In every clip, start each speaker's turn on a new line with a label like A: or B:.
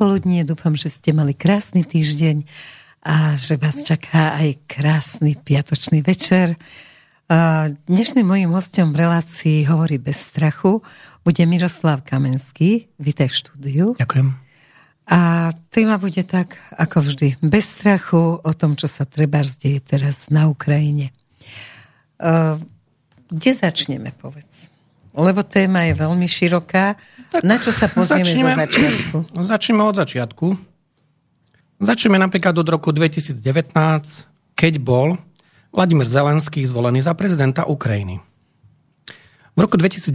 A: Popoludnie, dúfam, že ste mali krásny týždeň a že vás čaká aj krásny piatočný večer. Dnešným mojím hostom v relácii Hovorí bez strachu bude Miroslav Kamenský. Vítaj v štúdiu.
B: Ďakujem.
A: A téma bude tak, ako vždy, bez strachu o tom, čo sa treba zdieje teraz na Ukrajine. Kde začneme, povedz? Lebo téma je veľmi široká. Tak na čo sa pozrieme začneme, zo začiatku?
B: Začneme od začiatku. Začneme napríklad od roku 2019, keď bol Vladimír Zelenský zvolený za prezidenta Ukrajiny. V roku 2019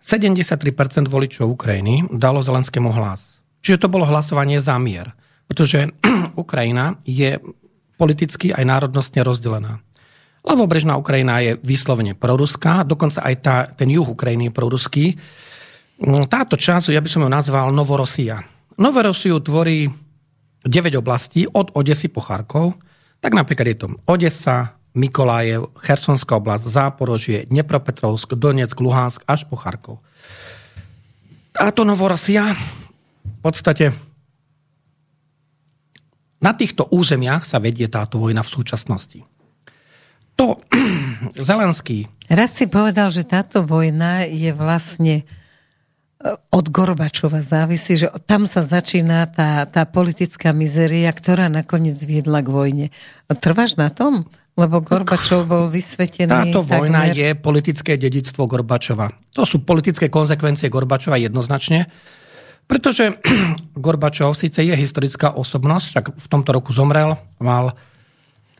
B: 73% voličov Ukrajiny dalo Zelenskému hlas. Čiže to bolo hlasovanie za mier. Pretože Ukrajina je politicky aj národnostne rozdelená. Ľavobrežná Ukrajina je vyslovene proruská, dokonca aj tá, ten juh Ukrajiny je proruský. Mm, táto časť, ja by som ju nazval Novorosia. Novorosiu tvorí 9 oblastí od Odesy po Charkov. Tak napríklad je to Odesa, Mikolajev, Chersonská oblasť, Záporožie, Dnepropetrovsk, Donetsk, Luhansk až po Charkov. Táto Novorosia v podstate na týchto územiach sa vedie táto vojna v súčasnosti to Zelenský...
A: Raz si povedal, že táto vojna je vlastne e, od Gorbačova závisí, že tam sa začína tá, tá politická mizeria, ktorá nakoniec viedla k vojne. Trváš na tom? Lebo Gorbačov bol vysvetený...
B: Táto vojna takmer... je politické dedictvo Gorbačova. To sú politické konsekvencie Gorbačova jednoznačne. Pretože Gorbačov síce je historická osobnosť, tak v tomto roku zomrel, mal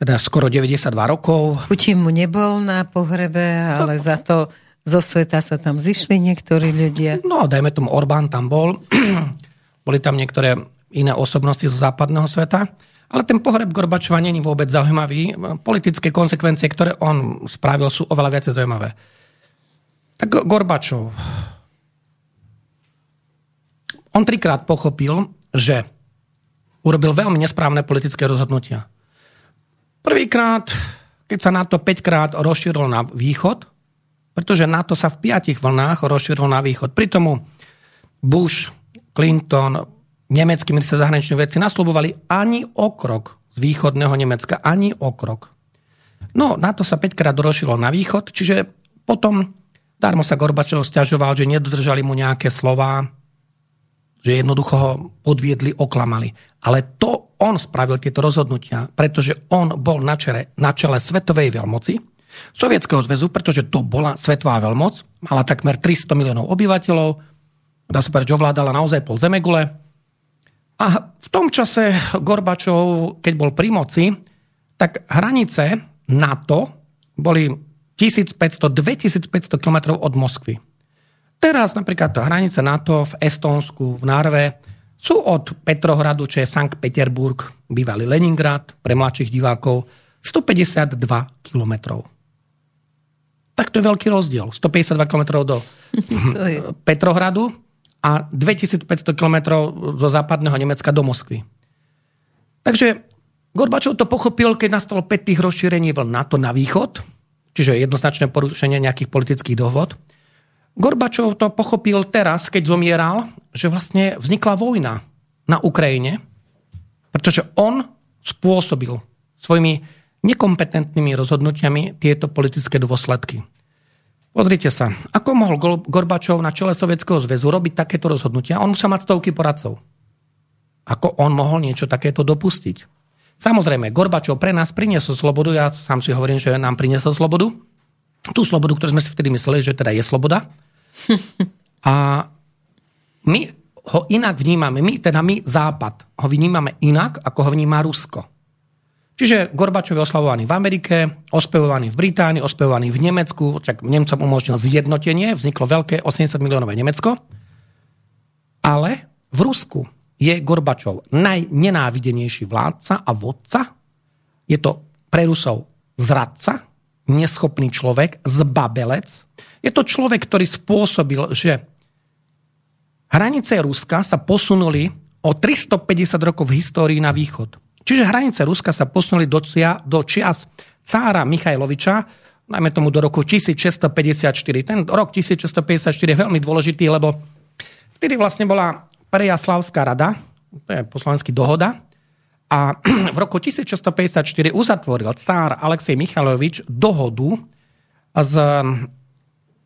B: teda skoro 92 rokov.
A: Putin mu nebol na pohrebe, ale no. za to zo sveta sa tam zišli niektorí ľudia.
B: No, dajme tomu, Orbán tam bol. Boli tam niektoré iné osobnosti zo západného sveta. Ale ten pohreb Gorbačova není vôbec zaujímavý. Politické konsekvencie, ktoré on spravil, sú oveľa viacej zaujímavé. Tak Gorbačov. On trikrát pochopil, že urobil veľmi nesprávne politické rozhodnutia. Prvýkrát, keď sa NATO 5 krát rozšíril na východ, pretože NATO sa v piatich vlnách rozšíril na východ. Pritom Bush, Clinton, nemeckí minister zahraničných vecí naslobovali ani o krok z východného Nemecka, ani o krok. No, NATO sa 5 krát rozšírilo na východ, čiže potom darmo sa Gorbačov stiažoval, že nedodržali mu nejaké slova, že jednoducho ho podviedli, oklamali. Ale to on spravil tieto rozhodnutia, pretože on bol na čele, na čele svetovej veľmoci, Sovietskeho zväzu, pretože to bola svetová veľmoc, mala takmer 300 miliónov obyvateľov, dá sa povedať, že ovládala naozaj pol zemegule. A v tom čase Gorbačov, keď bol pri moci, tak hranice NATO boli 1500-2500 km od Moskvy. Teraz napríklad hranice NATO v Estónsku, v Narve, sú od Petrohradu, čo je Sankt Peterburg, bývalý Leningrad, pre mladších divákov, 152 kilometrov. Tak to je veľký rozdiel. 152 kilometrov do Petrohradu a 2500 kilometrov zo západného Nemecka do Moskvy. Takže Gorbačov to pochopil, keď nastalo 5 tých rozšírení vln NATO na východ, čiže jednoznačné porušenie nejakých politických dohod. Gorbačov to pochopil teraz, keď zomieral, že vlastne vznikla vojna na Ukrajine, pretože on spôsobil svojimi nekompetentnými rozhodnutiami tieto politické dôsledky. Pozrite sa, ako mohol Gorbačov na čele Sovietskeho zväzu robiť takéto rozhodnutia? On musel mať stovky poradcov. Ako on mohol niečo takéto dopustiť? Samozrejme, Gorbačov pre nás priniesol slobodu, ja sám si hovorím, že nám priniesol slobodu, tú slobodu, ktorú sme si vtedy mysleli, že teda je sloboda. A my ho inak vnímame, my, teda my Západ, ho vnímame inak, ako ho vníma Rusko. Čiže Gorbačov je oslavovaný v Amerike, ospevovaný v Británii, ospevovaný v Nemecku, čak Nemcom umožnil zjednotenie, vzniklo veľké 80 miliónové Nemecko, ale v Rusku je Gorbačov najnenávidenejší vládca a vodca. Je to pre Rusov zradca, neschopný človek, zbabelec. Je to človek, ktorý spôsobil, že hranice Ruska sa posunuli o 350 rokov v histórii na východ. Čiže hranice Ruska sa posunuli do, cia, do čias cára Michajloviča, najmä tomu do roku 1654. Ten rok 1654 je veľmi dôležitý, lebo vtedy vlastne bola Prejaslavská rada, to je po slovensky dohoda, a v roku 1654 uzatvoril cár Alexej Michalovič dohodu s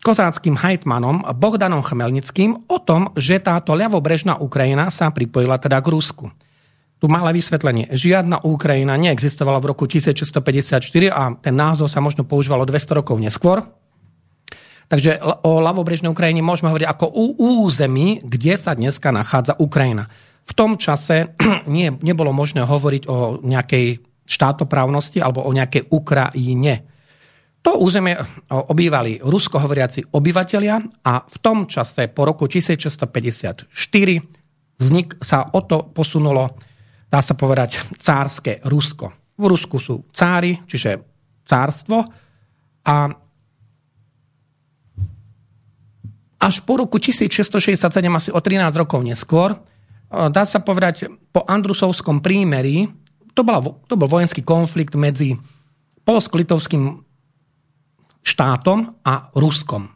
B: kozáckým hajtmanom Bohdanom Chmelnickým o tom, že táto ľavobrežná Ukrajina sa pripojila teda k Rusku. Tu malé vysvetlenie. Žiadna Ukrajina neexistovala v roku 1654 a ten názov sa možno používalo 200 rokov neskôr. Takže o ľavobrežnej Ukrajine môžeme hovoriť ako o území, kde sa dneska nachádza Ukrajina. V tom čase nie, nebolo možné hovoriť o nejakej štátoprávnosti alebo o nejakej Ukrajine. To územie obývali ruskohovoriaci obyvatelia a v tom čase po roku 1654 vznik sa o to posunulo, dá sa povedať, cárske Rusko. V Rusku sú cári, čiže cárstvo a až po roku 1667, asi o 13 rokov neskôr, dá sa povedať, po Andrusovskom prímeri, to, bola, to bol vojenský konflikt medzi polsko-litovským štátom a Ruskom,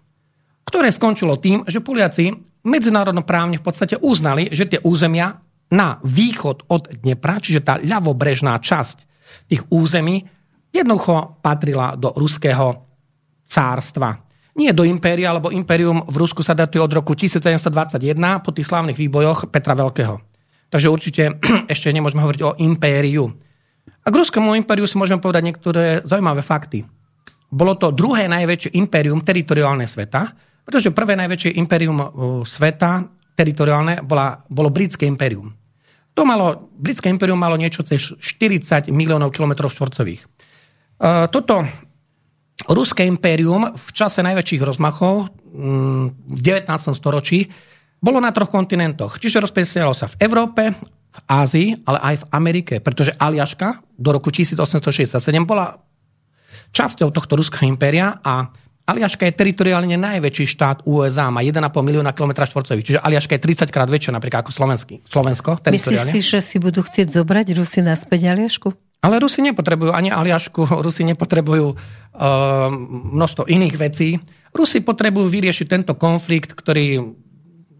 B: ktoré skončilo tým, že Poliaci medzinárodnoprávne v podstate uznali, že tie územia na východ od Dnepra, čiže tá ľavobrežná časť tých území, jednoducho patrila do ruského cárstva. Nie do impéria, lebo impérium v Rusku sa datuje od roku 1721 po tých slávnych výbojoch Petra Veľkého. Takže určite ešte nemôžeme hovoriť o impériu. A k ruskému impériu si môžeme povedať niektoré zaujímavé fakty. Bolo to druhé najväčšie impérium teritoriálne sveta, pretože prvé najväčšie impérium sveta teritoriálne bola, bolo britské impérium. To malo, britské impérium malo niečo cez 40 miliónov kilometrov štvorcových. E, toto Ruské impérium v čase najväčších rozmachov mm, v 19. storočí bolo na troch kontinentoch. Čiže rozprestieralo sa v Európe, v Ázii, ale aj v Amerike, pretože Aliaška do roku 1867 bola časťou tohto ruského impéria a Aliaška je teritoriálne najväčší štát USA, má 1,5 milióna km štvorcových, čiže Aliaška je 30 krát väčšia napríklad ako Slovenský, Slovensko.
A: Myslíš si, že si budú chcieť zobrať Rusi naspäť Aliašku?
B: Ale Rusi nepotrebujú ani Aliašku, Rusi nepotrebujú uh, množstvo iných vecí. Rusi potrebujú vyriešiť tento konflikt, ktorý,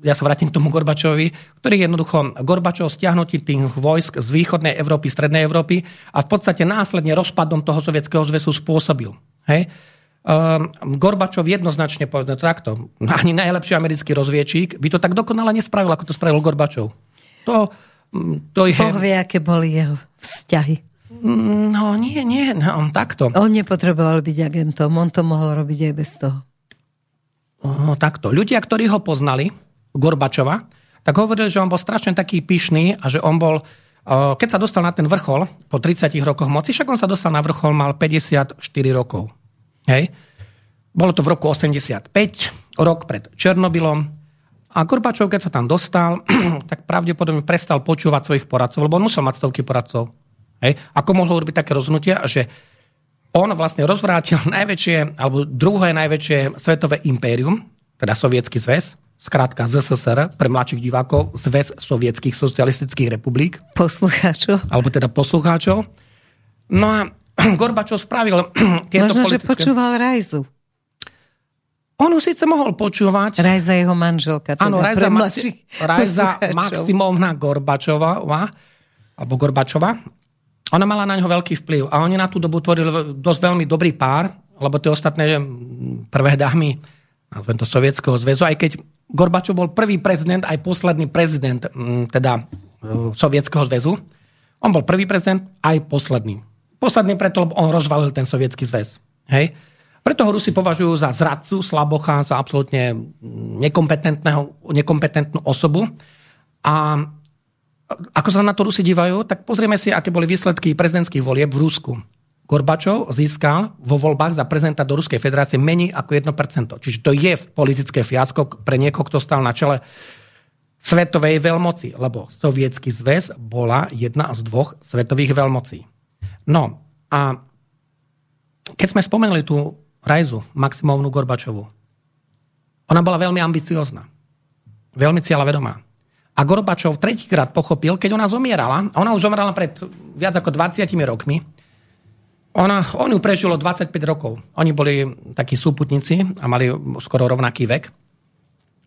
B: ja sa vrátim k tomu Gorbačovi, ktorý jednoducho Gorbačov stiahnutí tých vojsk z východnej Európy, strednej Európy a v podstate následne rozpadom toho sovietského zväzu spôsobil. Hej? Uh, Gorbačov jednoznačne povedal takto. Ani najlepší americký rozviečík by to tak dokonale nespravil, ako to spravil Gorbačov. To,
A: mm, to je... Boh vie, aké boli jeho vzťahy.
B: No nie, nie, no, takto.
A: On nepotreboval byť agentom, on to mohol robiť aj bez toho.
B: No takto. Ľudia, ktorí ho poznali, Gorbačova, tak hovorili, že on bol strašne taký pyšný a že on bol, keď sa dostal na ten vrchol po 30 rokoch moci, však on sa dostal na vrchol, mal 54 rokov. Hej? Bolo to v roku 85, rok pred Černobylom. A Gorbačov, keď sa tam dostal, tak pravdepodobne prestal počúvať svojich poradcov, lebo on musel mať stovky poradcov. Hej? Ako mohol robiť také rozhodnutia, že on vlastne rozvrátil najväčšie, alebo druhé najväčšie svetové impérium, teda Sovietský zväz, skrátka ZSSR, pre mladších divákov, Zväz sovietských socialistických republik.
A: Poslucháčov.
B: Alebo teda poslucháčov. No a Gorbačov spravil
A: tieto Možno, politické... že počúval Rajzu.
B: On už síce mohol počúvať...
A: Rajza jeho manželka. Teda
B: Áno, Rajza, Maxi... Rajza Maximovna Gorbačova, alebo Gorbačova, ona mala na ňo veľký vplyv a oni na tú dobu tvorili dosť veľmi dobrý pár, lebo tie ostatné prvé dámy, nazvem to Sovietskeho zväzu, aj keď Gorbačov bol prvý prezident, aj posledný prezident teda e, Sovietskeho zväzu. On bol prvý prezident, aj posledný. Posledný preto, lebo on rozvalil ten Sovietský zväz. Hej? Preto ho Rusi považujú za zradcu, slabocha, za absolútne nekompetentnú osobu. A ako sa na to Rusi dívajú, tak pozrieme si, aké boli výsledky prezidentských volieb v Rusku. Gorbačov získal vo voľbách za prezidenta do Ruskej federácie menej ako 1%. Čiže to je politické fiasko pre niekoho, kto stal na čele svetovej veľmoci, lebo Sovietský zväz bola jedna z dvoch svetových veľmocí. No a keď sme spomenuli tú Rajzu, Maximovnu Gorbačovu, ona bola veľmi ambiciozná, veľmi cieľavedomá. A Gorbačov tretíkrát pochopil, keď ona zomierala, a ona už zomierala pred viac ako 20 rokmi, ona, on ju prežilo 25 rokov. Oni boli takí súputníci a mali skoro rovnaký vek.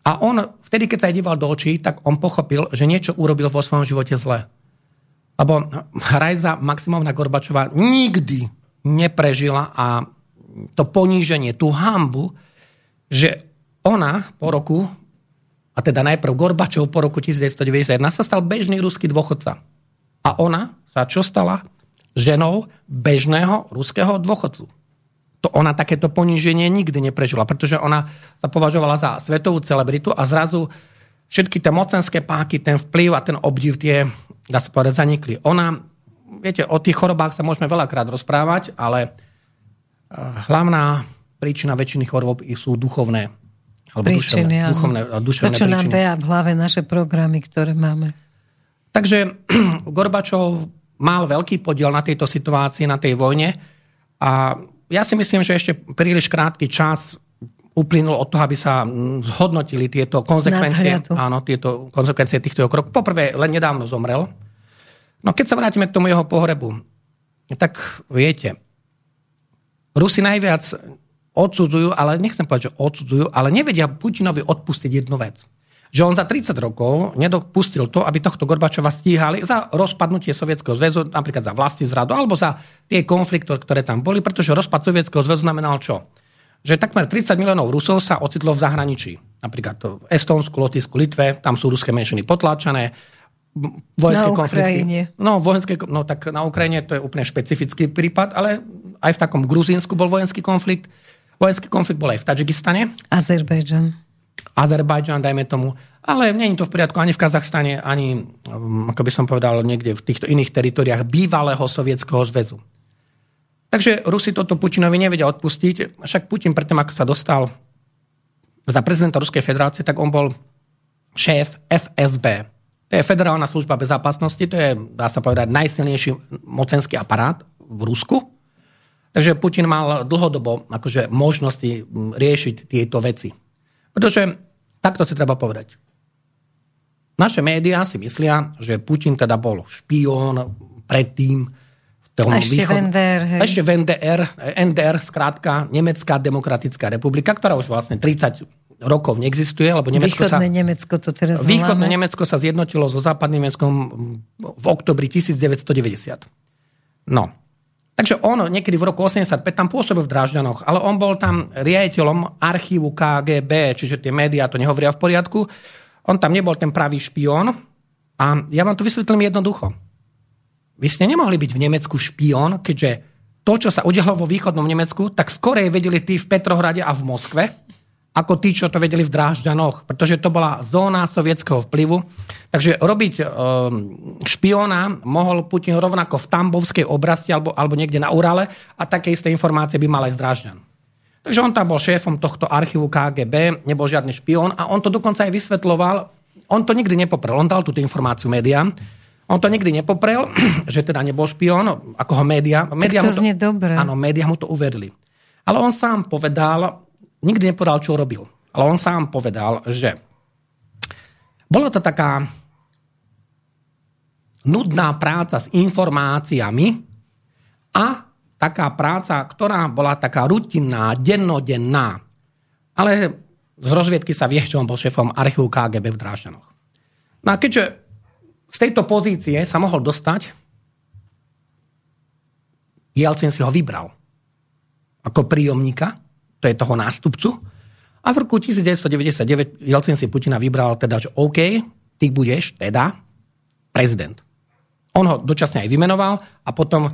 B: A on, vtedy, keď sa aj díval do očí, tak on pochopil, že niečo urobil vo svojom živote zle. Lebo Rajza Maximovna Gorbačová nikdy neprežila a to poníženie, tú hambu, že ona po roku, a teda najprv Gorbačov po roku 1991, sa stal bežný ruský dôchodca. A ona sa čo stala? Ženou bežného ruského dôchodcu to ona takéto poníženie nikdy neprežila, pretože ona sa považovala za svetovú celebritu a zrazu všetky tie mocenské páky, ten vplyv a ten obdiv tie, dá sa povedať, zanikli. Ona, viete, o tých chorobách sa môžeme veľakrát rozprávať, ale eh, hlavná príčina väčšiny chorôb sú duchovné.
A: Alebo príčiny, duševné, duchovné, duševné to, čo príčiny. nám beja v hlave naše programy, ktoré máme.
B: Takže Gorbačov mal veľký podiel na tejto situácii, na tej vojne a ja si myslím, že ešte príliš krátky čas uplynul od toho, aby sa mm, zhodnotili tieto konsekvencie, áno, tieto konsekvencie týchto krokov. Poprvé, len nedávno zomrel. No keď sa vrátime k tomu jeho pohrebu, tak viete, Rusi najviac odsudzujú, ale nechcem povedať, že odsudzujú, ale nevedia Putinovi odpustiť jednu vec že on za 30 rokov nedopustil to, aby tohto Gorbačova stíhali za rozpadnutie Sovietskeho zväzu, napríklad za vlasti zradu, alebo za tie konflikty, ktoré tam boli, pretože rozpad Sovietskeho zväzu znamenal čo? Že takmer 30 miliónov Rusov sa ocitlo v zahraničí. Napríklad to Estónsku, Lotisku, Litve, tam sú ruské menšiny potláčané, vojenské
A: na konflikty.
B: No, vojenské, no tak na Ukrajine to je úplne špecifický prípad, ale aj v takom Gruzínsku bol vojenský konflikt. Vojenský konflikt bol aj v Tadžikistane.
A: Azerbajdžan.
B: Azerbajdžan, dajme tomu. Ale nie je to v poriadku ani v Kazachstane, ani, um, ako by som povedal, niekde v týchto iných teritoriách bývalého sovietského zväzu. Takže Rusi toto Putinovi nevedia odpustiť. Však Putin predtým, ako sa dostal za prezidenta Ruskej federácie, tak on bol šéf FSB. To je Federálna služba bezzápasnosti, to je, dá sa povedať, najsilnejší mocenský aparát v Rusku. Takže Putin mal dlhodobo akože, možnosti riešiť tieto veci. Pretože takto si treba povedať. Naše médiá si myslia, že Putin teda bol špión predtým.
A: A ešte východ... v NDR. Hej.
B: Ešte v NDR, NDR, skrátka, Nemecká demokratická republika, ktorá už vlastne 30 rokov neexistuje, lebo Nemecko
A: Východné
B: sa...
A: Nemecko to teraz
B: Východné voláme. Nemecko sa zjednotilo so západným Nemeckom v oktobri 1990. No. Takže on niekedy v roku 85 tam pôsobil v Drážďanoch, ale on bol tam riaditeľom archívu KGB, čiže tie médiá to nehovoria v poriadku. On tam nebol ten pravý špión. A ja vám to vysvetlím jednoducho. Vy ste nemohli byť v Nemecku špión, keďže to, čo sa udialo vo východnom Nemecku, tak skorej vedeli tí v Petrohrade a v Moskve, ako tí, čo to vedeli v Drážďanoch, pretože to bola zóna sovietského vplyvu. Takže robiť e, špiona mohol Putin rovnako v Tambovskej oblasti alebo, alebo niekde na Urale a také isté informácie by mal aj z Drážďan. Takže on tam bol šéfom tohto archívu KGB, nebol žiadny špión a on to dokonca aj vysvetloval. On to nikdy nepoprel, on dal túto informáciu médiám. On to nikdy nepoprel, že teda nebol špión, ako ho média
A: tak to, mu to dobre.
B: Áno, média mu to uverili. Ale on sám povedal, nikdy nepovedal, čo robil. Ale on sám povedal, že bolo to taká nudná práca s informáciami a taká práca, ktorá bola taká rutinná, dennodenná. Ale z rozviedky sa vie, že on bol šéfom archívu KGB v Drážďanoch. No a keďže z tejto pozície sa mohol dostať, Jelcin si ho vybral ako príjomníka to je toho nástupcu. A v roku 1999 Jelcin si Putina vybral teda, že OK, ty budeš teda prezident. On ho dočasne aj vymenoval a potom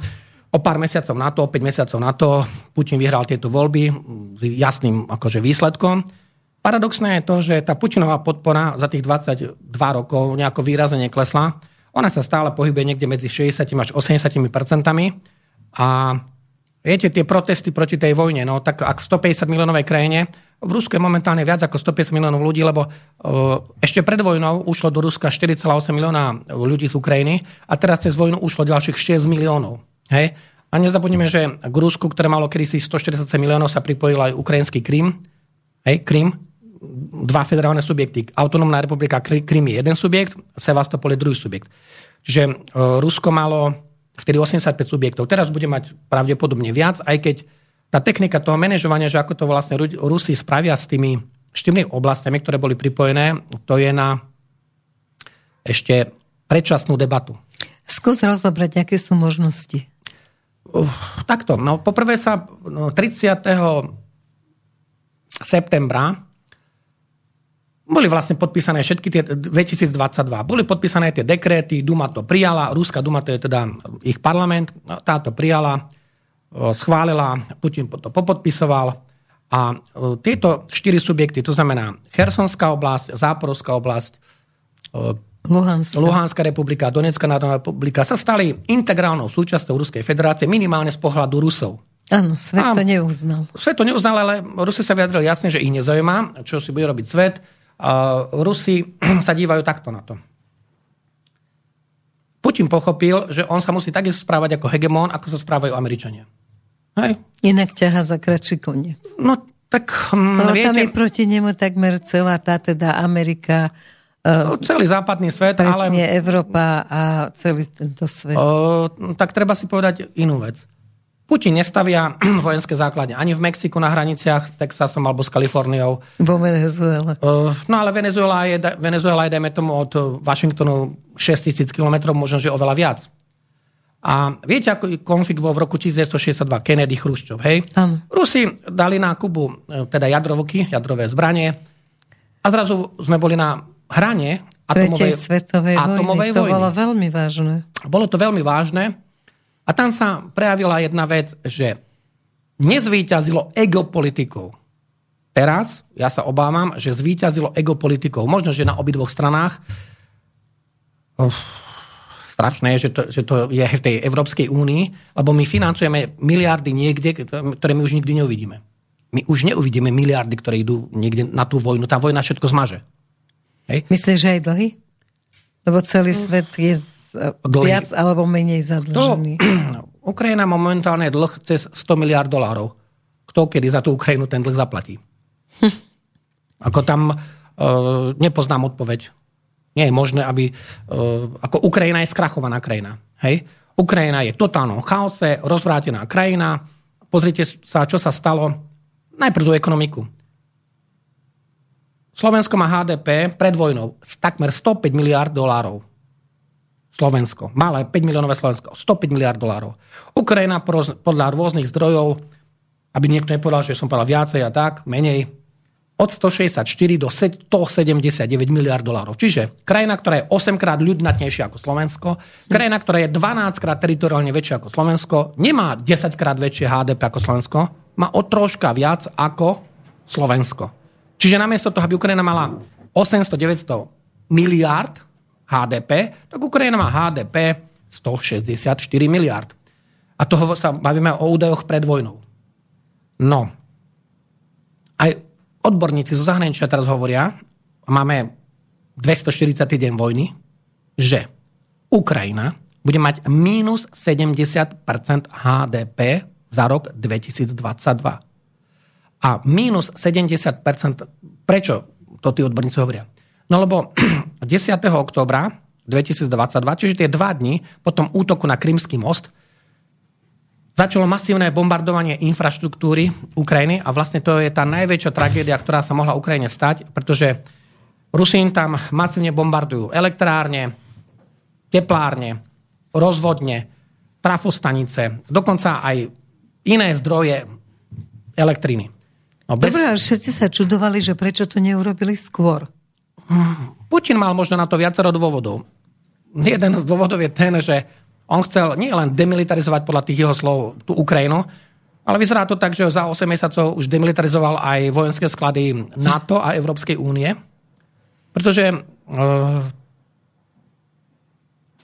B: o pár mesiacov na to, o 5 mesiacov na to Putin vyhral tieto voľby s jasným akože výsledkom. Paradoxné je to, že tá Putinová podpora za tých 22 rokov nejako výrazne neklesla. Ona sa stále pohybuje niekde medzi 60 až 80 percentami a Viete, tie protesty proti tej vojne, no tak ak v 150 miliónovej krajine, v Rusku je momentálne viac ako 150 miliónov ľudí, lebo uh, ešte pred vojnou ušlo do Ruska 4,8 milióna ľudí z Ukrajiny a teraz cez vojnu ušlo ďalších 6 miliónov. Hej? A nezabudnime, že k Rusku, ktoré malo kedysi 147 miliónov, sa pripojil aj ukrajinský Krym. Hej, Krym, dva federálne subjekty. Autonómna republika Krym je jeden subjekt, Sevastopol je druhý subjekt. Čiže uh, Rusko malo vtedy 85 subjektov. Teraz bude mať pravdepodobne viac, aj keď tá technika toho manažovania, že ako to vlastne Rusi spravia s tými štyrmi oblastiami, ktoré boli pripojené, to je na ešte predčasnú debatu.
A: Skús rozobrať, aké sú možnosti.
B: Uh, takto, no poprvé sa no, 30. septembra boli vlastne podpísané všetky tie 2022. Boli podpísané tie dekréty, Duma to prijala, Ruská Duma to je teda ich parlament, no, táto prijala, schválila, Putin to popodpisoval a tieto štyri subjekty, to znamená Chersonská oblasť, Záporovská oblasť,
A: Luhanska.
B: Luhanská republika, Donetská národná republika sa stali integrálnou súčasťou Ruskej federácie, minimálne z pohľadu Rusov.
A: Áno, svet a to neuznal.
B: Svet to neuznal, ale Rusi sa vyjadrili jasne, že ich nezaujíma, čo si bude robiť svet. Rusi sa dívajú takto na to. Putin pochopil, že on sa musí takisto správať ako hegemón, ako sa správajú Američania.
A: Hej? Inak ťaha za kratší koniec.
B: No tak...
A: Hm, viete, tam je proti nemu takmer celá tá teda Amerika,
B: No, celý západný svet,
A: Presne, ale... Európa a celý tento svet.
B: O, tak treba si povedať inú vec. Putin nestavia vojenské základne ani v Mexiku na hraniciach s Texasom alebo s Kaliforniou.
A: Vo Venezuele.
B: No ale Venezuela je, Venezuela je, dajme tomu, od Washingtonu 6000 km, možno, že oveľa viac. A viete, ako konflikt bol v roku 1962, Kennedy, Chruščov, hej?
A: Ano.
B: Rusi dali na Kubu e, teda jadrovky, jadrové zbranie a zrazu sme boli na hranie
A: atomovej, svetovej atomovej vojny. To vojny. bolo veľmi vážne.
B: Bolo to veľmi vážne a tam sa prejavila jedna vec, že nezvýťazilo ego politikov. Teraz ja sa obávam, že zvíťazilo ego politikov. Možno, že na obidvoch stranách. Uf, strašné že to, že to je v tej Európskej únii, lebo my financujeme miliardy niekde, ktoré my už nikdy neuvidíme. My už neuvidíme miliardy, ktoré idú niekde na tú vojnu. Tá vojna všetko zmaže.
A: Hej. Myslíš, že aj dlhy? Lebo celý svet je dlhy. viac alebo menej zadlžený.
B: To, Ukrajina momentálne je dlh cez 100 miliard dolárov. Kto kedy za tú Ukrajinu ten dlh zaplatí? Hm. Ako tam uh, nepoznám odpoveď. Nie je možné, aby... Uh, ako Ukrajina je skrachovaná krajina. Hej? Ukrajina je totálnom chaose, rozvrátená krajina. Pozrite sa, čo sa stalo. Najprv do ekonomiku. Slovensko má HDP pred vojnou takmer 105 miliard dolárov. Slovensko. Malé 5 miliónové Slovensko. 105 miliard dolárov. Ukrajina podľa rôznych zdrojov, aby niekto nepovedal, že som povedal viacej a tak, menej, od 164 do 179 miliard dolárov. Čiže krajina, ktorá je 8 krát ľudnatnejšia ako Slovensko, krajina, ktorá je 12 krát teritoriálne väčšia ako Slovensko, nemá 10 krát väčšie HDP ako Slovensko, má o troška viac ako Slovensko. Čiže namiesto toho, aby Ukrajina mala 800-900 miliard HDP, tak Ukrajina má HDP 164 miliard. A toho sa bavíme o údajoch pred vojnou. No. Aj odborníci zo zahraničia teraz hovoria, máme 240. deň vojny, že Ukrajina bude mať minus 70% HDP za rok 2022 a mínus 70%. Prečo to tí odborníci hovoria? No lebo 10. oktobra 2022, čiže tie dva dni po tom útoku na Krymský most, začalo masívne bombardovanie infraštruktúry Ukrajiny a vlastne to je tá najväčšia tragédia, ktorá sa mohla Ukrajine stať, pretože Rusín tam masívne bombardujú elektrárne, teplárne, rozvodne, trafostanice, dokonca aj iné zdroje elektriny.
A: No bez... Dobre, všetci sa čudovali, že prečo to neurobili skôr.
B: Putin mal možno na to viacero dôvodov. Jeden z dôvodov je ten, že on chcel nie demilitarizovať podľa tých jeho slov tú Ukrajinu, ale vyzerá to tak, že za 8 mesiacov už demilitarizoval aj vojenské sklady NATO a Európskej únie. Pretože eh,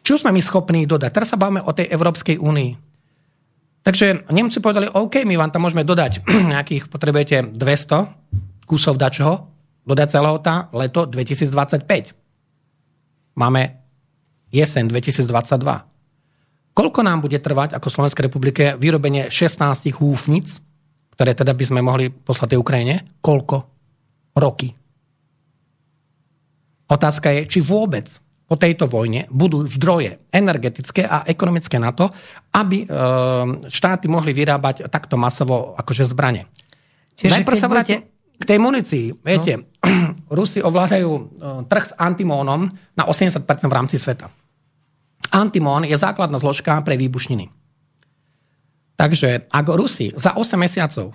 B: čo sme my schopní dodať? Teraz sa bavíme o tej Európskej únii. Takže Nemci povedali, OK, my vám tam môžeme dodať nejakých, potrebujete 200 kusov dačoho, celého tá leto 2025. Máme jeseň 2022. Koľko nám bude trvať ako Slovenskej republike vyrobenie 16 húfnic, ktoré teda by sme mohli poslať tej Ukrajine? Koľko? Roky. Otázka je, či vôbec po tejto vojne budú zdroje energetické a ekonomické na to, aby e, štáty mohli vyrábať takto masovo akože zbranie.
A: Čiže Najprv sa vrátim...
B: K tej munícii, viete, no. Rusi ovládajú e, trh s antimónom na 80% v rámci sveta. Antimón je základná zložka pre výbušniny. Takže ak Rusi za 8 mesiacov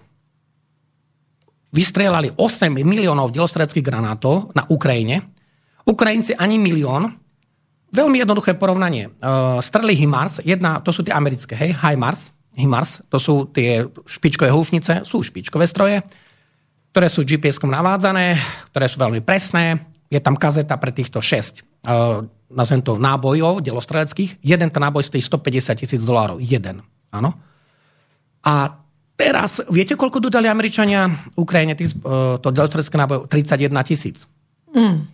B: vystrelali 8 miliónov delostreckých granátov na Ukrajine, Ukrajinci ani milión, veľmi jednoduché porovnanie. Uh, strely HIMARS, jedna, to sú tie americké, hej, HIMARS, HIMARS, to sú tie špičkové húfnice, sú špičkové stroje, ktoré sú GPS-kom navádzané, ktoré sú veľmi presné. Je tam kazeta pre týchto 6 uh, nazvem to nábojov delostreleckých. Jeden ten náboj stojí 150 tisíc dolárov. Jeden. Áno. A teraz, viete, koľko dodali Američania Ukrajine tých, uh, to delostrecké náboj? 31 tisíc. Mm.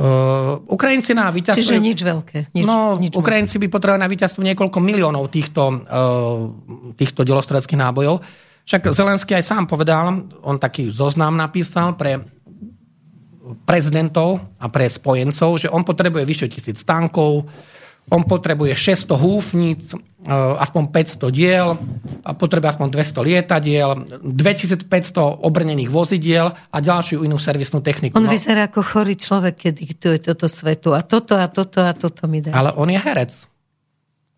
B: Uh, Ukrajinci na víťazstvo...
A: Čiže nič veľké. Nič,
B: no,
A: nič
B: Ukrajinci by potrebovali na víťazstvo niekoľko miliónov týchto, uh, týchto delostreckých nábojov. Však Zelenský aj sám povedal, on taký zoznam napísal pre prezidentov a pre spojencov, že on potrebuje vyše tisíc tankov, on potrebuje 600 húfnic, e, aspoň 500 diel, a potrebuje aspoň 200 lietadiel, 2500 obrnených vozidiel a ďalšiu inú servisnú techniku.
A: On no. vyzerá ako chorý človek, keď diktuje toto svetu. A toto, a toto, a toto mi dá.
B: Ale on je herec.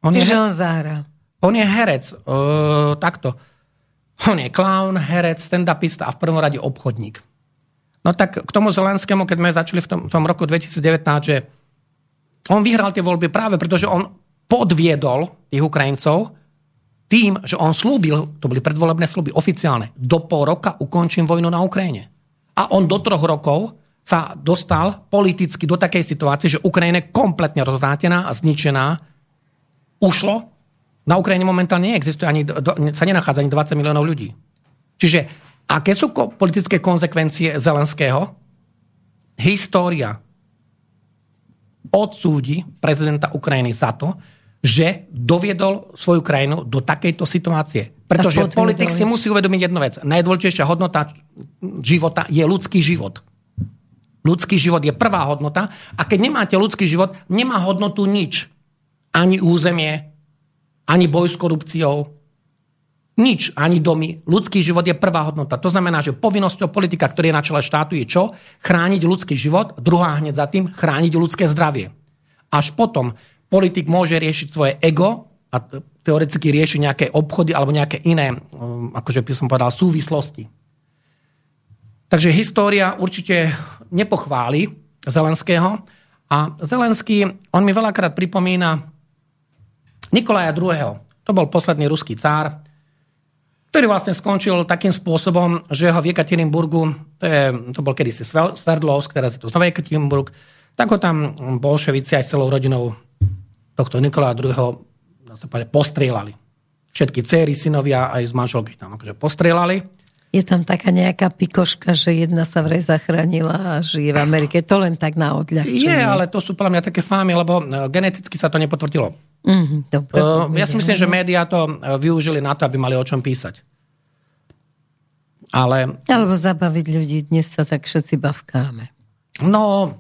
A: On je, že on zahrá.
B: On je herec. Uh, takto on je clown, herec, stand-upista a v prvom rade obchodník. No tak k tomu Zelenskému, keď sme začali v tom, v tom roku 2019, že on vyhral tie voľby práve preto, že on podviedol tých Ukrajincov tým, že on slúbil, to boli predvolebné slúby oficiálne, do pol roka ukončím vojnu na Ukrajine. A on do troch rokov sa dostal politicky do takej situácie, že Ukrajina je kompletne rozvrátená a zničená. Ušlo na Ukrajine momentálne neexistuje ani, do, sa nenachádza ani 20 miliónov ľudí. Čiže aké sú ko- politické konsekvencie Zelenského? História odsúdi prezidenta Ukrajiny za to, že doviedol svoju krajinu do takejto situácie. Pretože politik si musí uvedomiť jednu vec. Najdôležitejšia hodnota života je ľudský život. Ľudský život je prvá hodnota a keď nemáte ľudský život, nemá hodnotu nič. Ani územie, ani boj s korupciou, nič, ani domy. Ľudský život je prvá hodnota. To znamená, že povinnosťou politika, ktorý je na čele štátu, je čo? Chrániť ľudský život, druhá hneď za tým, chrániť ľudské zdravie. Až potom politik môže riešiť svoje ego a teoreticky riešiť nejaké obchody alebo nejaké iné, um, akože by som povedal, súvislosti. Takže história určite nepochváli Zelenského a Zelenský, on mi veľakrát pripomína Nikolaja II. To bol posledný ruský cár, ktorý vlastne skončil takým spôsobom, že ho v Jekaterinburgu, to, je, to bol kedysi Sverdlovsk, teraz je to znova Jekaterinburg, tak ho tam bolševici aj celou rodinou tohto Nikolaja II. postrieľali. Všetky céry, synovia aj z manželky tam akože postrieľali.
A: Je tam taká nejaká pikoška, že jedna sa vraj zachránila a žije v Amerike. To len tak na odľahčenie.
B: Je, ale to sú podľa mňa také fámy, lebo e, geneticky sa to nepotvrdilo. Mm-hmm, dobre, uh, ja si myslím, že médiá to e, využili na to, aby mali o čom písať. Ale...
A: Alebo zabaviť ľudí. Dnes sa tak všetci bavkáme.
B: No,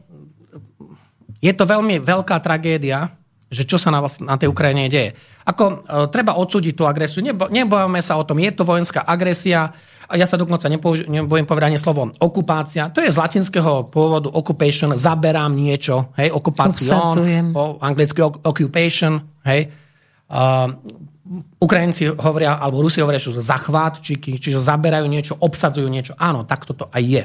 B: je to veľmi veľká tragédia, že čo sa na, na tej Ukrajine deje. Ako e, treba odsúdiť tú agresiu. Nebo, nebojíme sa o tom. Je to vojenská agresia a ja sa dokonca nepouži- nebojím povedať ani slovo okupácia. To je z latinského pôvodu occupation, zaberám niečo, hej, okupácion, po anglicky occupation, hej. Uh, Ukrajinci hovoria, alebo Rusi hovoria, že sú zachvátčiky, čiže zaberajú niečo, obsadzujú niečo. Áno, takto to aj je.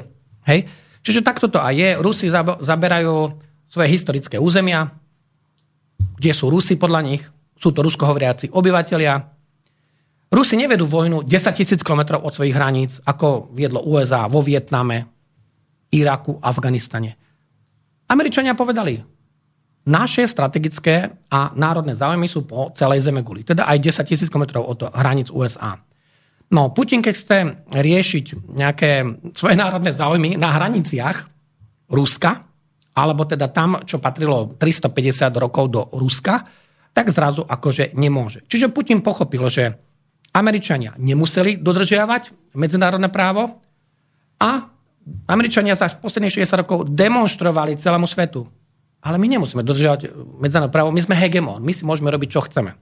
B: Hej? Čiže takto to aj je. Rusi zaberajú svoje historické územia, kde sú Rusi podľa nich, sú to ruskohovoriaci obyvateľia, Rusi nevedú vojnu 10 tisíc kilometrov od svojich hraníc, ako viedlo USA vo Vietname, Iraku, Afganistane. Američania povedali, naše strategické a národné záujmy sú po celej zeme guli. Teda aj 10 tisíc kilometrov od hraníc USA. No, Putin, keď chce riešiť nejaké svoje národné záujmy na hraniciach Ruska, alebo teda tam, čo patrilo 350 rokov do Ruska, tak zrazu akože nemôže. Čiže Putin pochopil, že Američania nemuseli dodržiavať medzinárodné právo a Američania sa v posledných 60 rokov demonstrovali celému svetu. Ale my nemusíme dodržiavať medzinárodné právo, my sme hegemon, my si môžeme robiť, čo chceme.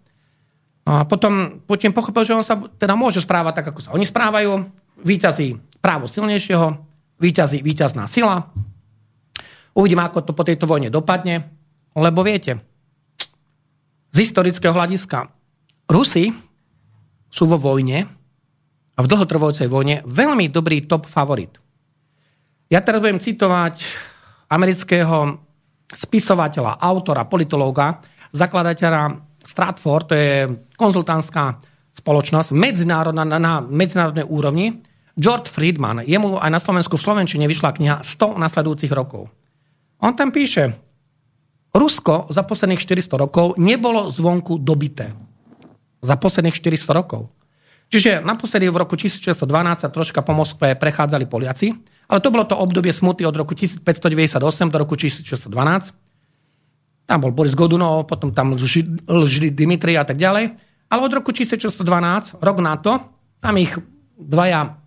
B: No a potom Putin pochopil, že on sa teda môže správať tak, ako sa oni správajú, výťazí právo silnejšieho, víťazí víťazná sila. Uvidíme, ako to po tejto vojne dopadne, lebo viete, z historického hľadiska Rusi sú vo vojne a v dlhotrvajúcej vojne veľmi dobrý top favorit. Ja teraz budem citovať amerického spisovateľa, autora, politológa, zakladateľa Stratford, to je konzultantská spoločnosť medzinárodná, na medzinárodnej úrovni. George Friedman, jemu aj na Slovensku v Slovenčine vyšla kniha 100 nasledujúcich rokov. On tam píše, Rusko za posledných 400 rokov nebolo zvonku dobité. Za posledných 400 rokov. Čiže naposledy v roku 1612 sa troška po Moskve prechádzali Poliaci, ale to bolo to obdobie smuty od roku 1598 do roku 1612. Tam bol Boris Godunov, potom tam Lžili Dimitri a tak ďalej. Ale od roku 1612, rok na to, tam ich dvaja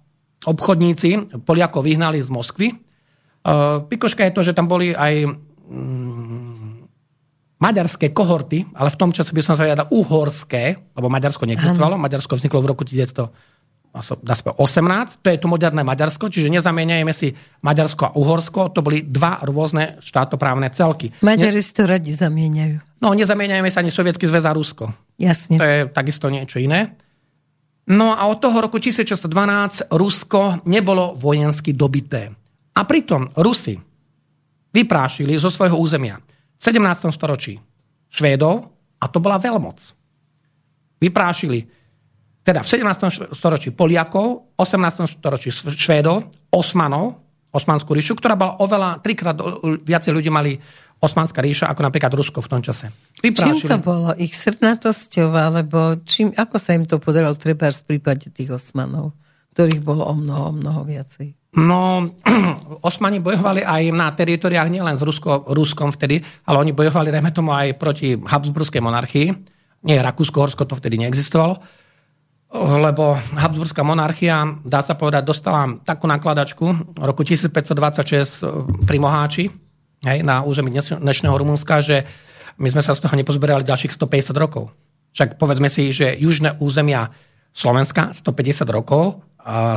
B: obchodníci Poliakov vyhnali z Moskvy. Pikoška je to, že tam boli aj mm, maďarské kohorty, ale v tom čase by som sa vyjadal uhorské, lebo Maďarsko neexistovalo. Maďarsko vzniklo v roku 1900 18, to je to moderné Maďarsko, čiže nezamieňajme si Maďarsko a Uhorsko, to boli dva rôzne štátoprávne celky.
A: Maďari si to radi zamieňajú.
B: No, nezamieňajme sa ani Sovietský zväz a Rusko.
A: Jasne.
B: To je takisto niečo iné. No a od toho roku 1612 Rusko nebolo vojensky dobité. A pritom Rusi vyprášili zo svojho územia v 17. storočí Švédov a to bola veľmoc. Vyprášili teda v 17. storočí Poliakov, 18. storočí Švédov, Osmanov, Osmanskú ríšu, ktorá bola oveľa, trikrát viacej ľudí mali Osmanská ríša, ako napríklad Rusko v tom čase.
A: Vyprášili. Čím to bolo? Ich srdnatosťou, alebo čím, ako sa im to podarilo treba v prípade tých Osmanov, ktorých bolo o mnoho, o mnoho viacej?
B: No, Osmani bojovali aj na teritoriách nielen s Rusko, Ruskom vtedy, ale oni bojovali, dajme tomu, aj proti Habsburskej monarchii. Nie, Rakúsko-Horsko to vtedy neexistovalo lebo Habsburská monarchia, dá sa povedať, dostala takú nakladačku v roku 1526 eh, pri Moháči, hej, na území dnešného Rumunska, že my sme sa z toho nepozberali ďalších 150 rokov. Však povedzme si, že južné územia Slovenska 150 rokov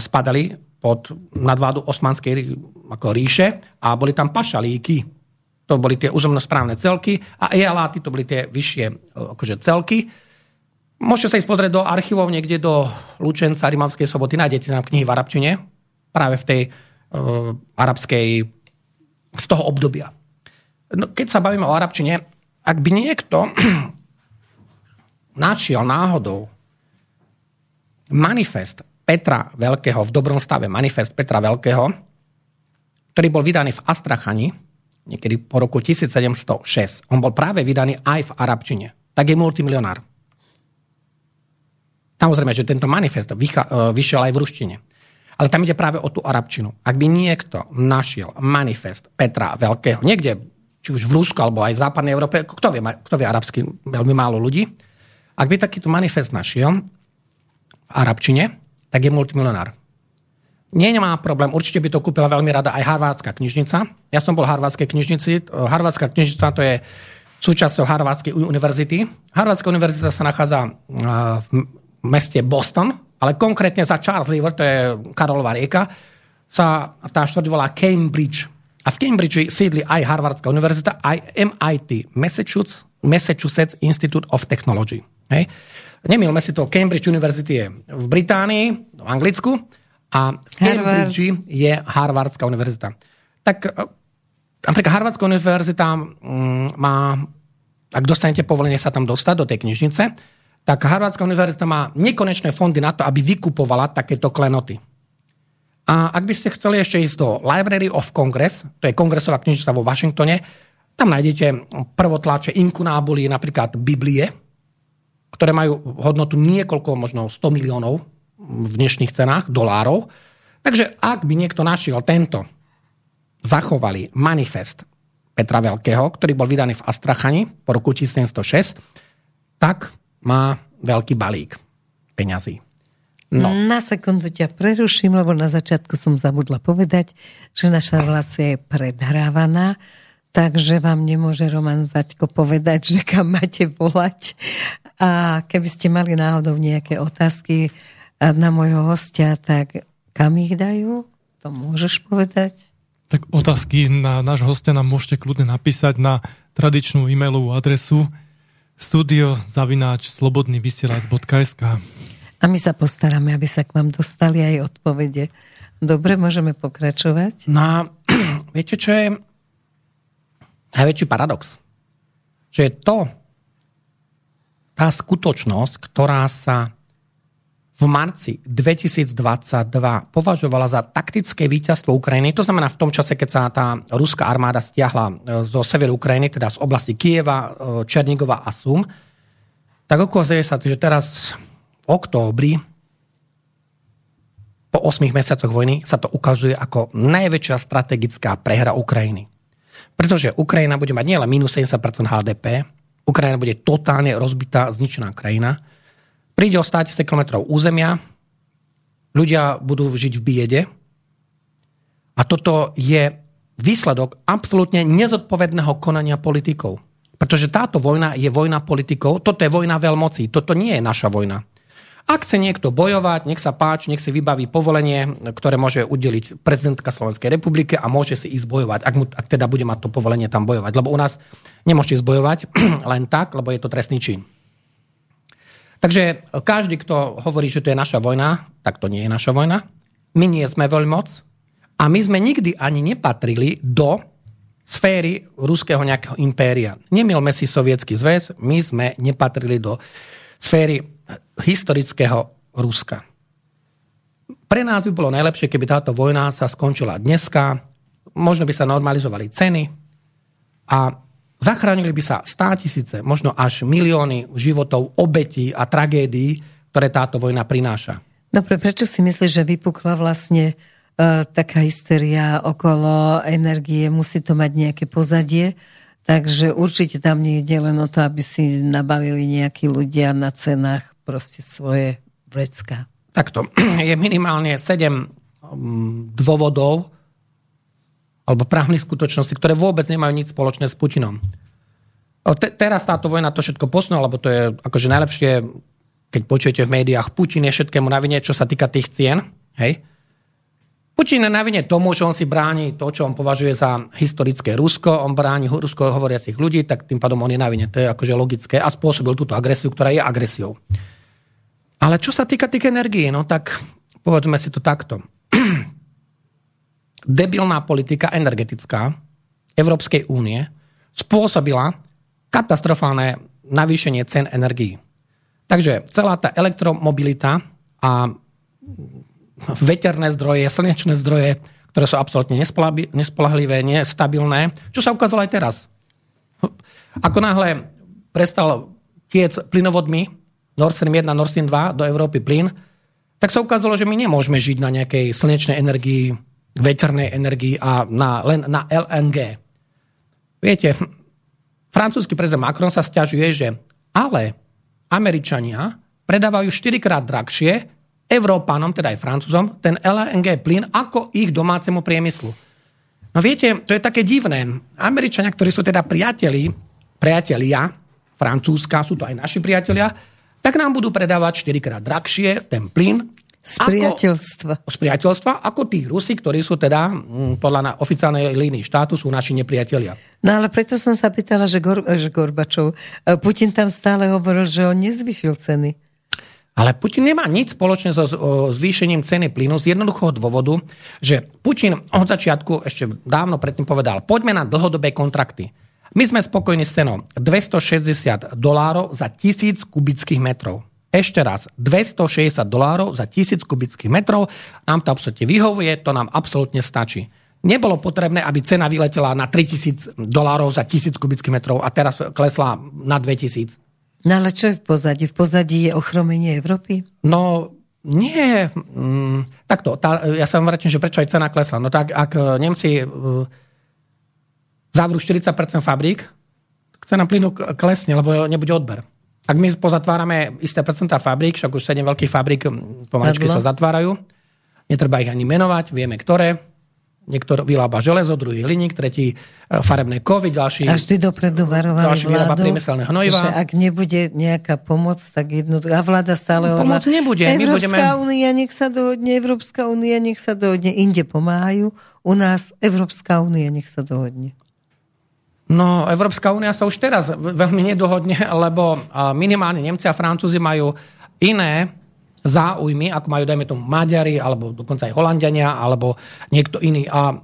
B: spadali pod nadvládu osmanskej ako ríše a boli tam pašalíky. To boli tie územnosprávne celky a ejaláty to boli tie vyššie akože celky Môžete sa ísť pozrieť do archívov niekde do Lučenca, Rimavskej soboty, nájdete tam knihy v arabčine, práve v tej uh, arabskej, z toho obdobia. No, keď sa bavíme o arabčine, ak by niekto našiel náhodou manifest Petra Veľkého, v dobrom stave manifest Petra Veľkého, ktorý bol vydaný v Astrachani, niekedy po roku 1706. On bol práve vydaný aj v arabčine. Tak je multimilionár. Samozrejme, že tento manifest e, vyšiel aj v ruštine. Ale tam ide práve o tú arabčinu. Ak by niekto našiel manifest Petra Veľkého, niekde, či už v Rusku, alebo aj v západnej Európe, kto vie, kto vie arabsky, veľmi málo ľudí, ak by takýto manifest našiel v arabčine, tak je multimilionár. Nie nemá problém, určite by to kúpila veľmi rada aj Harvardská knižnica. Ja som bol v Harvardskej knižnici. Harvardská knižnica to je súčasťou Harvardskej univerzity. Harvardská univerzita sa nachádza v meste Boston, ale konkrétne za Charles River, to je Karolová rieka, sa tá štvrť volá Cambridge. A v Cambridge sídli aj Harvardská univerzita, aj MIT, Massachusetts, Massachusetts Institute of Technology. Hej. Nemilme si to, Cambridge University je v Británii, v Anglicku, a v Cambridge Harvard. je Harvardská univerzita. Tak e, napríklad Harvardská univerzita mm, má, ak dostanete povolenie sa tam dostať do tej knižnice, tak Harvardská univerzita má nekonečné fondy na to, aby vykupovala takéto klenoty. A ak by ste chceli ešte ísť do Library of Congress, to je kongresová knižnica vo Washingtone, tam nájdete prvotláče inkunábuly, napríklad Biblie, ktoré majú hodnotu niekoľko, možno 100 miliónov v dnešných cenách, dolárov. Takže ak by niekto našiel tento, zachovali manifest Petra Veľkého, ktorý bol vydaný v Astrachani po roku 1706, tak má veľký balík peňazí.
A: No. Na sekundu ťa preruším, lebo na začiatku som zabudla povedať, že naša relácia je predhrávaná, takže vám nemôže Roman Zaďko povedať, že kam máte volať. A keby ste mali náhodou nejaké otázky na môjho hostia, tak kam ich dajú? to môžeš povedať?
C: Tak otázky na nášho hostia nám môžete kľudne napísať na tradičnú e-mailovú adresu studiozavináč slobodnyvysielac.sk
A: A my sa postaráme, aby sa k vám dostali aj odpovede. Dobre, môžeme pokračovať?
B: No viete, čo je najväčší paradox? Že je to, tá skutočnosť, ktorá sa v marci 2022 považovala za taktické víťazstvo Ukrajiny. To znamená v tom čase, keď sa tá ruská armáda stiahla e, zo severu Ukrajiny, teda z oblasti Kieva, e, Černigova a Sum, tak ukazuje sa, že teraz v októbri po 8 mesiacoch vojny sa to ukazuje ako najväčšia strategická prehra Ukrajiny. Pretože Ukrajina bude mať nielen minus 70% HDP, Ukrajina bude totálne rozbitá, zničená krajina, Príde o 100 km územia, ľudia budú žiť v biede a toto je výsledok absolútne nezodpovedného konania politikov. Pretože táto vojna je vojna politikov, toto je vojna veľmocí, toto nie je naša vojna. Ak chce niekto bojovať, nech sa páči, nech si vybaví povolenie, ktoré môže udeliť prezidentka Slovenskej republiky a môže si ísť bojovať, ak, mu, ak teda bude mať to povolenie tam bojovať. Lebo u nás nemôžete ísť bojovať len tak, lebo je to trestný čin. Takže každý, kto hovorí, že to je naša vojna, tak to nie je naša vojna. My nie sme veľmoc a my sme nikdy ani nepatrili do sféry ruského nejakého impéria. Nemilme si sovietský zväz, my sme nepatrili do sféry historického Ruska. Pre nás by bolo najlepšie, keby táto vojna sa skončila dneska, možno by sa normalizovali ceny a Zachránili by sa stá tisíce, možno až milióny životov, obetí a tragédií, ktoré táto vojna prináša.
A: Dobre, prečo si myslíš, že vypukla vlastne uh, taká hysteria okolo energie? Musí to mať nejaké pozadie? Takže určite tam nie je len o to, aby si nabalili nejakí ľudia na cenách proste svoje vrecka.
B: Takto. Je minimálne sedem mm, dôvodov, alebo právnych skutočností, ktoré vôbec nemajú nič spoločné s Putinom. Te, teraz táto vojna to všetko posunula, lebo to je akože najlepšie, keď počujete v médiách, Putin je všetkému na vine, čo sa týka tých cien. Hej? Putin je na vine tomu, že on si bráni to, čo on považuje za historické Rusko, on bráni rusko hovoriacich ľudí, tak tým pádom on je na. To je akože logické a spôsobil túto agresiu, ktorá je agresiou. Ale čo sa týka tých energií, no tak povedzme si to takto debilná politika energetická Európskej únie spôsobila katastrofálne navýšenie cen energií. Takže celá tá elektromobilita a veterné zdroje, slnečné zdroje, ktoré sú absolútne nespolahlivé, nestabilné, čo sa ukázalo aj teraz. Ako náhle prestal tiec plynovodmi Nord Stream 1, Nord Stream 2 do Európy plyn, tak sa ukázalo, že my nemôžeme žiť na nejakej slnečnej energii, veternej energii a na, len na LNG. Viete, francúzsky prezident Macron sa stiažuje, že ale Američania predávajú 4 krát drahšie Európanom, teda aj Francúzom, ten LNG plyn ako ich domácemu priemyslu. No viete, to je také divné. Američania, ktorí sú teda priateli, priatelia Francúzska, sú to aj naši priatelia, tak nám budú predávať 4 krát drahšie ten plyn
A: z priateľstva.
B: Ako, z priateľstva, ako tí Rusi, ktorí sú teda mm, podľa na oficiálnej línii štátu, sú naši nepriatelia.
A: No ale preto som sa pýtala, že, Gor, že Gorbačov, e, Putin tam stále hovoril, že on nezvyšil ceny.
B: Ale Putin nemá nič spoločné so zvýšením ceny plynu z jednoduchého dôvodu, že Putin od začiatku ešte dávno predtým povedal, poďme na dlhodobé kontrakty. My sme spokojní s cenou 260 dolárov za tisíc kubických metrov. Ešte raz, 260 dolárov za 1000 kubických metrov. Nám to absolútne vyhovuje, to nám absolútne stačí. Nebolo potrebné, aby cena vyletela na 3000 dolárov za 1000 kubických metrov a teraz klesla na 2000.
A: No ale čo je v pozadí? V pozadí je ochromenie Európy?
B: No, nie. Mm, takto, tá, ja sa vrátim, že prečo aj cena klesla. No tak, ak Nemci uh, zavrú 40% fabrík, cena plynu klesne, lebo nebude odber. Ak my pozatvárame isté percentá fabrík, však už 7 veľkých fabrík pomaličky sa zatvárajú, netreba ich ani menovať, vieme ktoré, Niekto vyrába železo, druhý hliník, tretí e, farebné kovy, ďalší...
A: A vždy dopredu varovali
B: ďalší vyrába priemyselné hnojiva.
A: že ak nebude nejaká pomoc, tak jednoducho... A vláda stále
B: No, pomoc nebude, my
A: Európska
B: budeme-
A: únia, nech sa dohodne, Európska únia, nech sa dohodne. Inde pomáhajú, u nás Európska únia, nech sa dohodne.
B: No, Európska únia sa už teraz veľmi nedohodne, lebo minimálne Nemci a Francúzi majú iné záujmy, ako majú, dajme tomu, Maďari, alebo dokonca aj Holandiania, alebo niekto iný. A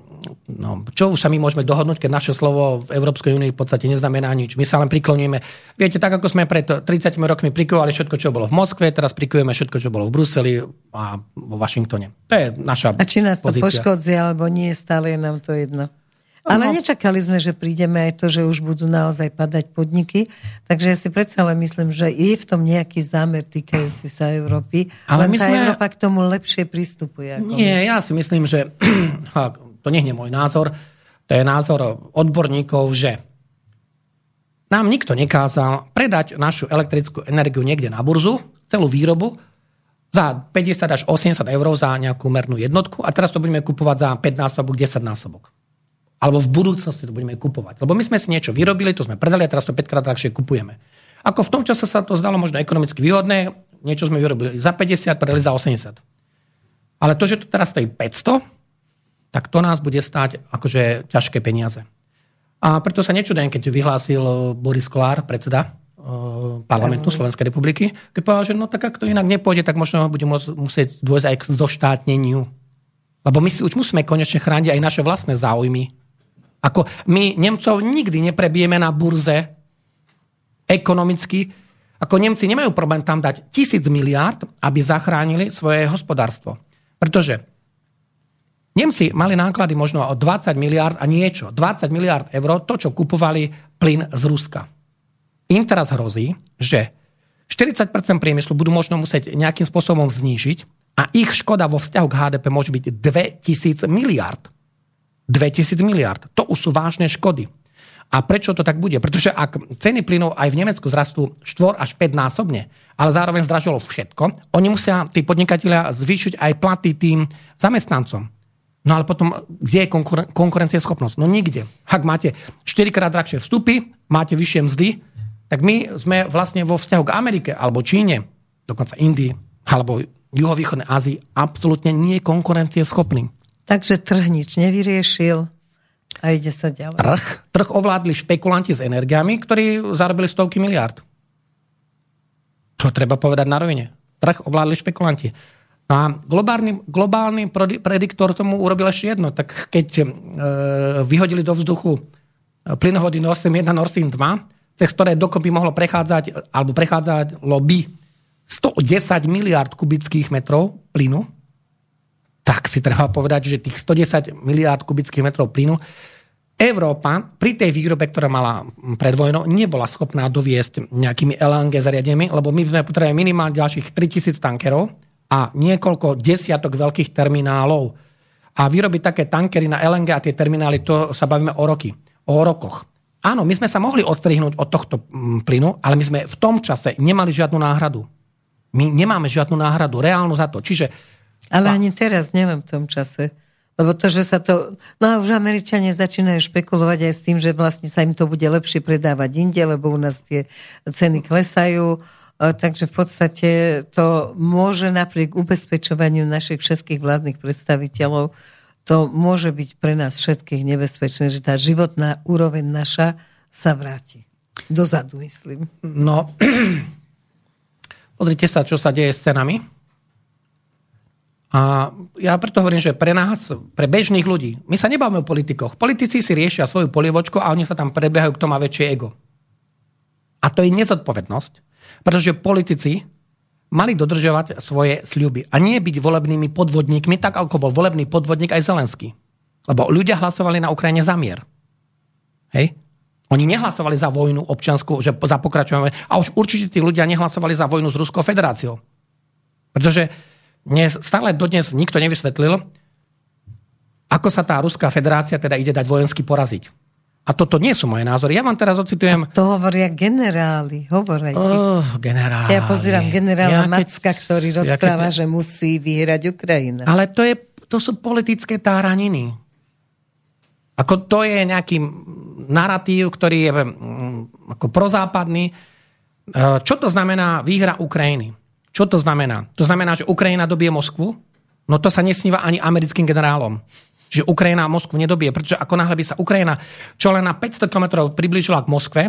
B: no, čo už sa my môžeme dohodnúť, keď naše slovo v Európskej únii v podstate neznamená nič. My sa len prikloníme. Viete, tak ako sme pred 30 rokmi prikovali všetko, čo bolo v Moskve, teraz prikujeme všetko, čo bolo v Bruseli a vo Washingtone. To je naša
A: A či nás to
B: pozícia.
A: poškodzí, alebo nie, stále je nám to jedno. Ale
B: No.
A: nečakali sme, že prídeme aj to, že už budú naozaj padať podniky. Takže ja si predsa len myslím, že je v tom nejaký zámer týkajúci sa Európy.
B: Ale
A: len
B: my
A: tá
B: sme-
A: Európa k tomu lepšie pristupuje. Ako my.
B: Nie, ja si myslím, že to nie je môj názor, to je názor odborníkov, že nám nikto nekázal predať našu elektrickú energiu niekde na burzu, celú výrobu, za 50 až 80 eur za nejakú mernú jednotku a teraz to budeme kupovať za 5 násobok, 10 násobok. Alebo v budúcnosti to budeme kupovať. Lebo my sme si niečo vyrobili, to sme predali a teraz to 5 krát drahšie kupujeme. Ako v tom čase sa to zdalo možno ekonomicky výhodné, niečo sme vyrobili za 50, predali za 80. Ale to, že to teraz stojí 500, tak to nás bude stáť akože ťažké peniaze. A preto sa nečudujem, keď vyhlásil Boris Kolár, predseda eh, parlamentu Slovenskej republiky, keď povedal, že no tak ak to inak nepôjde, tak možno bude musieť dôjsť aj k zoštátneniu. Lebo my si už musíme konečne chrániť aj naše vlastné záujmy. Ako my Nemcov nikdy neprebijeme na burze ekonomicky. Ako Nemci nemajú problém tam dať tisíc miliárd, aby zachránili svoje hospodárstvo. Pretože Nemci mali náklady možno o 20 miliárd a niečo, 20 miliárd eur, to, čo kupovali plyn z Ruska. Im teraz hrozí, že 40% priemyslu budú možno musieť nejakým spôsobom znížiť a ich škoda vo vzťahu k HDP môže byť 2000 miliárd. 2000 miliárd. To už sú vážne škody. A prečo to tak bude? Pretože ak ceny plynov aj v Nemecku zrastú 4 až 5 násobne, ale zároveň zdražilo všetko, oni musia, tí podnikatelia, zvýšiť aj platy tým zamestnancom. No ale potom, kde je konkuren- konkurencieschopnosť? No nikde. Ak máte 4 krát drahšie vstupy, máte vyššie mzdy, tak my sme vlastne vo vzťahu k Amerike alebo Číne, dokonca Indii alebo juhovýchodnej Ázii absolútne nie konkurencieschopní.
A: Takže trh nič nevyriešil a ide sa ďalej.
B: Trh, trh ovládli špekulanti s energiami, ktorí zarobili stovky miliárd. To treba povedať na rovine. Trh ovládli špekulanti. A globálny, globálny prediktor tomu urobil ešte jedno. Tak keď e, vyhodili do vzduchu e, plynovody Nord Stream 1, Nord Stream 2, cez ktoré dokopy mohlo prechádzať, alebo prechádzať lobby 110 miliard kubických metrov plynu, tak si treba povedať, že tých 110 miliárd kubických metrov plynu Európa pri tej výrobe, ktorá mala pred vojnou, nebola schopná doviesť nejakými LNG zariadeniami, lebo my sme potrebovali minimálne ďalších 3000 tankerov a niekoľko desiatok veľkých terminálov. A vyrobiť také tankery na LNG a tie terminály, to sa bavíme o roky, o rokoch. Áno, my sme sa mohli odstrihnúť od tohto mm, plynu, ale my sme v tom čase nemali žiadnu náhradu. My nemáme žiadnu náhradu, reálnu za to. Čiže
A: Ale ani teraz, neviem v tom čase. Lebo to, že sa to... No a už Američania začínajú špekulovať aj s tým, že vlastne sa im to bude lepšie predávať inde, lebo u nás tie ceny klesajú. Takže v podstate to môže napriek ubezpečovaniu našich všetkých vládnych predstaviteľov, to môže byť pre nás všetkých nebezpečné, že tá životná úroveň naša sa vráti. Dozadu, myslím.
B: No, pozrite sa, čo sa deje s cenami. A ja preto hovorím, že pre nás, pre bežných ľudí, my sa nebavíme o politikoch. Politici si riešia svoju polievočku a oni sa tam prebiehajú, kto má väčšie ego. A to je nezodpovednosť, pretože politici mali dodržovať svoje sľuby a nie byť volebnými podvodníkmi, tak ako bol volebný podvodník aj Zelenský. Lebo ľudia hlasovali na Ukrajine za mier. Hej? Oni nehlasovali za vojnu občiansku, že za pokračovanie. A už určite tí ľudia nehlasovali za vojnu s Ruskou federáciou. Pretože dnes, stále dodnes nikto nevysvetlil, ako sa tá Ruská federácia teda ide dať vojensky poraziť. A toto nie sú moje názory. Ja vám teraz ocitujem...
A: To hovoria generáli, hovoria.
B: Oh, generáli.
A: Ja pozerám generála
B: Ja keď-
A: Macka, ktorý
B: ja
A: rozpráva,
B: keď-
A: že musí vyhrať Ukrajina.
B: Ale to, je, to sú politické táraniny. Ako to je nejaký narratív, ktorý je mm, ako prozápadný. Čo to znamená výhra Ukrajiny? Čo to znamená? To znamená, že Ukrajina dobije Moskvu? No to sa nesníva ani americkým generálom. Že Ukrajina Moskvu nedobije, pretože ako náhle by sa Ukrajina čo len na 500 km priblížila k Moskve,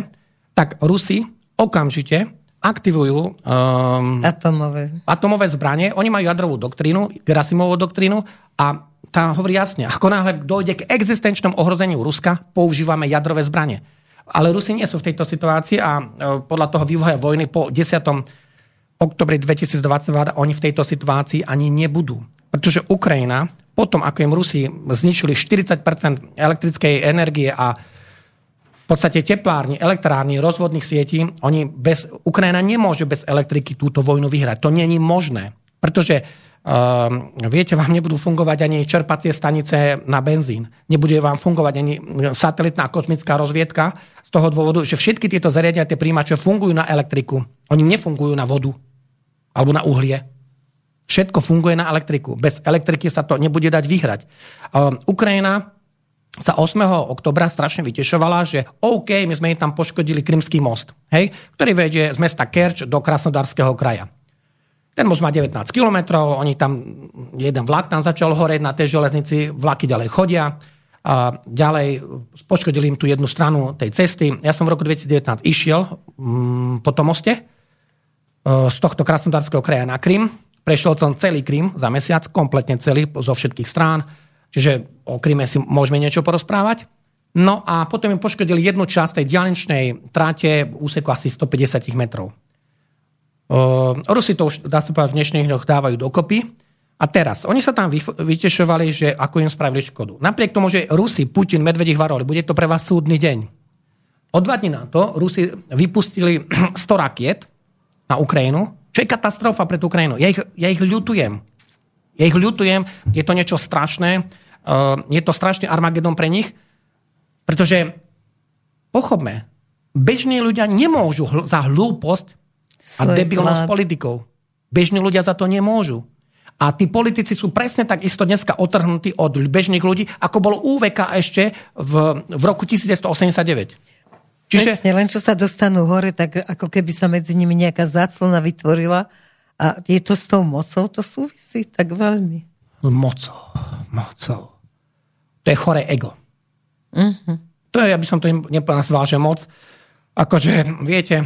B: tak Rusi okamžite aktivujú um,
A: atomové.
B: atomové zbranie. Oni majú jadrovú doktrínu, Gerasimovú doktrínu a tá hovorí jasne, ako náhle dojde k existenčnom ohrozeniu Ruska, používame jadrové zbranie. Ale Rusi nie sú v tejto situácii a e, podľa toho vývoja vojny po 10. oktobri 2022 oni v tejto situácii ani nebudú. Pretože Ukrajina, potom ako im Rusi zničili 40% elektrickej energie a v podstate teplárni, elektrárni, rozvodných sietí, oni bez, Ukrajina nemôže bez elektriky túto vojnu vyhrať. To je možné. Pretože Uh, viete, vám nebudú fungovať ani čerpacie stanice na benzín. Nebude vám fungovať ani satelitná kosmická rozviedka z toho dôvodu, že všetky tieto zariadenia, tie príjimače fungujú na elektriku. Oni nefungujú na vodu alebo na uhlie. Všetko funguje na elektriku. Bez elektriky sa to nebude dať vyhrať. Uh, Ukrajina sa 8. oktobra strašne vytešovala, že OK, my sme im tam poškodili Krymský most, hej, ktorý vedie z mesta Kerč do Krasnodarského kraja. Ten most má 19 kilometrov, oni tam, jeden vlak tam začal horeť na tej železnici, vlaky ďalej chodia a ďalej poškodili im tú jednu stranu tej cesty. Ja som v roku 2019 išiel mm, po tom moste z tohto krasnodarského kraja na Krym. Prešiel som celý Krym za mesiac, kompletne celý, zo všetkých strán. Čiže o Kryme si môžeme niečo porozprávať. No a potom im poškodili jednu časť tej diálničnej tráte v úseku asi 150 metrov. Rusi to už, dá sa povedať, v dnešných dňoch dávajú dokopy. A teraz, oni sa tam vytešovali, že ako im spravili škodu. Napriek tomu, že Rusi, Putin, Medvedich varovali, bude to pre vás súdny deň. O dva dní na to Rusi vypustili 100 rakiet na Ukrajinu, čo je katastrofa pre tú Ukrajinu. Ja ich, ja ich ľutujem. Ja ich ľutujem, je to niečo strašné, je to strašný Armagedon pre nich, pretože pochopme, bežní ľudia nemôžu za hlúposť a debilnosť politikov. Bežní ľudia za to nemôžu. A tí politici sú presne tak isto dneska otrhnutí od bežných ľudí, ako bolo UVK ešte v, v roku 1989.
A: Čiže... Presne, len čo sa dostanú hore, tak ako keby sa medzi nimi nejaká záclona vytvorila. A je to s tou mocou, to súvisí tak veľmi.
B: Mocou, mocou. To je chore ego. Uh-huh. To je, ja by som to nepovedal, že moc. Akože, viete,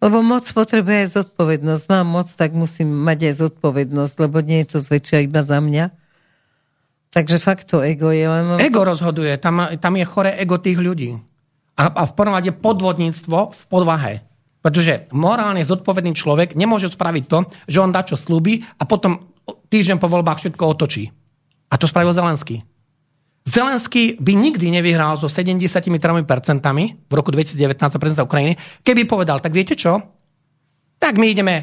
A: lebo moc potrebuje aj zodpovednosť. Mám moc, tak musím mať aj zodpovednosť, lebo nie je to zväčšia iba za mňa. Takže fakt to ego je len...
B: Ego rozhoduje. Tam, tam je chore ego tých ľudí. A, a v prvom rade podvodníctvo v podvahe. Pretože morálne zodpovedný človek nemôže spraviť to, že on dá čo slúbi a potom týždeň po voľbách všetko otočí. A to spravil Zelenský. Zelenský by nikdy nevyhral so 73% v roku 2019 prezidenta Ukrajiny, keby povedal, tak viete čo? Tak my ideme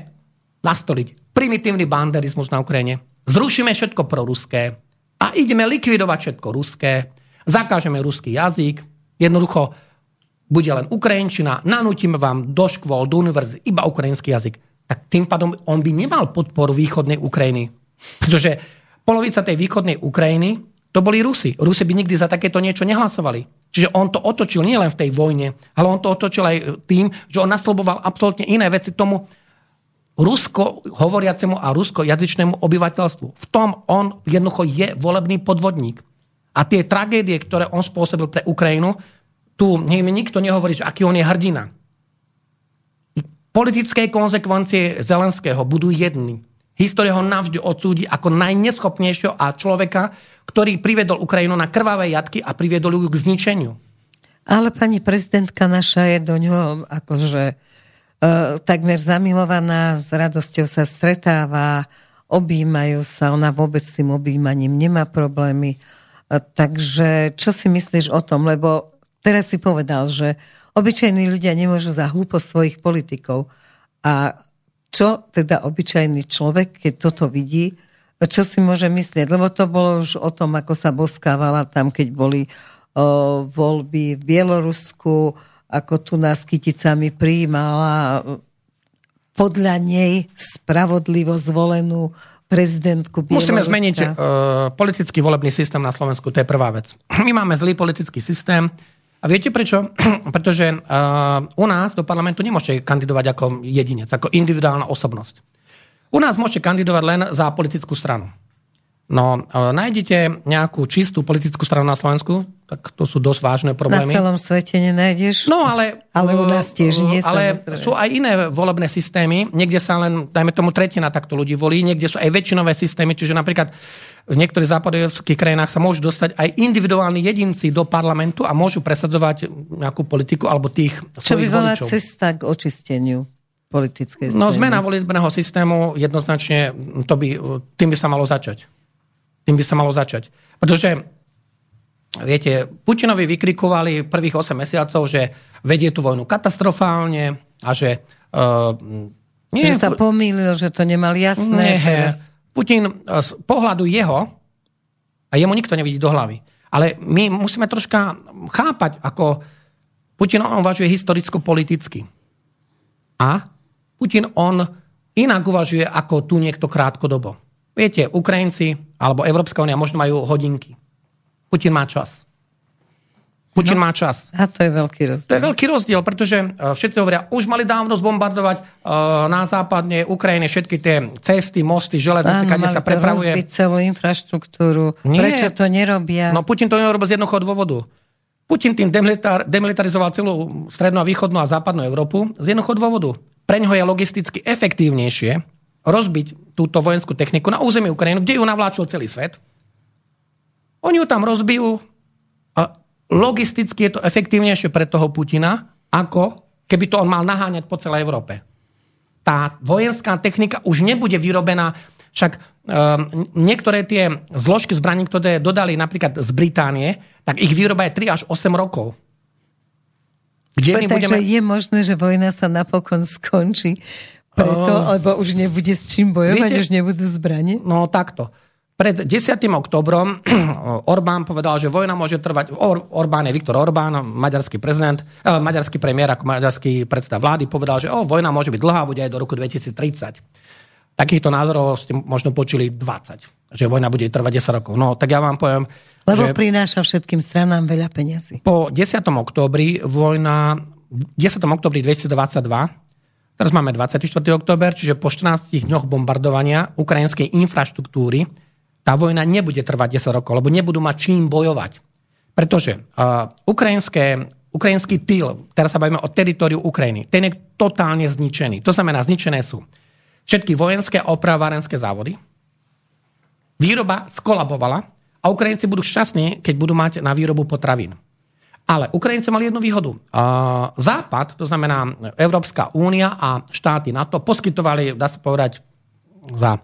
B: nastoliť primitívny banderizmus na Ukrajine. Zrušíme všetko proruské a ideme likvidovať všetko ruské, zakážeme ruský jazyk, jednoducho bude len ukrajinčina, nanútime vám do škôl, do univerzity iba ukrajinský jazyk. Tak tým pádom on by nemal podporu východnej Ukrajiny. Pretože polovica tej východnej Ukrajiny to boli Rusi. Rusi by nikdy za takéto niečo nehlasovali. Čiže on to otočil nielen v tej vojne, ale on to otočil aj tým, že on nasloboval absolútne iné veci tomu rusko hovoriacemu a rusko jazyčnému obyvateľstvu. V tom on jednoducho je volebný podvodník. A tie tragédie, ktoré on spôsobil pre Ukrajinu, tu mi nikto nehovorí, že aký on je hrdina. Politické konsekvencie Zelenského budú jedny. História ho navždy odsúdi ako najneschopnejšieho a človeka, ktorý priviedol Ukrajinu na krvavé jatky a priviedol ju k zničeniu.
A: Ale pani prezidentka naša je do ňoho akože e, takmer zamilovaná, s radosťou sa stretáva, objímajú sa, ona vôbec s tým objímaním nemá problémy. E, takže čo si myslíš o tom? Lebo teraz si povedal, že obyčajní ľudia nemôžu za hlúposť svojich politikov. A čo teda obyčajný človek, keď toto vidí, čo si môže myslieť, lebo to bolo už o tom, ako sa boskávala tam, keď boli o, voľby v Bielorusku, ako tu nás kyticami prijímala podľa nej spravodlivo zvolenú prezidentku
B: Musíme zmeniť uh, politický volebný systém na Slovensku, to je prvá vec. My máme zlý politický systém, a viete prečo? Pretože uh, u nás do parlamentu nemôžete kandidovať ako jedinec, ako individuálna osobnosť. U nás môžete kandidovať len za politickú stranu. No, uh, nájdete nejakú čistú politickú stranu na Slovensku, tak to sú dosť vážne problémy.
A: Na celom svete nenájdeš.
B: No, ale...
A: Ale u nás tiež nie.
B: Ale samozrejme. sú aj iné volebné systémy. Niekde sa len, dajme tomu, tretina takto ľudí volí. Niekde sú aj väčšinové systémy. Čiže napríklad v niektorých západovských krajinách sa môžu dostať aj individuálni jedinci do parlamentu a môžu presadzovať nejakú politiku alebo tých
A: Čo by
B: bola
A: cesta k očisteniu politickej
B: strany? No zmena volebného systému jednoznačne to by, tým by sa malo začať. Tým by sa malo začať. Pretože Viete, Putinovi vykrikovali prvých 8 mesiacov, že vedie tú vojnu katastrofálne a že... Uh,
A: nie, že sa pomýlil, že to nemal jasné. Nie, teraz.
B: Putin z pohľadu jeho, a jemu nikto nevidí do hlavy, ale my musíme troška chápať, ako Putin on uvažuje historicko-politicky. A Putin on inak uvažuje ako tu niekto krátkodobo. Viete, Ukrajinci alebo Európska únia možno majú hodinky. Putin má čas. Putin no, má čas.
A: A to je veľký rozdiel.
B: To je veľký rozdiel, pretože e, všetci hovoria, už mali dávno zbombardovať uh, na západne Ukrajine všetky tie cesty, mosty, železnice, kde sa prepravuje.
A: Áno, celú infraštruktúru. Nie. Prečo to nerobia?
B: No Putin to nerobí z jednoduchého dôvodu. Putin tým demilitar, demilitarizoval celú strednú a východnú a západnú Európu z jednoduchého dôvodu. Pre ňoho je logisticky efektívnejšie rozbiť túto vojenskú techniku na území Ukrajiny, kde ju navláčil celý svet. Oni ju tam rozbijú logisticky je to efektívnejšie pre toho Putina, ako keby to on mal naháňať po celej Európe. Tá vojenská technika už nebude vyrobená, však um, niektoré tie zložky zbraní, ktoré dodali napríklad z Británie, tak ich výroba je 3 až 8 rokov.
A: Kde my Takže budeme... je možné, že vojna sa napokon skončí preto, uh, lebo už nebude s čím bojovať, viete, už nebudú zbranie?
B: No takto. Pred 10. oktobrom Orbán povedal, že vojna môže trvať... Or, Orbán je Viktor Orbán, maďarský prezident, eh, maďarský premiér ako maďarský predseda vlády povedal, že oh, vojna môže byť dlhá, bude aj do roku 2030. Takýchto názorov ste možno počuli 20, že vojna bude trvať 10 rokov. No, tak ja vám poviem...
A: Lebo že prináša všetkým stranám veľa peniazy.
B: Po 10. oktobri vojna... 10. oktobri 2022 Teraz máme 24. október, čiže po 14 dňoch bombardovania ukrajinskej infraštruktúry tá vojna nebude trvať 10 rokov, lebo nebudú mať čím bojovať. Pretože ukrajinské, ukrajinský tyl, teraz sa bavíme o teritoriu Ukrajiny, ten je totálne zničený. To znamená, zničené sú všetky vojenské a opravárenské závody. Výroba skolabovala a Ukrajinci budú šťastní, keď budú mať na výrobu potravín. Ale Ukrajinci mali jednu výhodu. Západ, to znamená Európska únia a štáty NATO, poskytovali, dá sa povedať, za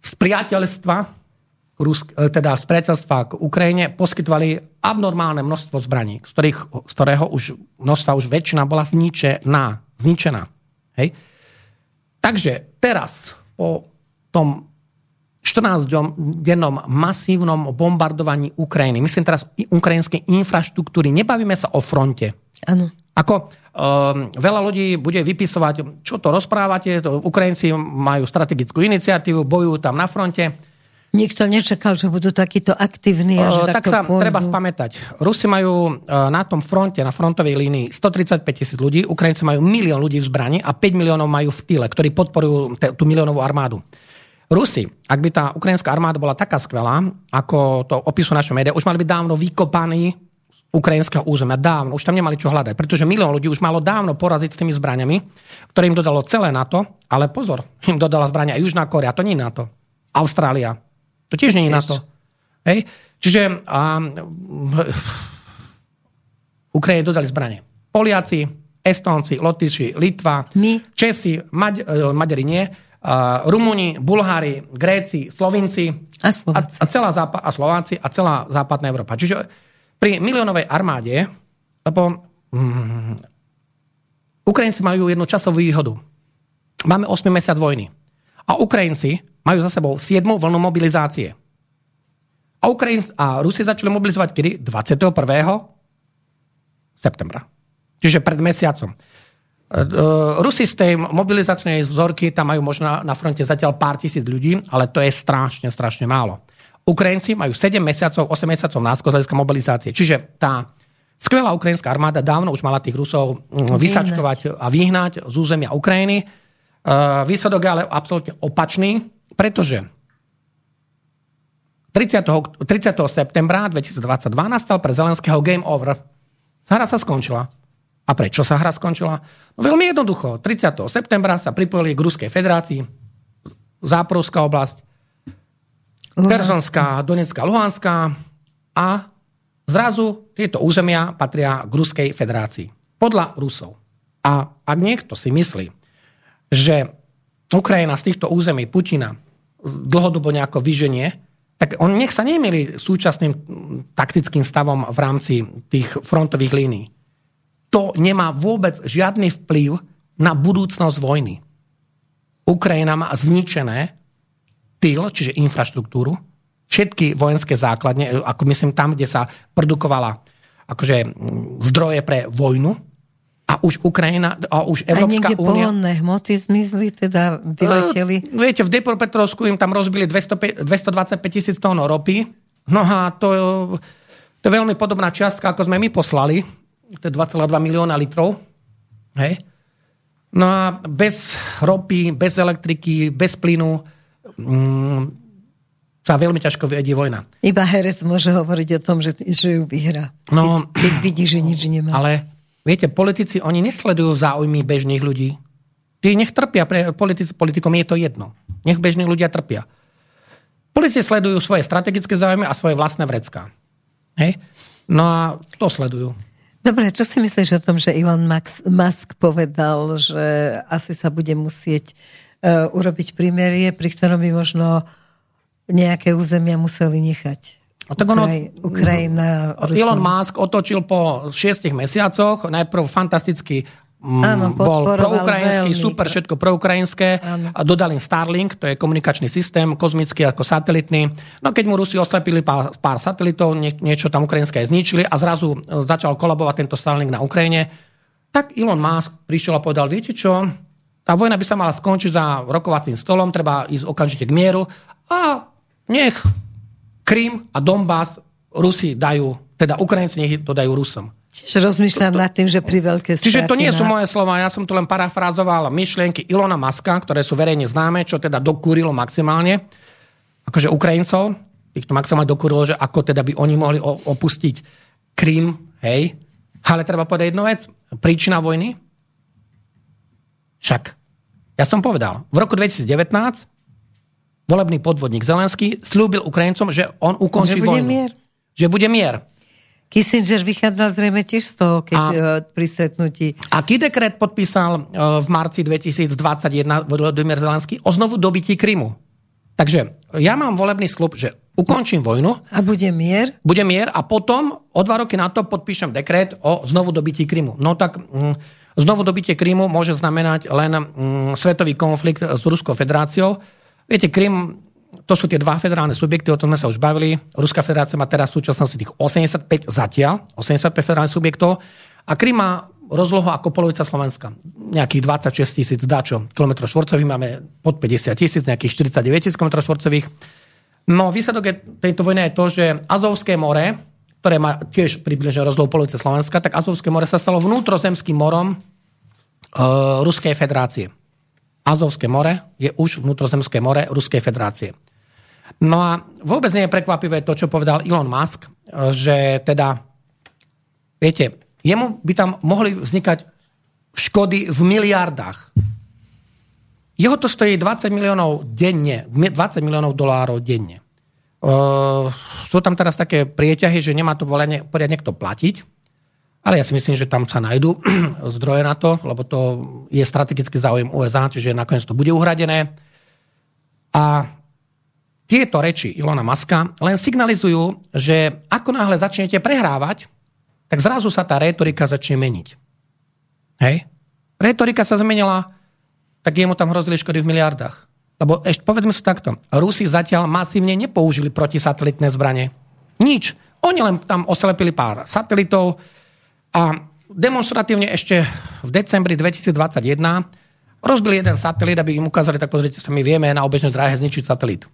B: z priateľstva, e, teda z priateľstva k Ukrajine poskytovali abnormálne množstvo zbraní, z, ktorých, z ktorého už množstva už väčšina bola zničená. zničená. Hej? Takže teraz po tom 14-dennom masívnom bombardovaní Ukrajiny, myslím teraz ukrajinskej infraštruktúry, nebavíme sa o fronte.
A: Áno.
B: Ako um, veľa ľudí bude vypisovať, čo to rozprávate, to Ukrajinci majú strategickú iniciatívu, bojujú tam na fronte.
A: Nikto nečakal, že budú takíto aktívni. A že
B: tak sa pôjdu. treba spamätať. Rusi majú na tom fronte, na frontovej línii 135 tisíc ľudí, Ukrajinci majú milión ľudí v zbrani a 5 miliónov majú v tyle, ktorí podporujú tú miliónovú armádu. Rusi, ak by tá ukrajinská armáda bola taká skvelá, ako to opisujú naše médiá, už mali by dávno vykopaní ukrajinského územia. Dávno. Už tam nemali čo hľadať, pretože milión ľudí už malo dávno poraziť s tými zbraniami, ktoré im dodalo celé NATO, ale pozor, im dodala zbrania Južná Korea, to nie je NATO. Austrália, to tiež nie je NATO. Hej? Čiže a, Ukrajine dodali zbranie. Poliaci, Estonci, Lotyši, Litva,
A: My?
B: Česi, Maď, e, Maďari nie, a Rumúni, Bulhári, Gréci, Slovinci
A: a, a,
B: a, celá zápa- a Slováci a celá západná Európa. Čiže pri miliónovej armáde, lebo mm, Ukrajinci majú jednu časovú výhodu. Máme 8 mesiac vojny. A Ukrajinci majú za sebou 7 vlnu mobilizácie. A, Ukrajinci, a Rusi začali mobilizovať kedy? 21. septembra. Čiže pred mesiacom. Rusi z tej mobilizačnej vzorky, tam majú možno na fronte zatiaľ pár tisíc ľudí, ale to je strašne, strašne málo. Ukrajinci majú 7 mesiacov, 8 mesiacov násko z hľadiska mobilizácie. Čiže tá skvelá ukrajinská armáda dávno už mala tých Rusov vysačkovať a vyhnať z územia Ukrajiny. Výsledok je ale absolútne opačný, pretože 30. 30. septembra 2022 nastal pre Zelenského game over. Hra sa skončila. A prečo sa hra skončila? No veľmi jednoducho. 30. septembra sa pripojili k Ruskej federácii, Záporovská oblasť, Kersonská, Donetská, Luhanská a zrazu tieto územia patria k Ruskej federácii. Podľa Rusov. A ak niekto si myslí, že Ukrajina z týchto území Putina dlhodobo nejako vyženie, tak on nech sa nemili súčasným taktickým stavom v rámci tých frontových línií to nemá vôbec žiadny vplyv na budúcnosť vojny. Ukrajina má zničené tyl, čiže infraštruktúru, všetky vojenské základne, ako myslím tam, kde sa produkovala akože zdroje pre vojnu, a už Ukrajina, a už Európska únia...
A: A hmoty zmizli, teda vyleteli?
B: Uh, viete, v Depropetrovsku im tam rozbili 200, 225 tisíc tón ropy. No a to, to je veľmi podobná čiastka, ako sme my poslali to je 2,2 milióna litrov. Hej. No a bez ropy, bez elektriky, bez plynu mm, sa veľmi ťažko vedie vojna.
A: Iba herec môže hovoriť o tom, že, že ju vyhrá. No, keď, keď vidí, že nič nemá.
B: Ale viete, politici, oni nesledujú záujmy bežných ľudí. Tí nech trpia, pre politici, politikom je to jedno. Nech bežní ľudia trpia. Politici sledujú svoje strategické záujmy a svoje vlastné vrecká. Hej? No a to sledujú.
A: Dobre, čo si myslíš o tom, že Elon Musk povedal, že asi sa bude musieť uh, urobiť primerie, pri ktorom by možno nejaké územia museli nechať? A tak ono, Ukraj, Ukrajina,
B: Elon Musk otočil po šiestich mesiacoch, najprv fantasticky Áno, bol proukrajinský, veľmi. super, všetko proukrajinské. A dodali Starlink, to je komunikačný systém, kozmický ako satelitný. No keď mu Rusi oslepili pár, pár satelitov, nie, niečo tam ukrajinské zničili a zrazu e, začal kolabovať tento Starlink na Ukrajine, tak Elon Musk prišiel a povedal, viete čo, tá vojna by sa mala skončiť za rokovacím stolom, treba ísť okamžite k mieru a nech Krym a Donbass Rusi dajú, teda Ukrajinci nech to dajú Rusom.
A: Čiže rozmýšľam nad tým, že pri veľké
B: Čiže to nie sú moje slova, ja som tu len parafrázoval myšlienky Ilona Maska, ktoré sú verejne známe, čo teda dokúrilo maximálne, akože Ukrajincov, ich to maximálne dokúrilo, že ako teda by oni mohli opustiť Krym, hej. Ale treba povedať jednu vec, príčina vojny, však, ja som povedal, v roku 2019 volebný podvodník Zelenský slúbil Ukrajincom, že on ukončí že bude vojnu. Mier. Že bude mier.
A: Kissinger vychádzal zrejme tiež z toho, keď a, e, pri stretnutí.
B: Aký dekret podpísal e, v marci 2021 Volodymyr Zelenský o znovu dobití Krymu? Takže ja mám volebný slub, že ukončím vojnu.
A: A bude mier?
B: Bude mier a potom o dva roky na to podpíšem dekret o znovu dobití Krymu. No tak mm, znovu dobitie Krymu môže znamenať len mm, svetový konflikt s Ruskou federáciou. Viete, Krym to sú tie dva federálne subjekty, o tom sme sa už bavili. Ruská federácia má teraz v súčasnosti tých 85 zatiaľ, 85 federálnych subjektov a Krym má rozlohu ako polovica Slovenska. Nejakých 26 tisíc dačo km štvorcových, máme pod 50 tisíc, nejakých 49 tisíc km štvorcových. No výsledok je, tejto vojny je to, že Azovské more, ktoré má tiež približne rozlohu polovice Slovenska, tak Azovské more sa stalo vnútrozemským morom uh, Ruskej federácie. Azovské more je už vnútrozemské more Ruskej federácie. No a vôbec nie je prekvapivé to, čo povedal Elon Musk, že teda, viete, jemu by tam mohli vznikať škody v miliardách. Jeho to stojí 20 miliónov denne, 20 miliónov dolárov denne. Uh, sú tam teraz také prieťahy, že nemá to poriadne kto platiť. Ale ja si myslím, že tam sa nájdú zdroje na to, lebo to je strategický záujem USA, čiže nakoniec to bude uhradené. A tieto reči Ilona Maska len signalizujú, že ako náhle začnete prehrávať, tak zrazu sa tá retorika začne meniť. Hej? Retorika sa zmenila, tak jemu tam hrozili škody v miliardách. Lebo ešte povedzme si takto, Rusi zatiaľ masívne nepoužili protisatelitné zbranie. Nič. Oni len tam oslepili pár satelitov, a demonstratívne ešte v decembri 2021 rozbili jeden satelit, aby im ukázali, tak pozrite sa, my vieme na obežnej dráhe zničiť satelit.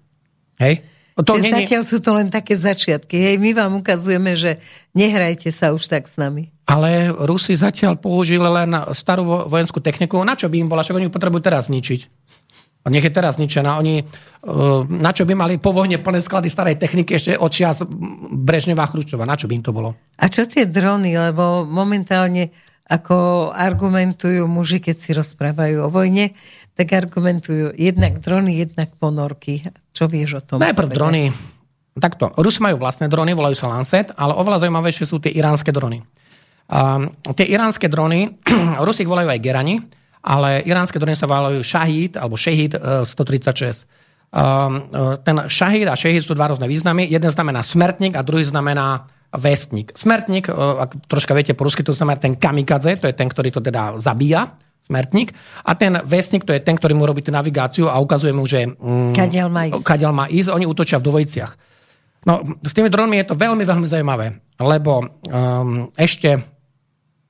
B: Hej?
A: To Čiže nie, zatiaľ sú to len také začiatky. Hej, my vám ukazujeme, že nehrajte sa už tak s nami.
B: Ale Rusi zatiaľ použili len starú vojenskú techniku. Na čo by im bola? Však oni potrebujú teraz zničiť. Nech je teraz zničená. Oni, e, na čo by mali po vojne plné sklady starej techniky ešte od čias Brežnevá Chruščova? Na čo by im to bolo?
A: A čo tie drony? Lebo momentálne ako argumentujú muži, keď si rozprávajú o vojne, tak argumentujú jednak drony, jednak ponorky. Čo vieš o tom?
B: Najprv drony. Takto. Rusi majú vlastné drony, volajú sa Lancet, ale oveľa zaujímavejšie sú tie iránske drony. Um, tie iránske drony, Rusi ich volajú aj Gerani, ale iránske drony sa volajú Shahid alebo Shahid 136. Um, ten Shahid a Shahid sú dva rôzne významy. Jeden znamená smrtník a druhý znamená vestník. Smrtník, ak troška viete po rusky, to znamená ten kamikadze, to je ten, ktorý to teda zabíja smertník. A ten vesník, to je ten, ktorý mu robí tú navigáciu a ukazuje mu, že
A: mm, kadiaľ, má ísť.
B: kadiaľ má ísť. Oni útočia v dvojiciach. No, s tými dronmi je to veľmi, veľmi zaujímavé, lebo um, ešte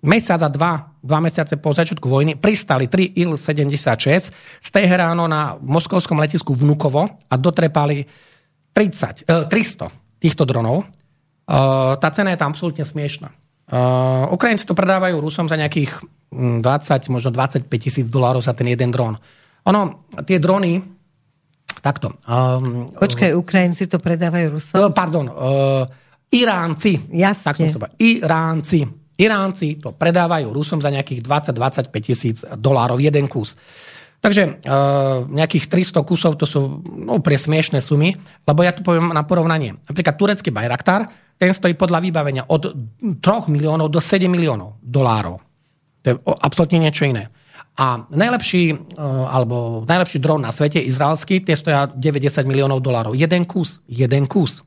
B: mesiac a dva, dva mesiace po začiatku vojny pristali 3 Il-76 z Teheránu na moskovskom letisku Vnukovo a dotrepali 30, eh, 300 týchto dronov. Uh, tá cena je tam absolútne smiešná. Uh, Ukrajinci to predávajú Rusom za nejakých 20, mm, možno 25 tisíc dolárov za ten jeden dron. Ono, tie drony, takto. Um,
A: Počkaj, Ukrajinci to predávajú Rusom?
B: Uh, pardon, uh, Iránci.
A: Jasne.
B: Tak som Iránci. Iránci to predávajú Rusom za nejakých 20-25 tisíc dolárov jeden kus. Takže uh, nejakých 300 kusov to sú no, pre smiešné sumy, lebo ja tu poviem na porovnanie. Napríklad turecký Bayraktar, ten stojí podľa vybavenia od 3 miliónov do 7 miliónov dolárov. To je absolútne niečo iné. A najlepší, e, alebo najlepší dron na svete, izraelský, tie stoja 90 miliónov dolárov. Jeden kus. Jeden kus.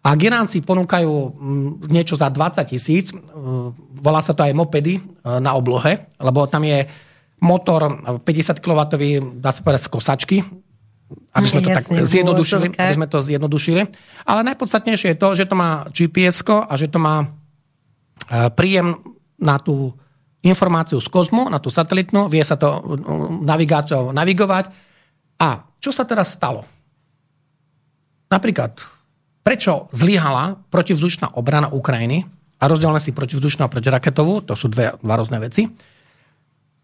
B: A Iránci ponúkajú mm, niečo za 20 tisíc, e, volá sa to aj mopedy e, na oblohe, lebo tam je motor 50 kW, dá sa povedať, z kosačky, aby sme to Jasne, tak zjednodušili, aby sme to zjednodušili. Ale najpodstatnejšie je to, že to má gps a že to má e, príjem na tú informáciu z kozmu, na tú satelitnú, vie sa to navigáciou navigovať. A čo sa teraz stalo? Napríklad, prečo zlyhala protivzdušná obrana Ukrajiny a rozdielne si protivzdušnú a protiraketovú, to sú dve, dva rôzne veci.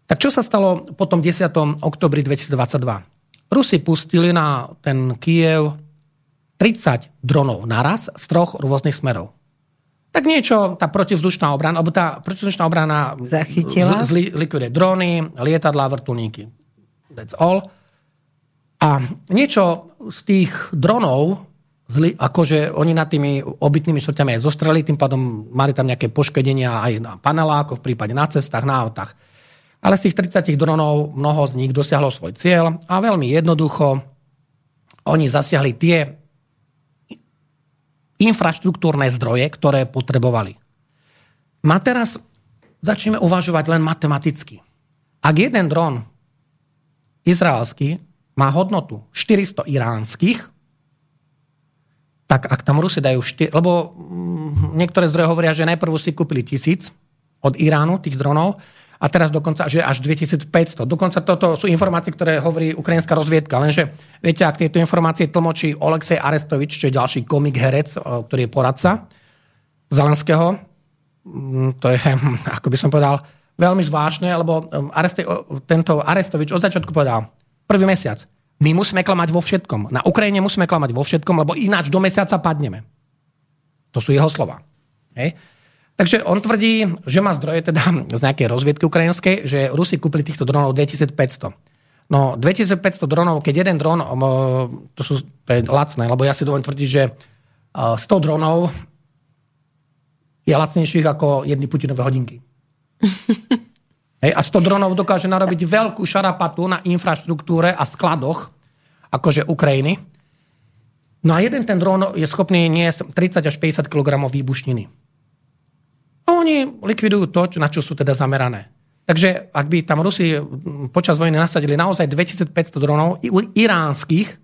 B: Tak čo sa stalo po tom 10. oktobri 2022? Rusi pustili na ten Kiev 30 dronov naraz z troch rôznych smerov. Tak niečo tá protivzdušná obrana, alebo tá protivzdušná obrana
A: Zachytila.
B: zlikviduje drony, lietadlá, vrtulníky. That's all. A niečo z tých dronov, zli, akože oni nad tými obytnými štvrťami aj zostreli, tým pádom mali tam nejaké poškodenia aj na panelákoch, v prípade na cestách, na autách. Ale z tých 30 dronov mnoho z nich dosiahlo svoj cieľ a veľmi jednoducho oni zasiahli tie infraštruktúrne zdroje, ktoré potrebovali. Ma teraz začneme uvažovať len matematicky. Ak jeden dron izraelský má hodnotu 400 iránskych, tak ak tam Rusi dajú 4, lebo mm, niektoré zdroje hovoria, že najprv si kúpili tisíc od Iránu, tých dronov, a teraz dokonca, že až 2500. Dokonca toto sú informácie, ktoré hovorí ukrajinská rozviedka. Lenže viete, ak tieto informácie tlmočí Oleksej Arestovič, čo je ďalší komik herec, ktorý je poradca Zelenského, mm, to je, ako by som povedal, veľmi zvláštne, lebo um, Areste, tento Arestovič od začiatku povedal, prvý mesiac, my musíme klamať vo všetkom. Na Ukrajine musíme klamať vo všetkom, lebo ináč do mesiaca padneme. To sú jeho slova. Hej? Takže on tvrdí, že má zdroje teda z nejakej rozviedky ukrajinskej, že Rusi kúpili týchto dronov 2500. No 2500 dronov, keď jeden dron, to, sú, to je lacné, lebo ja si dovolím tvrdiť, že 100 dronov je lacnejších ako jedny Putinové hodinky. Hej, a 100 dronov dokáže narobiť veľkú šarapatu na infraštruktúre a skladoch, akože Ukrajiny. No a jeden ten dron je schopný niesť 30 až 50 kg výbušniny. A oni likvidujú to, na čo sú teda zamerané. Takže ak by tam Rusi počas vojny nasadili naozaj 2500 dronov iránskych,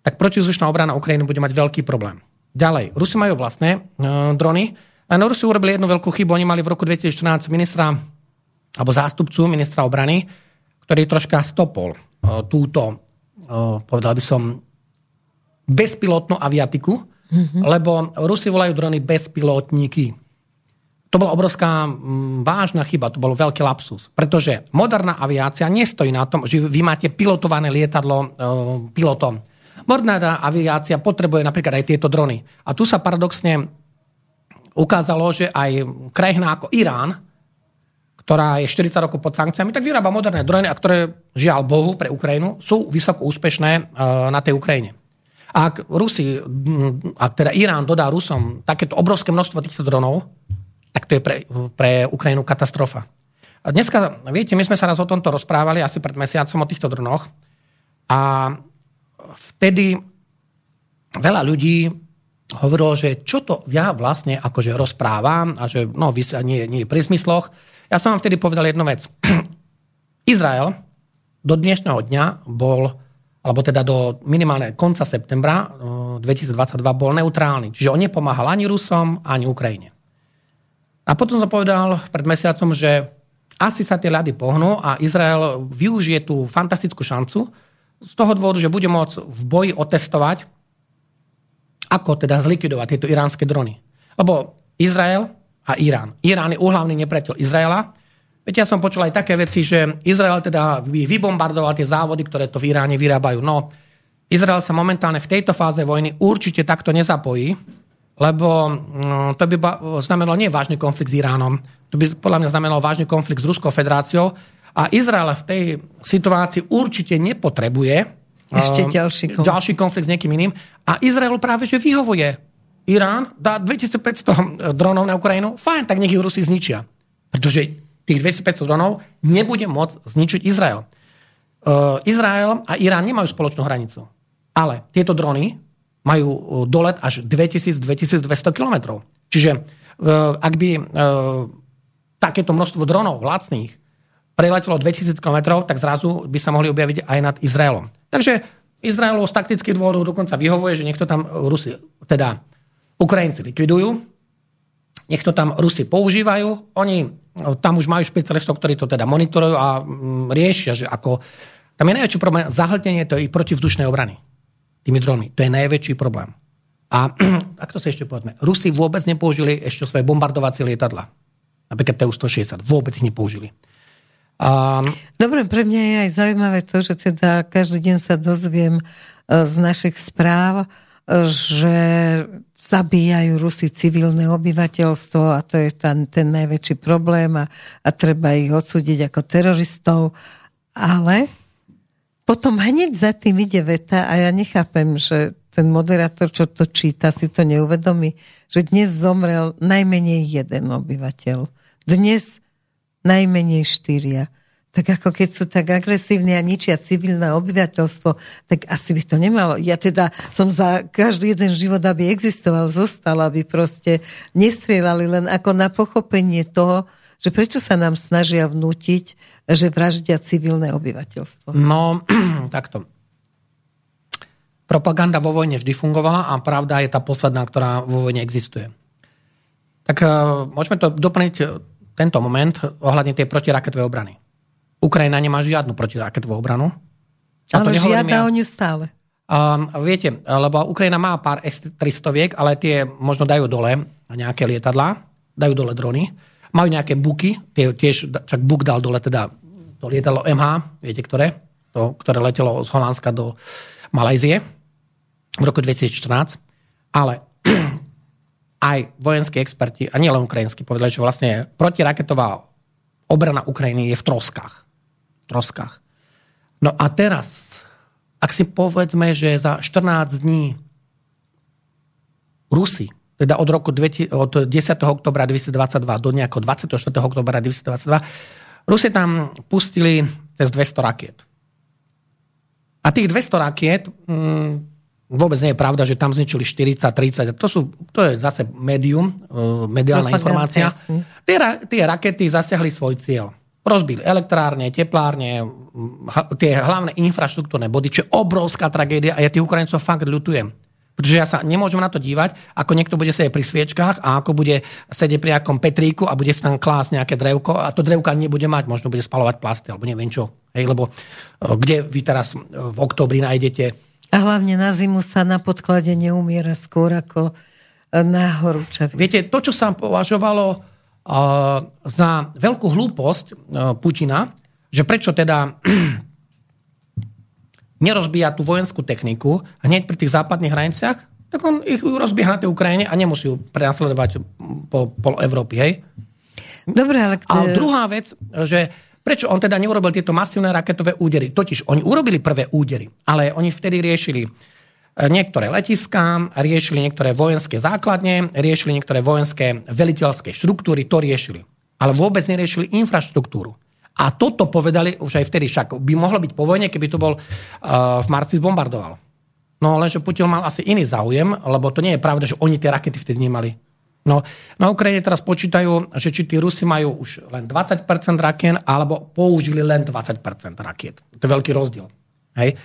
B: tak protizdušná obrana Ukrajiny bude mať veľký problém. Ďalej, Rusi majú vlastné e, drony, A Rusi urobili jednu veľkú chybu. Oni mali v roku 2014 ministra, alebo zástupcu ministra obrany, ktorý troška stopol túto, povedal by som, bezpilotnú aviatiku, mm-hmm. lebo Rusi volajú drony bezpilotníky. To bola obrovská m, vážna chyba, to bol veľký lapsus. Pretože moderná aviácia nestojí na tom, že vy máte pilotované lietadlo e, pilotom. Moderná aviácia potrebuje napríklad aj tieto drony. A tu sa paradoxne ukázalo, že aj krajina ako Irán, ktorá je 40 rokov pod sankciami, tak vyrába moderné drony, a ktoré, žiaľ Bohu, pre Ukrajinu, sú vysoko úspešné e, na tej Ukrajine. Ak Rusi, ak teda Irán dodá Rusom takéto obrovské množstvo týchto dronov, tak to je pre, pre Ukrajinu katastrofa. A dneska, viete, my sme sa raz o tomto rozprávali asi pred mesiacom o týchto dronoch a vtedy veľa ľudí hovorilo, že čo to ja vlastne akože rozprávam a že no, vy sa nie, nie pri zmysloch. Ja som vám vtedy povedal jednu vec. Izrael do dnešného dňa bol, alebo teda do minimálne konca septembra 2022 bol neutrálny. Čiže on nepomáhal ani Rusom, ani Ukrajine. A potom som povedal pred mesiacom, že asi sa tie ľady pohnú a Izrael využije tú fantastickú šancu z toho dôvodu, že bude môcť v boji otestovať, ako teda zlikvidovať tieto iránske drony. Lebo Izrael a Irán. Irán je úhlavný nepriateľ Izraela. Viete, ja som počul aj také veci, že Izrael teda vybombardoval tie závody, ktoré to v Iráne vyrábajú. No, Izrael sa momentálne v tejto fáze vojny určite takto nezapojí, lebo mm, to by znamenalo nie vážny konflikt s Iránom, to by podľa mňa znamenalo vážny konflikt s Ruskou federáciou a Izrael v tej situácii určite nepotrebuje
A: ešte ďalší
B: konflikt. ďalší konflikt s niekým iným. A Izrael práve že vyhovuje. Irán dá 2500 dronov na Ukrajinu, fajn, tak nech ich Rusi zničia. Pretože tých 2500 dronov nebude môcť zničiť Izrael. Uh, Izrael a Irán nemajú spoločnú hranicu. Ale tieto drony majú e, dolet až 2000-2200 km. Čiže e, ak by e, takéto množstvo dronov lacných preletelo 2000 km, tak zrazu by sa mohli objaviť aj nad Izraelom. Takže Izraelu z taktických dôvodov dokonca vyhovuje, že niekto tam Rusi, teda Ukrajinci likvidujú, nech to tam Rusi používajú, oni tam už majú špecialistov, ktorí to teda monitorujú a mm, riešia, že ako... Tam je najväčší problém zahltenie tej protivzdušnej obrany tými dronmi. To je najväčší problém. A ak to si ešte povedzme, Rusi vôbec nepoužili ešte svoje bombardovacie lietadla. Napríklad TU-160. Vôbec ich nepoužili.
A: A... Dobre, pre mňa je aj zaujímavé to, že teda každý deň sa dozviem e, z našich správ, e, že zabíjajú Rusi civilné obyvateľstvo a to je ten, ten najväčší problém a, a treba ich odsúdiť ako teroristov. Ale potom hneď za tým ide veta a ja nechápem, že ten moderátor, čo to číta, si to neuvedomí, že dnes zomrel najmenej jeden obyvateľ. Dnes najmenej štyria. Tak ako keď sú tak agresívne a ničia civilné obyvateľstvo, tak asi by to nemalo. Ja teda som za každý jeden život, aby existoval, zostal, aby proste nestrieľali len ako na pochopenie toho, že prečo sa nám snažia vnútiť, že vraždia civilné obyvateľstvo?
B: No, takto. Propaganda vo vojne vždy fungovala a pravda je tá posledná, ktorá vo vojne existuje. Tak uh, môžeme to doplniť e, tento moment ohľadne tej protiraketovej obrany. Ukrajina nemá žiadnu protiraketovú obranu.
A: Ale žiada ja. o ňu stále.
B: Um, viete, lebo Ukrajina má pár S-300, ale tie možno dajú dole nejaké lietadlá, dajú dole drony majú nejaké buky, tie tiež, čak buk dal dole teda to lietalo MH, viete ktoré? To, ktoré letelo z Holandska do Malajzie v roku 2014. Ale aj vojenskí experti, a nielen ukrajinskí, povedali, že vlastne protiraketová obrana Ukrajiny je v troskách. Troskách. No a teraz, ak si povedzme, že za 14 dní Rusi teda od roku od 10. oktobra 2022 do nejakého 24. oktobra 2022, Rusi tam pustili cez 200 rakiet. A tých 200 rakiet, mm, vôbec nie je pravda, že tam zničili 40, 30. To, sú, to je zase médium, e, mediálna informácia. Tie, tie rakety zasiahli svoj cieľ. Rozbili elektrárne, teplárne, tie hlavné infraštruktúrne body, čo je obrovská tragédia a ja tých Ukrajincov fakt ľutujem Pretože ja sa nemôžem na to dívať, ako niekto bude sedieť pri sviečkách a ako bude sedieť pri nejakom petríku a bude si tam klásť nejaké drevko a to drevko ani nebude mať, možno bude spalovať plasty alebo neviem čo. Hej, lebo e, kde vy teraz v oktobri nájdete...
A: A hlavne na zimu sa na podklade neumiera skôr ako na horúčaví.
B: Viete, to, čo sa považovalo za veľkú hlúposť uh, Putina, že prečo teda nerozbíja tú vojenskú techniku hneď pri tých západných hraniciach, tak on ich rozbieha na tej Ukrajine a nemusí ju prenasledovať po pol Európy, hej?
A: Dobre, ale...
B: A druhá vec, že prečo on teda neurobil tieto masívne raketové údery? Totiž oni urobili prvé údery, ale oni vtedy riešili niektoré letiská, riešili niektoré vojenské základne, riešili niektoré vojenské veliteľské štruktúry, to riešili. Ale vôbec neriešili infraštruktúru. A toto povedali už aj vtedy, však by mohlo byť po vojne, keby to bol uh, v marci zbombardoval. No lenže Putin mal asi iný záujem, lebo to nie je pravda, že oni tie rakety vtedy nemali. No, na Ukrajine teraz počítajú, že či tí Rusi majú už len 20% rakien, alebo použili len 20% rakiet. To je veľký rozdiel. Hej.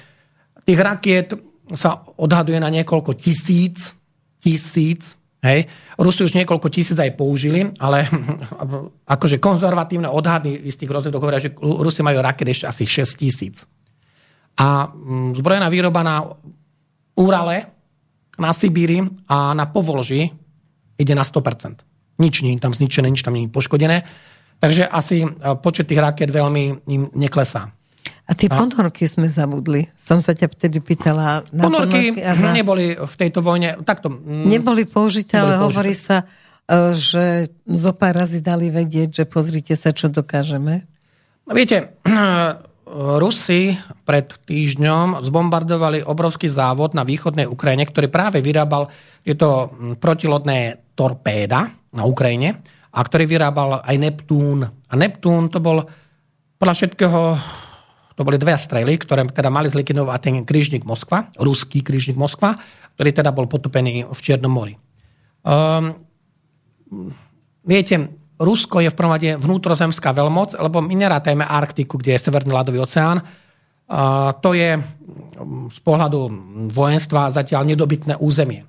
B: Tých rakiet sa odhaduje na niekoľko tisíc, tisíc Hej. Rusi už niekoľko tisíc aj použili, ale akože konzervatívne odhady istých rozhľadov hovoria, že Rusi majú raket ešte asi 6 tisíc. A mm, zbrojená výroba na Urale, na Sibíri a na Povolži ide na 100%. Nič nie je tam zničené, nič tam nie je poškodené. Takže asi e, počet tých raket veľmi im neklesá.
A: A tie ponorky sme zabudli. Som sa ťa vtedy pýtala.
B: Na ponorky, ponorky neboli v tejto vojne takto...
A: Mm, neboli použité, neboli ale použité. hovorí sa, e, že zo pár razy dali vedieť, že pozrite sa, čo dokážeme.
B: Viete, Rusi pred týždňom zbombardovali obrovský závod na východnej Ukrajine, ktorý práve vyrábal tieto mm, protilodné torpéda na Ukrajine a ktorý vyrábal aj Neptún. A Neptún to bol podľa všetkého to boli dve strely, ktoré teda mali zlikvidovať ten krížnik Moskva, ruský krížnik Moskva, ktorý teda bol potopený v Čiernom mori. Um, viete, Rusko je v prvom rade vnútrozemská veľmoc, lebo my nerátajme Arktiku, kde je Severný ľadový oceán. Uh, to je z pohľadu vojenstva zatiaľ nedobytné územie.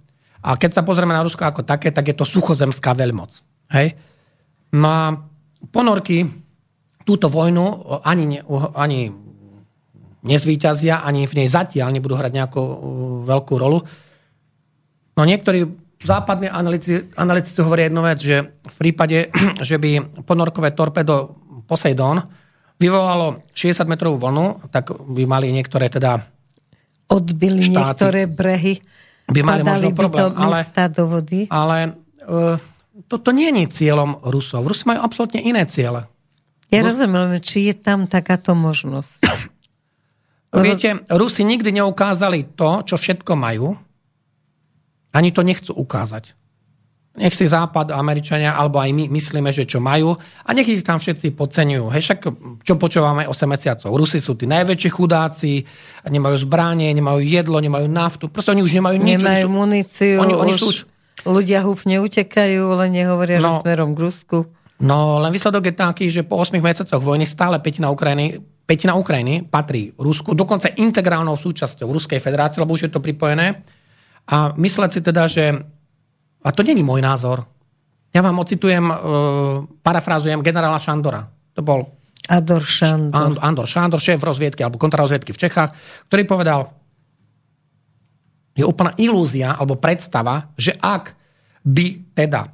B: A keď sa pozrieme na Rusko ako také, tak je to suchozemská veľmoc. Hej? No a ponorky túto vojnu ani, ani nezvýťazia, ani v nej zatiaľ nebudú hrať nejakú uh, veľkú rolu. No niektorí západní analytici, analytici hovoria jednu vec, že v prípade, že by ponorkové torpedo Poseidon vyvolalo 60 metrovú vlnu, tak by mali niektoré teda
A: odbili štáty, niektoré brehy,
B: by mali možno problém.
A: By ale, do vody.
B: Ale uh, toto nie je cieľom Rusov. Rusi majú absolútne iné ciele.
A: Ja Rus... rozumiem, či je tam takáto možnosť.
B: Viete, Rusi nikdy neukázali to, čo všetko majú. Ani to nechcú ukázať. Nech si Západ, Američania, alebo aj my myslíme, že čo majú. A nech ich tam všetci podceňujú. Hej, však čo počúvame 8 mesiacov. Rusi sú tí najväčší chudáci, nemajú zbranie, nemajú jedlo, nemajú naftu. Proste oni už nemajú nič.
A: Nemajú muníciu. Oni, oni už, už... Ľudia húfne utekajú, len nehovoria, no, že smerom k Rusku.
B: No, len výsledok je taký, že po 8 mesiacoch vojny stále petina Ukrajiny petina Ukrajiny patrí Rusku, dokonca integrálnou súčasťou Ruskej federácie, lebo už je to pripojené. A mysleť si teda, že... A to není môj názor. Ja vám ocitujem, uh, parafrázujem generála Šandora. To bol
A: Andor Šandor.
B: Andor Šandor, šéf rozviedky alebo kontrarozviedky v Čechách, ktorý povedal, je úplná ilúzia alebo predstava, že ak by teda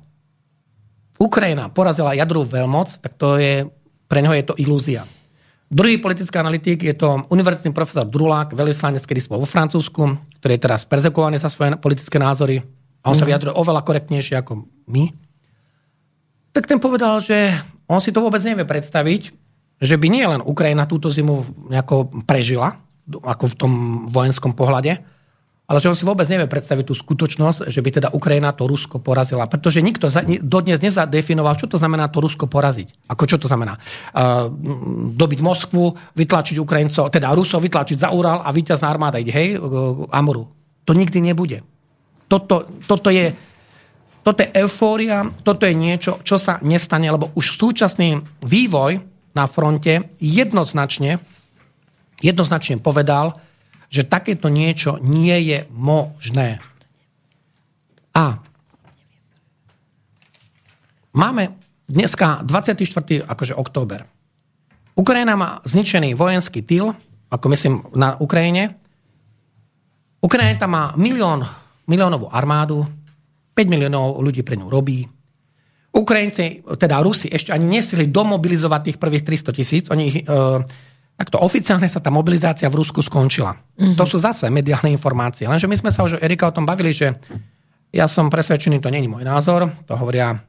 B: Ukrajina porazila jadrovú veľmoc, tak to je, pre neho je to ilúzia. Druhý politický analytik je to univerzitný profesor Drulák, veľvyslanec, kedy vo Francúzsku, ktorý je teraz perzekovaný za svoje politické názory a on sa mhm. vyjadruje oveľa korektnejšie ako my. Tak ten povedal, že on si to vôbec nevie predstaviť, že by nie len Ukrajina túto zimu nejako prežila, ako v tom vojenskom pohľade, ale že on si vôbec nevie predstaviť tú skutočnosť, že by teda Ukrajina to Rusko porazila. Pretože nikto dodnes nezadefinoval, čo to znamená to Rusko poraziť. Ako čo to znamená? Uh, dobiť Moskvu, vytlačiť Ukrajincov, teda Rusov vytlačiť za Ural a víťazná armáda ide, hej, Amoru. To nikdy nebude. Toto, toto je toto je eufória, toto je niečo, čo sa nestane, lebo už súčasný vývoj na fronte jednoznačne, jednoznačne povedal, že takéto niečo nie je možné. A máme dneska 24. Akože október. Ukrajina má zničený vojenský tyl, ako myslím na Ukrajine. Ukrajina má milión, miliónovú armádu, 5 miliónov ľudí pre ňu robí. Ukrajinci, teda Rusi, ešte ani nesili domobilizovať tých prvých 300 tisíc. Oni ich, e, takto oficiálne sa tá mobilizácia v Rusku skončila. Mm-hmm. To sú zase mediálne informácie. Lenže my sme sa už, Erika, o tom bavili, že ja som presvedčený, to není môj názor, to hovoria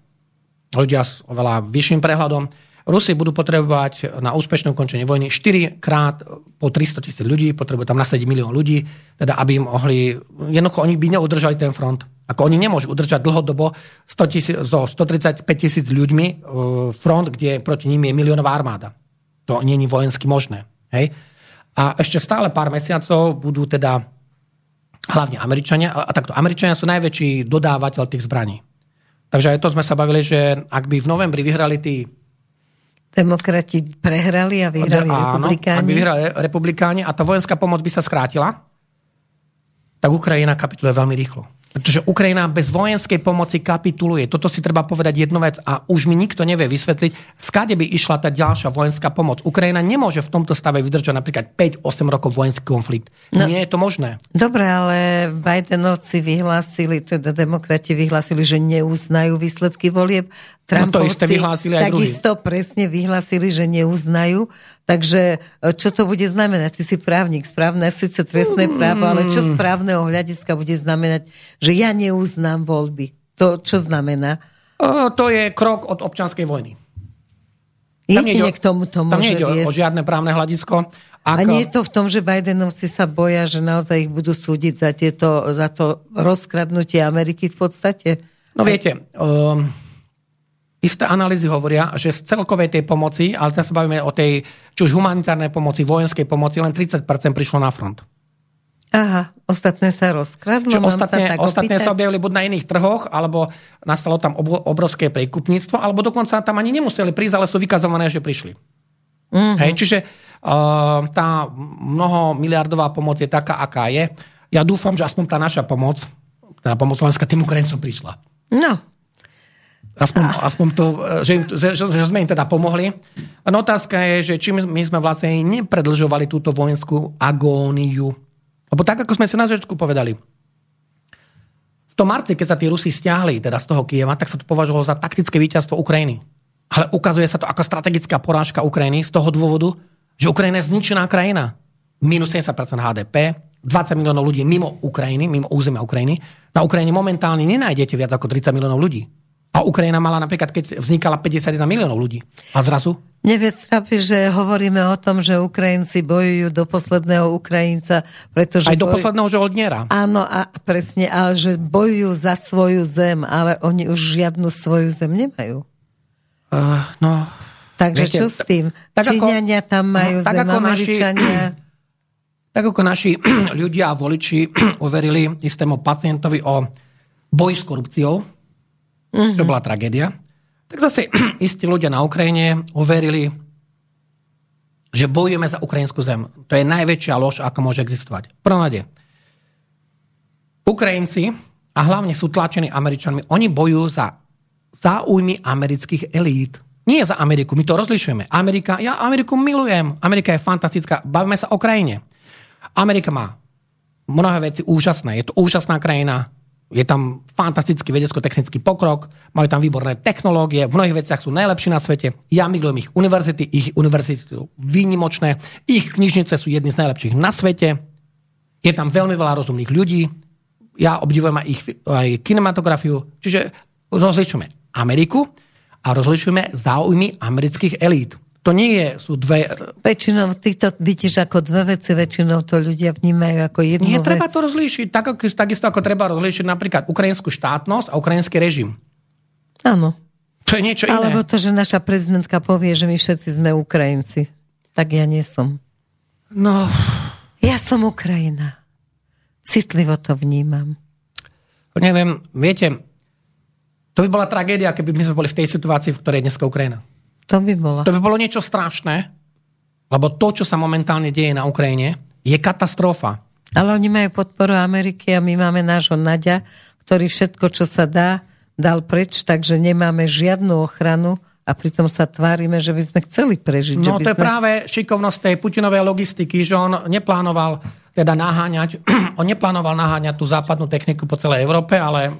B: ľudia s oveľa vyšším prehľadom. Rusi budú potrebovať na úspešné ukončenie vojny 4 krát po 300 tisíc ľudí, potrebujú tam nasadiť milión ľudí, teda aby im mohli, jednoducho oni by neudržali ten front. Ako oni nemôžu udržať dlhodobo 100 tisíc, so 135 tisíc ľuďmi e, front, kde proti ním je miliónová armáda. To je vojensky možné. Hej? A ešte stále pár mesiacov budú teda hlavne Američania, a takto Američania sú najväčší dodávateľ tých zbraní. Takže aj to sme sa bavili, že ak by v novembri vyhrali tí
A: Demokrati prehrali a vyhrali Áno, republikáni.
B: ak by vyhrali republikáni a tá vojenská pomoc by sa skrátila, tak Ukrajina kapituluje veľmi rýchlo. Pretože Ukrajina bez vojenskej pomoci kapituluje. Toto si treba povedať jednu vec a už mi nikto nevie vysvetliť, skade by išla tá ďalšia vojenská pomoc. Ukrajina nemôže v tomto stave vydržať napríklad 5-8 rokov vojenský konflikt. No, Nie je to možné.
A: Dobre, ale Bidenovci vyhlásili, teda demokrati vyhlásili, že neuznajú výsledky volieb.
B: Trumpovci no to isté vyhlásili aj
A: takisto druhý. presne vyhlásili, že neuznajú. Takže e, čo to bude znamenať? Ty si právnik, správne síce trestné právo, ale čo z právneho hľadiska bude znamenať, že ja neuznám voľby? To čo znamená?
B: O, to je krok od občanskej vojny.
A: Tam nie k tomu to
B: môže tam nie o, o žiadne právne hľadisko.
A: Ako... A nie je to v tom, že Bidenovci sa boja, že naozaj ich budú súdiť za, tieto, za to rozkradnutie Ameriky v podstate?
B: No viete, um, Isté analýzy hovoria, že z celkovej tej pomoci, ale teraz sa bavíme o tej, či už humanitárnej pomoci, vojenskej pomoci, len 30% prišlo na front.
A: Aha, ostatné sa rozkradlo?
B: Že ostatné, sa, ostatné sa objavili buď na iných trhoch, alebo nastalo tam obrovské prekupníctvo, alebo dokonca tam ani nemuseli prísť, ale sú vykazované, že prišli. Uh-huh. Hej, čiže uh, tá mnoho miliardová pomoc je taká, aká je. Ja dúfam, že aspoň tá naša pomoc, tá pomoc Slovenská tým Ukrajincom prišla.
A: No,
B: Aspoň, aspoň to, že, že, že, že sme im teda pomohli. No otázka je, že či my, sme vlastne nepredlžovali túto vojenskú agóniu. Lebo tak, ako sme sa na začiatku povedali, v tom marci, keď sa tí Rusi stiahli teda z toho Kieva, tak sa to považovalo za taktické víťazstvo Ukrajiny. Ale ukazuje sa to ako strategická porážka Ukrajiny z toho dôvodu, že Ukrajina je zničená krajina. Minus 70% HDP, 20 miliónov ľudí mimo Ukrajiny, mimo územia Ukrajiny. Na Ukrajine momentálne nenájdete viac ako 30 miliónov ľudí. A Ukrajina mala napríklad, keď vznikala 51 miliónov ľudí. A zrazu?
A: Trápi, že hovoríme o tom, že Ukrajinci bojujú do posledného Ukrajinca, pretože...
B: Aj do boj... posledného žoldniera.
A: Áno, a presne, ale že bojujú za svoju zem, ale oni už žiadnu svoju zem nemajú.
B: Uh, no...
A: Takže viete, čo s tým? Tak Číňania ako, tam majú tak zem, ako Američania... Naši,
B: tak ako naši ľudia a voliči uverili istému pacientovi o boji s korupciou, mm-hmm. čo bola tragédia, tak zase istí ľudia na Ukrajine uverili, že bojujeme za ukrajinskú zem. To je najväčšia lož, ako môže existovať. Prvom Ukrajinci, a hlavne sú tlačení Američanmi, oni bojujú za záujmy amerických elít. Nie za Ameriku, my to rozlišujeme. Amerika, ja Ameriku milujem. Amerika je fantastická. Bavíme sa o krajine. Amerika má mnohé veci úžasné. Je to úžasná krajina. Je tam fantastický vedecko-technický pokrok, majú tam výborné technológie, v mnohých veciach sú najlepší na svete. Ja milujem ich univerzity, ich univerzity sú výnimočné, ich knižnice sú jedny z najlepších na svete. Je tam veľmi veľa rozumných ľudí. Ja obdivujem aj ich aj kinematografiu. Čiže rozlišujeme Ameriku a rozlišujeme záujmy amerických elít. To nie je, sú dve...
A: Väčšinou ty to vidíš ako dve veci, väčšinou to ľudia vnímajú ako jednu
B: Nie,
A: vec.
B: treba to rozlíšiť, tak, takisto ako treba rozlíšiť napríklad ukrajinskú štátnosť a ukrajinský režim.
A: Áno.
B: To je niečo iné.
A: Alebo to, že naša prezidentka povie, že my všetci sme Ukrajinci. Tak ja nie som.
B: No...
A: Ja som Ukrajina. Citlivo to vnímam.
B: Neviem, viete, to by bola tragédia, keby my sme boli v tej situácii, v ktorej je dneska Ukrajina.
A: To by bolo.
B: To by bolo niečo strašné, lebo to, čo sa momentálne deje na Ukrajine, je katastrofa.
A: Ale oni majú podporu Ameriky a my máme nášho Nadia, ktorý všetko, čo sa dá, dal preč, takže nemáme žiadnu ochranu a pritom sa tvárime, že by sme chceli prežiť.
B: No to je
A: sme...
B: práve šikovnosť tej Putinovej logistiky, že on neplánoval teda naháňať, on neplánoval naháňať tú západnú techniku po celej Európe, ale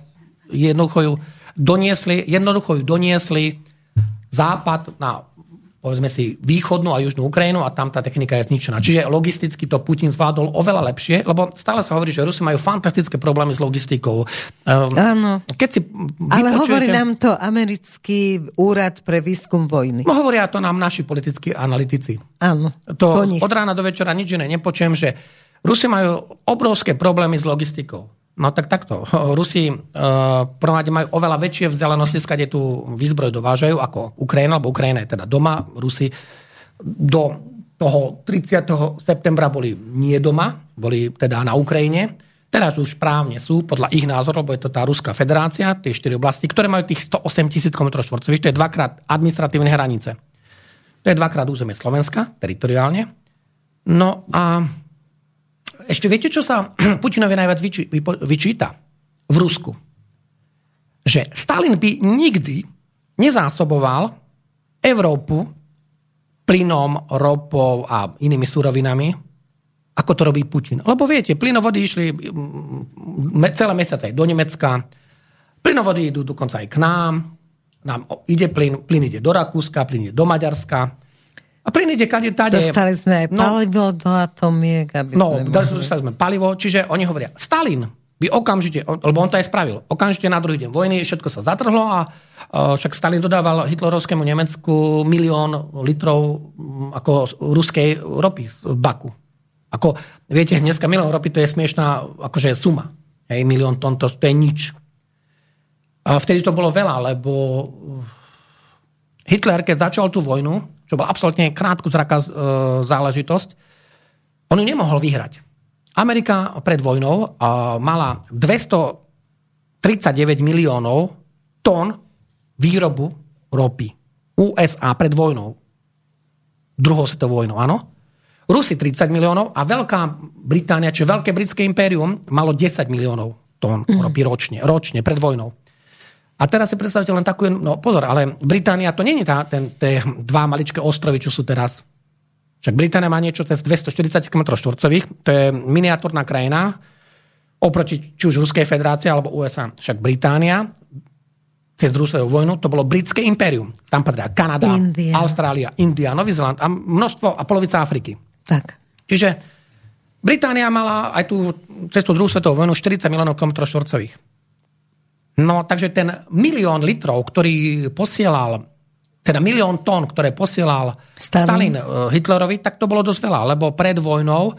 B: jednoducho ju doniesli, jednoducho ju doniesli západ na povedzme si, východnú a južnú Ukrajinu a tam tá technika je zničená. Čiže logisticky to Putin zvládol oveľa lepšie, lebo stále sa hovorí, že Rusi majú fantastické problémy s logistikou.
A: Ehm, Áno.
B: Keď si
A: Ale hovorí nám to americký úrad pre výskum vojny.
B: No hovoria to nám naši politickí analytici.
A: Áno.
B: To od rána do večera nič iné nepočujem, že Rusi majú obrovské problémy s logistikou. No tak takto. Rusi uh, prvom majú oveľa väčšie vzdialenosti, skade tú výzbroj dovážajú ako Ukrajina, lebo Ukrajina je teda doma. Rusi do toho 30. septembra boli nie doma, boli teda na Ukrajine. Teraz už právne sú, podľa ich názoru, lebo je to tá Ruská federácia, tie štyri oblasti, ktoré majú tých 108 tisíc km štvorcových, to je dvakrát administratívne hranice. To je dvakrát územie Slovenska, teritoriálne. No a ešte viete, čo sa Putinovi najviac vyčíta v Rusku? Že Stalin by nikdy nezásoboval Európu plynom, ropou a inými surovinami, ako to robí Putin. Lebo viete, plynovody išli celé mesiace aj do Nemecka, plynovody idú dokonca aj k nám, nám ide plyn, plyn ide do Rakúska, plyn ide do Maďarska, a plyn ide kade tade.
A: Dostali sme aj no, palivo do atomiek. Aby
B: no, sme dostali sme palivo, čiže oni hovoria, Stalin by okamžite, lebo on to aj spravil, okamžite na druhý deň vojny všetko sa zatrhlo a však Stalin dodával hitlerovskému Nemecku milión litrov ako ruskej ropy z Baku. Ako, viete, dneska milión ropy to je smiešná akože suma. Hej, milión tón, to, to je nič. A vtedy to bolo veľa, lebo Hitler, keď začal tú vojnu, čo bola absolútne krátku zraka e, záležitosť, on ju nemohol vyhrať. Amerika pred vojnou e, mala 239 miliónov tón výrobu ropy. USA pred vojnou. Druhou svetovou vojnou, áno. Rusi 30 miliónov a Veľká Británia, čiže Veľké britské impérium, malo 10 miliónov tón mm. ropy ročne, ročne pred vojnou. A teraz si predstavte len takú, no pozor, ale Británia to je tá, ten, tie dva maličké ostrovy, čo sú teraz. Však Británia má niečo cez 240 km štvorcových, to je miniatúrna krajina, oproti či už Ruskej federácie alebo USA. Však Británia cez druhú svetovú vojnu, to bolo britské impérium. Tam patria Kanada, India. Austrália, India, Nový Zeland a množstvo a polovica Afriky.
A: Tak.
B: Čiže Británia mala aj tú cez tú druhú svetovú vojnu 40 miliónov km štvorcových. No, takže ten milión litrov, ktorý posielal, teda milión tón, ktoré posielal Stalin. Stalin eh, Hitlerovi, tak to bolo dosť veľa, lebo pred vojnou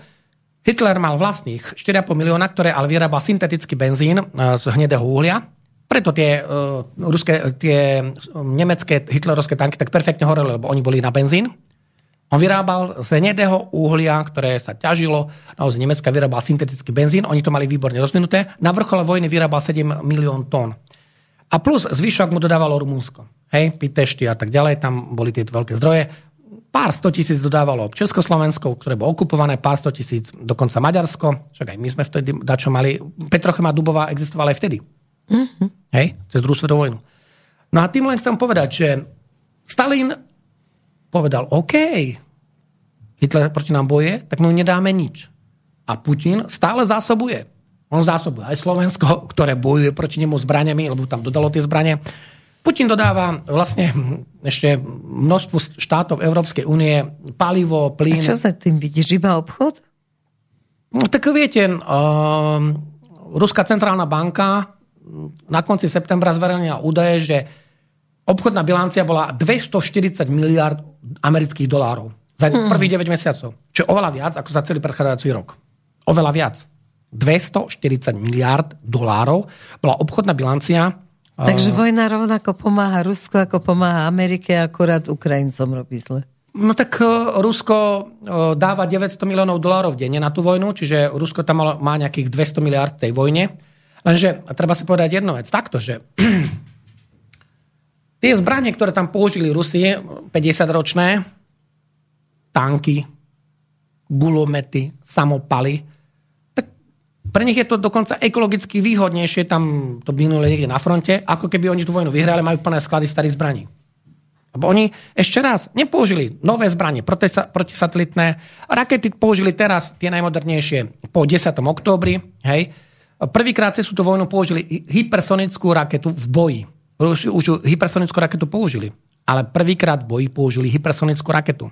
B: Hitler mal vlastných 4,5 milióna, ktoré ale vyrábal syntetický benzín eh, z hnedého uhlia. Preto tie, uh, ruské, tie nemecké hitlerovské tanky tak perfektne horeli, lebo oni boli na benzín. On vyrábal z hnedého uhlia, ktoré sa ťažilo, naozaj Nemecka vyrábal syntetický benzín, oni to mali výborne rozvinuté. Na vrchole vojny vyrábal 7 milión tón. A plus zvyšok mu dodávalo Rumunsko. Hej, Pitešti a tak ďalej, tam boli tie veľké zdroje. Pár sto tisíc dodávalo Československo, ktoré bolo okupované, pár sto tisíc dokonca Maďarsko, však aj my sme vtedy dačo mali. Petrochema Dubová existovala aj vtedy. Mm-hmm. Hej, cez druhú svetovú vojnu. No a tým len chcem povedať, že Stalin povedal, OK, Hitler proti nám boje, tak my mu nedáme nič. A Putin stále zásobuje. On zásobuje aj Slovensko, ktoré bojuje proti nemu zbraniami, lebo tam dodalo tie zbranie. Putin dodáva vlastne ešte množstvu štátov Európskej únie palivo, plyn.
A: A čo sa tým vidíš? Iba obchod?
B: No, tak viete, uh, Ruská centrálna banka na konci septembra zverejnila údaje, že obchodná bilancia bola 240 miliard amerických dolárov za hmm. prvých 9 mesiacov. Čo je oveľa viac ako za celý predchádzajúci rok. Oveľa viac. 240 miliard dolárov bola obchodná bilancia.
A: Takže uh, vojna rovnako pomáha Rusku, ako pomáha Amerike, akurát Ukrajincom robí zle.
B: No tak uh, Rusko uh, dáva 900 miliónov dolárov denne na tú vojnu, čiže Rusko tam má nejakých 200 miliard tej vojne. Lenže treba si povedať jednu vec, takto, že Tie zbranie, ktoré tam použili Rusie, 50-ročné, tanky, gulomety, samopaly, tak Pre nich je to dokonca ekologicky výhodnejšie, tam to minuli niekde na fronte, ako keby oni tú vojnu vyhrali, majú plné sklady starých zbraní. Lebo oni ešte raz nepoužili nové zbranie protisatelitné. Rakety použili teraz tie najmodernejšie po 10. októbri. Hej. Prvýkrát cez túto vojnu použili hypersonickú raketu v boji. Už, už hypersonickú raketu použili. Ale prvýkrát v boji použili hypersonickú raketu.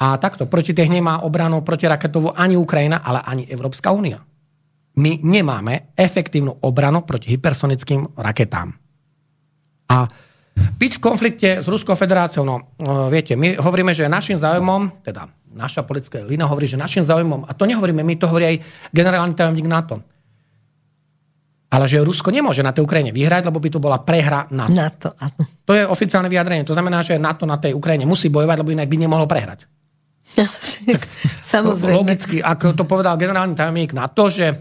B: A takto, proti tej nemá obranu protiraketovú ani Ukrajina, ale ani Európska únia. My nemáme efektívnu obranu proti hypersonickým raketám. A byť v konflikte s Ruskou federáciou, no viete, my hovoríme, že našim záujmom, teda naša politická lína hovorí, že našim záujmom, a to nehovoríme my, to hovorí aj generálny tajomník NATO, ale že Rusko nemôže na tej Ukrajine vyhrať, lebo by to bola prehra NATO.
A: NATO áno.
B: To je oficiálne vyjadrenie. To znamená, že NATO na tej Ukrajine musí bojovať, lebo inak by nemohlo prehrať.
A: Samozrejme.
B: Logicky, ako to povedal generálny tajomník NATO, že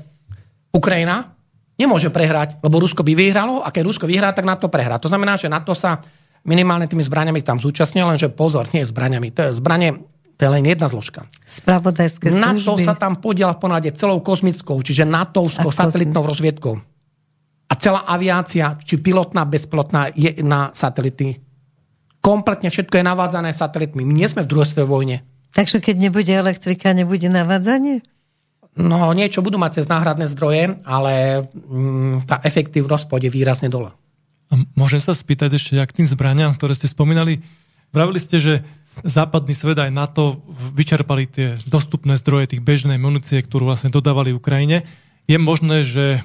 B: Ukrajina nemôže prehrať, lebo Rusko by vyhralo a keď Rusko vyhrá, tak na to prehrá. To znamená, že na to sa minimálne tými zbraniami tam zúčastnil, lenže pozor, nie zbraniami, to je zbranie, to je len jedna zložka.
A: Spravodajské služby.
B: NATO sa tam podiela v ponáde celou kozmickou, čiže NATO-skou satelitnou rozviedkou. A celá aviácia, či pilotná, bezpilotná, je na satelity. Kompletne všetko je navádzané satelitmi. My nie sme v druhej svetovej vojne.
A: Takže keď nebude elektrika, nebude navádzanie?
B: No niečo budú mať cez náhradné zdroje, ale mm, tá efektívnosť pôjde výrazne dole.
C: A môžem sa spýtať ešte, jak tým zbraniam, ktoré ste spomínali, vravili ste, že západný svet aj NATO vyčerpali tie dostupné zdroje tých bežnej munície, ktorú vlastne dodávali Ukrajine. Je možné, že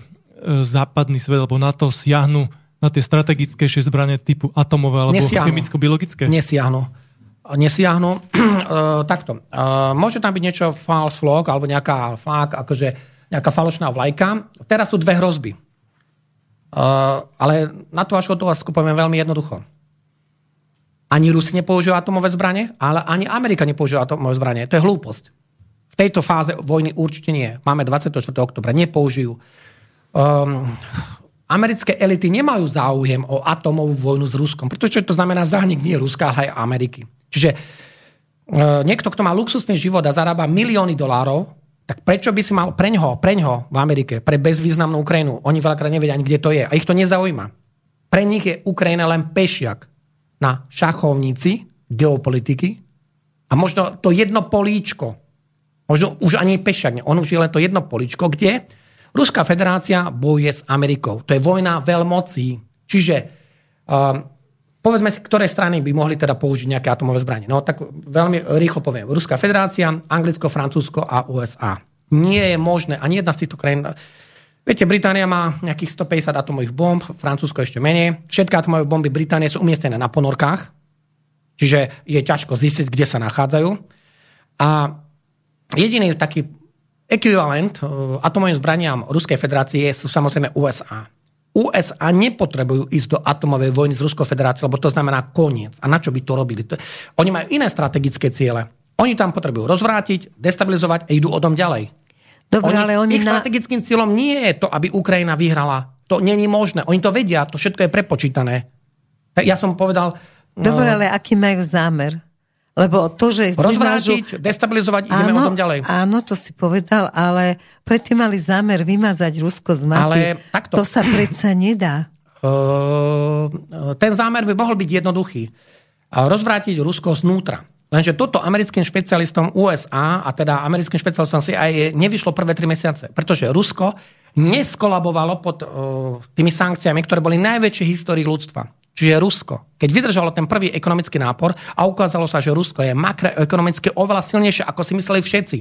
C: západný svet alebo NATO siahnu na tie strategickejšie zbranie typu atomové alebo chemicko-biologické?
B: Nesiahnu nesiahnu. Takto. Môže tam byť niečo false flag, alebo nejaká flag, akože nejaká falošná vlajka. Teraz sú dve hrozby. Ale na to vašu otázku poviem veľmi jednoducho. Ani Rusi nepoužívajú atomové zbranie, ale ani Amerika nepoužíva atomové zbranie. To je hlúposť. V tejto fáze vojny určite nie. Máme 24. oktobra, nepoužijú. Um, americké elity nemajú záujem o atomovú vojnu s Ruskom, pretože to znamená zánik nie Ruska, ale aj Ameriky. Čiže e, niekto, kto má luxusný život a zarába milióny dolárov, tak prečo by si mal preňho, preňho v Amerike, pre bezvýznamnú Ukrajinu? Oni veľakrát nevedia ani, kde to je. A ich to nezaujíma. Pre nich je Ukrajina len pešiak na šachovnici geopolitiky a možno to jedno políčko, možno už ani pešiak, on už je len to jedno políčko, kde Ruská federácia bojuje s Amerikou. To je vojna veľmocí. Čiže um, Povedzme si, ktoré strany by mohli teda použiť nejaké atomové zbranie. No tak veľmi rýchlo poviem. Ruská federácia, Anglicko, Francúzsko a USA. Nie je možné, ani jedna z týchto krajín... Viete, Británia má nejakých 150 atomových bomb, Francúzsko ešte menej. Všetky atomové bomby Británie sú umiestnené na ponorkách, čiže je ťažko zistiť, kde sa nachádzajú. A jediný taký ekvivalent eh, atomovým zbraniam Ruskej federácie sú samozrejme USA. USA nepotrebujú ísť do atomovej vojny s Ruskou federáciou, lebo to znamená koniec. A na čo by to robili? To, oni majú iné strategické ciele. Oni tam potrebujú rozvrátiť, destabilizovať a idú odom ďalej.
A: Dobre, oni, ale oni
B: ich na... strategickým cieľom nie je to, aby Ukrajina vyhrala. To není možné. Oni to vedia, to všetko je prepočítané. Ja som povedal...
A: Dobre, no... ale aký majú zámer? Lebo to, že...
B: Rozvrátiť, vymážu... destabilizovať, ideme áno, o tom ďalej.
A: Áno, to si povedal, ale predtým mali zámer vymazať Rusko z mapy. Ale takto. To sa predsa nedá.
B: Uh, ten zámer by mohol byť jednoduchý. Rozvrátiť Rusko znútra. Lenže toto americkým špecialistom USA a teda americkým špecialistom CIA nevyšlo prvé tri mesiace, pretože Rusko neskolabovalo pod uh, tými sankciami, ktoré boli najväčšie histórii ľudstva. Čiže Rusko, keď vydržalo ten prvý ekonomický nápor a ukázalo sa, že Rusko je makroekonomicky oveľa silnejšie, ako si mysleli všetci.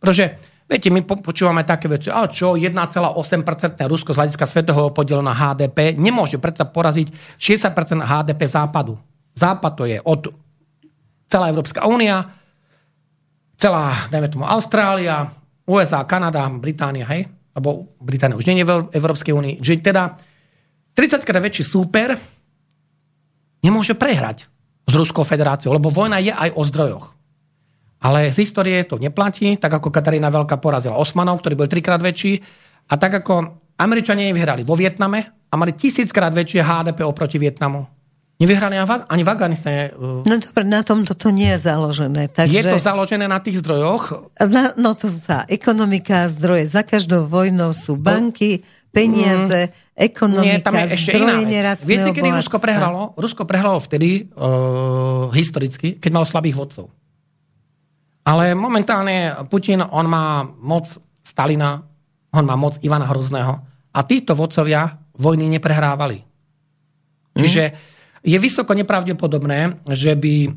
B: Pretože, viete, my počúvame také veci, a čo, 1,8% Rusko z hľadiska svetového podielu na HDP nemôže predsa poraziť 60% HDP západu. Západ to je od celá Európska únia, celá, dajme tomu, Austrália, USA, Kanada, Británia, hej? Lebo Británia už nie je v Európskej únii. Že teda 30 krát väčší súper nemôže prehrať s Ruskou federáciou, lebo vojna je aj o zdrojoch. Ale z histórie to neplatí, tak ako Katarína Veľká porazila Osmanov, ktorí boli trikrát väčší, a tak ako Američania vyhrali vo Vietname a mali tisíckrát väčšie HDP oproti Vietnamu. Nevyhrali ani v Afganistane.
A: No dobre, na tom toto nie je založené. Takže...
B: Je to založené na tých zdrojoch?
A: Na, no to sa ekonomika, zdroje. Za každou vojnou sú banky, peniaze, mm, ekonomika, nie, tam je ešte iná vec.
B: Viete, kedy Rusko prehralo? Rusko prehralo vtedy, uh, historicky, keď malo slabých vodcov. Ale momentálne Putin, on má moc Stalina, on má moc Ivana Hrozného a títo vodcovia vojny neprehrávali. Čiže mm je vysoko nepravdepodobné, že by e,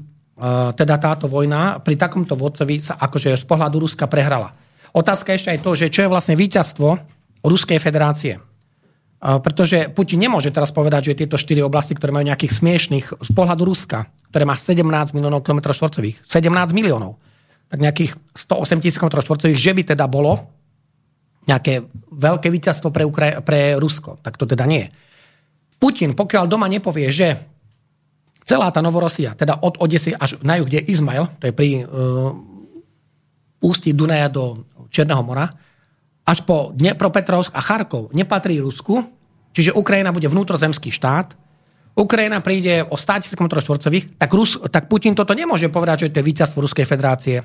B: teda táto vojna pri takomto vodcovi sa akože z pohľadu Ruska prehrala. Otázka ešte aj to, že čo je vlastne víťazstvo Ruskej federácie. E, pretože Putin nemôže teraz povedať, že tieto štyri oblasti, ktoré majú nejakých smiešných z pohľadu Ruska, ktoré má 17 miliónov km štvorcových, 17 miliónov, tak nejakých 108 tisíc km štvorcových, že by teda bolo nejaké veľké víťazstvo pre, Ukra- pre Rusko. Tak to teda nie. Putin, pokiaľ doma nepovie, že Celá tá Novorosia, teda od Odesy až na juh, kde je Izmail, to je pri uh, ústí Dunaja do Černého mora, až po Dnepropetrovsk a Charkov nepatrí Rusku, čiže Ukrajina bude vnútrozemský štát, Ukrajina príde o 100 000 km štvorcových, tak, Rus, tak Putin toto nemôže povedať, že to je víťazstvo Ruskej federácie.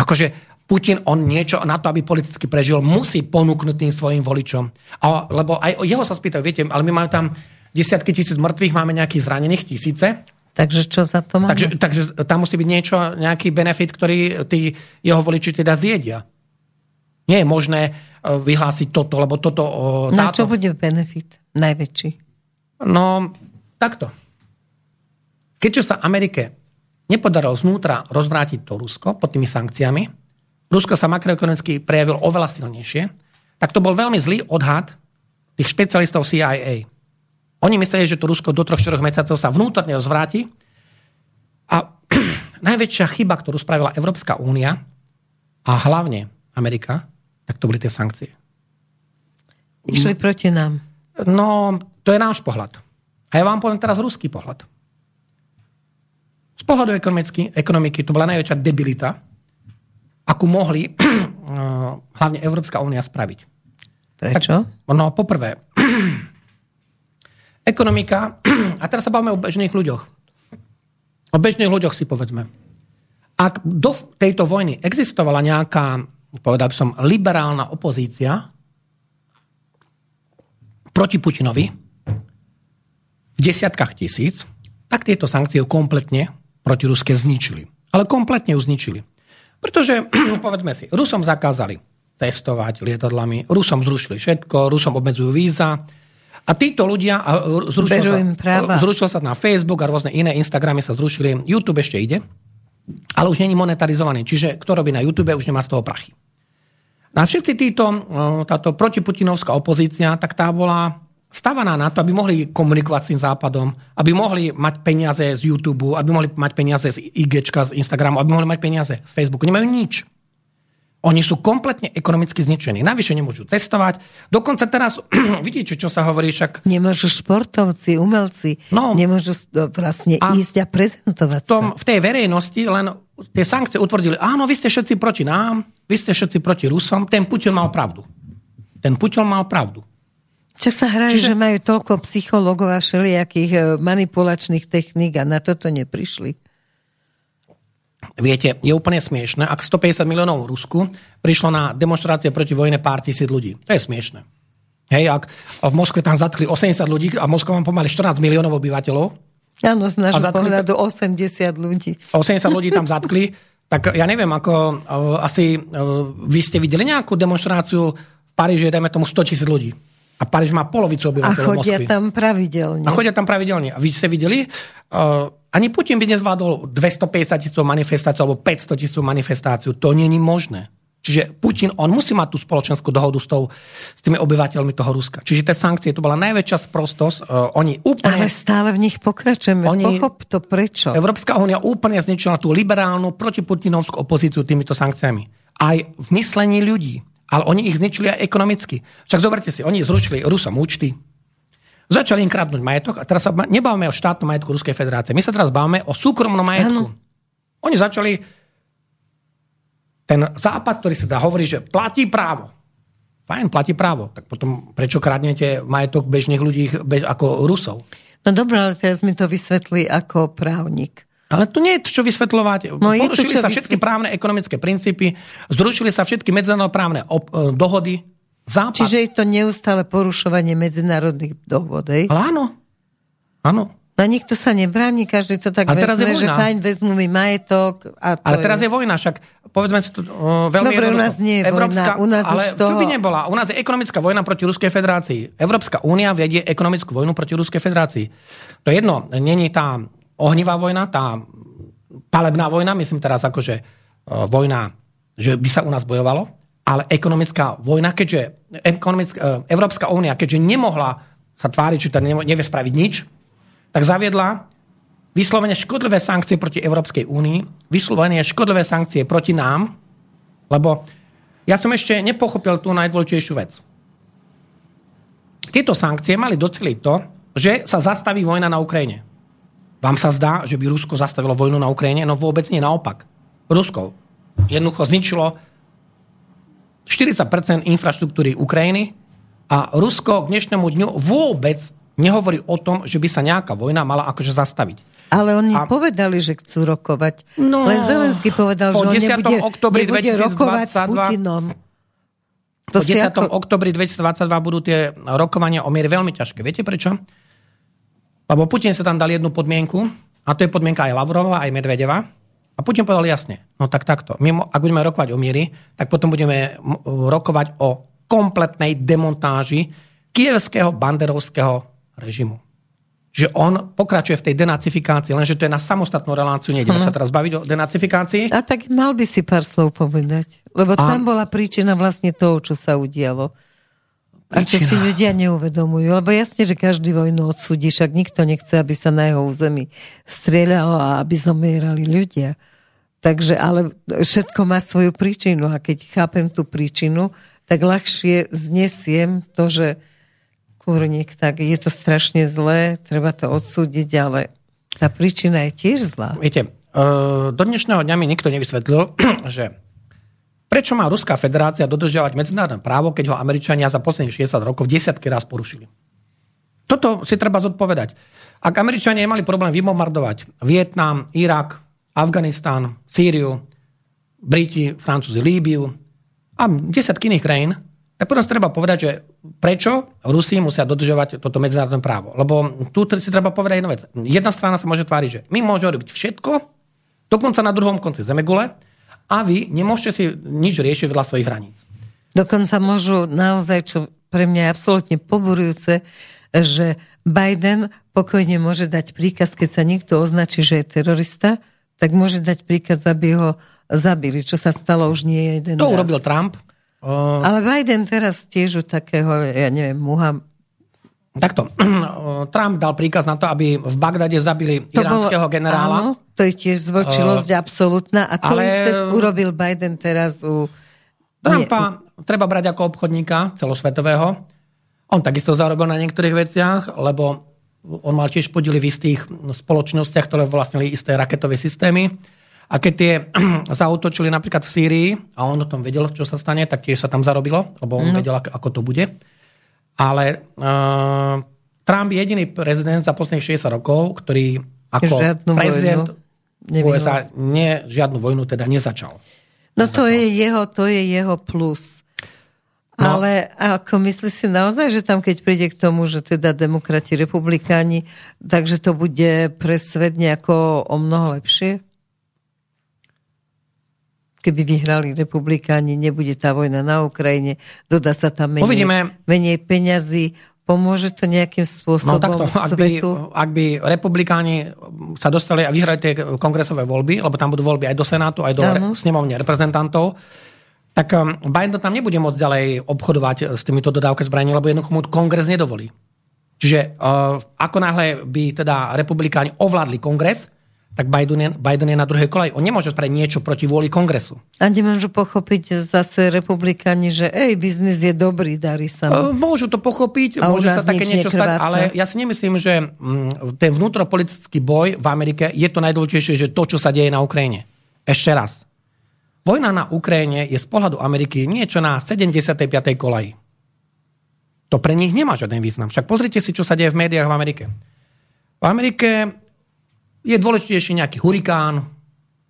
B: Akože Putin, on niečo na to, aby politicky prežil, musí ponúknuť tým svojim voličom. A, lebo aj jeho sa spýtajú, viete, ale my máme tam desiatky tisíc mŕtvych, máme nejakých zranených tisíce.
A: Takže čo za to máme?
B: Takže, takže tam musí byť niečo, nejaký benefit, ktorý tí jeho voliči teda zjedia. Nie je možné e, vyhlásiť toto, lebo toto...
A: Na čo bude benefit najväčší?
B: No, takto. Keďže sa Amerike nepodarilo znútra rozvrátiť to Rusko pod tými sankciami, Rusko sa makroekonomicky prejavil oveľa silnejšie, tak to bol veľmi zlý odhad tých špecialistov CIA. Oni mysleli, že to Rusko do 3-4 mesiacov sa vnútorne rozvráti. A najväčšia chyba, ktorú spravila Európska únia a hlavne Amerika, tak to boli tie sankcie.
A: Išli proti nám.
B: No, to je náš pohľad. A ja vám poviem teraz ruský pohľad. Z pohľadu ekonomiky, ekonomiky to bola najväčšia debilita, akú mohli hlavne Európska únia spraviť.
A: Prečo?
B: Tak, no, poprvé, Ekonomika, a teraz sa bavíme o bežných ľuďoch. O bežných ľuďoch si povedzme. Ak do tejto vojny existovala nejaká, povedal by som, liberálna opozícia proti Putinovi v desiatkách tisíc, tak tieto sankcie kompletne proti Ruske zničili. Ale kompletne ju zničili. Pretože, povedzme si, Rusom zakázali cestovať lietadlami, Rusom zrušili všetko, Rusom obmedzujú víza, a títo ľudia, a zrušil, sa, zrušil sa na Facebook a rôzne iné Instagramy sa zrušili, YouTube ešte ide, ale už není monetarizovaný. Čiže kto robí na YouTube, už nemá z toho prachy. No a všetci títo, táto protiputinovská opozícia, tak tá bola stavaná na to, aby mohli komunikovať s tým západom, aby mohli mať peniaze z YouTube, aby mohli mať peniaze z IG, z Instagramu, aby mohli mať peniaze z Facebooku. Nemajú nič. Oni sú kompletne ekonomicky zničení. Navyše nemôžu cestovať. Dokonca teraz, vidíte, čo sa hovorí však...
A: Nemôžu športovci, umelci, no, nemôžu vlastne a ísť a prezentovať
B: v tom, sa. V tej verejnosti len tie sankcie utvrdili, áno, vy ste všetci proti nám, vy ste všetci proti Rusom, ten Putin mal pravdu. Ten Putin mal pravdu.
A: Čo sa hrajú, Čiže... že majú toľko psychologov a všelijakých e, manipulačných techník a na toto neprišli?
B: Viete, je úplne smiešne, ak 150 miliónov v Rusku prišlo na demonstrácie proti vojne pár tisíc ľudí. To je smiešne. Hej, ak v Moskve tam zatkli 80 ľudí a Moskva má pomaly 14 miliónov obyvateľov.
A: Áno, z nášho pohľadu 80 ľudí.
B: 80 ľudí tam zatkli. Tak ja neviem, ako uh, asi uh, vy ste videli nejakú demonstráciu v Paríži, dajme tomu 100 tisíc ľudí. A Paríž má polovicu obyvateľov
A: A chodia
B: Moskvy.
A: tam pravidelne.
B: A chodia tam pravidelne. A vy ste videli? Uh, ani Putin by nezvládol 250 tisíc manifestáciu alebo 500 tisíc manifestáciu. To je možné. Čiže Putin, on musí mať tú spoločenskú dohodu s, tou, s tými obyvateľmi toho Ruska. Čiže tie sankcie, to bola najväčšia sprostosť. Uh, oni úplne...
A: Ale stále v nich pokračujeme. Oni, Pochop to prečo.
B: Európska únia úplne zničila tú liberálnu protiputinovskú opozíciu týmito sankciami. Aj v myslení ľudí. Ale oni ich zničili aj ekonomicky. Však zoberte si, oni zrušili Rusom účty, Začali im kradnúť majetok a teraz sa nebávame o štátnom majetku Ruskej federácie. My sa teraz bávame o súkromnom majetku. Ano. Oni začali ten západ, ktorý sa dá hovorí, že platí právo. Fajn, platí právo. Tak potom prečo kradnete majetok bežných ľudí bež, ako Rusov?
A: No dobré, ale teraz mi to vysvetlí ako právnik.
B: Ale tu nie je čo vysvetľovať.
A: No,
B: Porušili
A: čo
B: sa všetky právne ekonomické princípy, zrušili sa všetky medzinárodnoprávne op- e, dohody. Západ.
A: Čiže je to neustále porušovanie medzinárodných dohod, hej?
B: Ale áno. Áno.
A: No nikto sa nebráni, každý to tak
B: Ale teraz je
A: vezme, že
B: vojna.
A: fajn, vezmu mi majetok. A to
B: Ale teraz je vojna, však povedzme si to uh, veľmi
A: Dobre, u nás nie je vojna, u nás
B: ale
A: už toho-
B: čo by nebola? U nás je ekonomická vojna proti Ruskej federácii. Európska únia vedie ekonomickú vojnu proti Ruskej federácii. To je jedno, není tá ohnivá vojna, tá palebná vojna, myslím teraz akože uh, vojna, že by sa u nás bojovalo, ale ekonomická vojna, keďže ekonomická, uh, Európska únia, keďže nemohla sa tváriť, že nevie nevie spraviť nič, tak zaviedla vyslovene škodlivé sankcie proti Európskej únii, vyslovene škodlivé sankcie proti nám, lebo ja som ešte nepochopil tú najdôležitejšiu vec. Tieto sankcie mali doceliť to, že sa zastaví vojna na Ukrajine. Vám sa zdá, že by Rusko zastavilo vojnu na Ukrajine? No vôbec nie, naopak. Rusko jednoducho zničilo 40% infraštruktúry Ukrajiny a Rusko k dnešnému dňu vôbec nehovorí o tom, že by sa nejaká vojna mala akože zastaviť.
A: Ale oni
B: A-
A: povedali, že chcú rokovať.
B: No,
A: Len Zelensky povedal,
B: po
A: že on
B: 10.
A: nebude,
B: oktobri
A: nebude rokovať s
B: 2022
A: Putinom.
B: Po
A: si
B: 10.
A: ako-
B: oktobri 2022 budú tie rokovania o miere veľmi ťažké. Viete prečo? Lebo Putin sa tam dal jednu podmienku, a to je podmienka aj Lavrova, aj Medvedeva. A Putin povedal jasne, no tak takto. My, ak budeme rokovať o miery, tak potom budeme rokovať o kompletnej demontáži kievského banderovského režimu. Že on pokračuje v tej denacifikácii, lenže to je na samostatnú reláciu, nejdeme
A: Hm.
B: sa teraz baviť o denacifikácii.
A: A tak mal by si pár slov povedať. Lebo tam bola príčina vlastne toho, čo sa udialo. A čo si ľudia neuvedomujú. Lebo jasne, že každý vojnu odsúdi, však nikto nechce, aby sa na jeho území strieľalo a aby zomierali ľudia. Takže, ale všetko má svoju príčinu a keď chápem tú príčinu, tak ľahšie znesiem to, že kurník, tak je to strašne zlé, treba to odsúdiť, ale tá príčina je tiež zlá.
B: Viete, e, do dnešného dňa mi nikto nevysvetlil, že prečo má Ruská federácia dodržiavať medzinárodné právo, keď ho Američania za posledných 60 rokov desiatky raz porušili. Toto si treba zodpovedať. Ak Američania mali problém vybombardovať Vietnam, Irak, Afganistán, Sýriu, Briti, Francúzi, Líbiu a desiatky iných krajín, tak potom si treba povedať, že prečo Rusi musia dodržovať toto medzinárodné právo. Lebo tu si treba povedať jednu vec. Jedna strana sa môže tváriť, že my môžeme robiť všetko, dokonca na druhom konci zemegule, a vy nemôžete si nič riešiť vedľa svojich hraníc.
A: Dokonca môžu naozaj, čo pre mňa je absolútne poburujúce, že Biden pokojne môže dať príkaz, keď sa niekto označí, že je terorista, tak môže dať príkaz, aby ho zabili, čo sa stalo už nie jeden
B: To
A: raz.
B: urobil Trump. Uh,
A: Ale Biden teraz tiež u takého, ja neviem, Muham...
B: takto. Trump dal príkaz na to, aby v Bagdade zabili iránskeho generála.
A: Áno, to je tiež zvočilosť absolútna a to
B: ale-
A: isté urobil Biden teraz u...
B: Trumpa treba brať ako obchodníka celosvetového. On takisto zarobil na niektorých veciach, lebo on mal tiež podiely v istých spoločnostiach, ktoré vlastnili isté raketové systémy. A keď tie zautočili napríklad v Sýrii, a on o tom vedel, čo sa stane, tak tiež sa tam zarobilo, lebo on vedel, ako, ako to bude. Ale uh, Trump je jediný prezident za posledných 60 rokov, ktorý ako
A: Žiadnu
B: prezident
A: vojnu.
B: USA nie, žiadnu vojnu teda nezačal.
A: No to je jeho, to je jeho plus.
B: No.
A: Ale ako myslí si naozaj, že tam keď príde k tomu, že teda demokrati, republikáni, takže to bude pre svet nejako o mnoho lepšie? Keby vyhrali republikáni, nebude tá vojna na Ukrajine, dodá sa tam menej,
B: Uvidíme.
A: menej peňazí, pomôže to nejakým
B: No
A: spôsobom
B: takto, ak by,
A: svetu?
B: ak by republikáni sa dostali a vyhrali tie kongresové voľby, lebo tam budú voľby aj do Senátu, aj do re- snemovne reprezentantov, tak um, Biden tam nebude môcť ďalej obchodovať s týmito dodávkami zbraní, lebo jednoducho mu kongres nedovolí. Čiže uh, ako náhle by teda republikáni ovládli kongres, tak Biden je, Biden je na druhej kolej. On nemôže spraviť niečo proti vôli kongresu.
A: A nemôžu pochopiť zase republikáni, že ej, biznis je dobrý, darí sa mu.
B: E, Môžu to pochopiť,
A: A
B: môže sa také niečo stať,
A: nekrváca.
B: ale ja si nemyslím, že mm, ten vnútropolitický boj v Amerike je to najdôležitejšie, že to, čo sa deje na Ukrajine. Ešte raz. Vojna na Ukrajine je z pohľadu Ameriky niečo na 75. kolaji. To pre nich nemá žiaden význam. Však pozrite si, čo sa deje v médiách v Amerike. V Amerike je dôležitejší nejaký hurikán,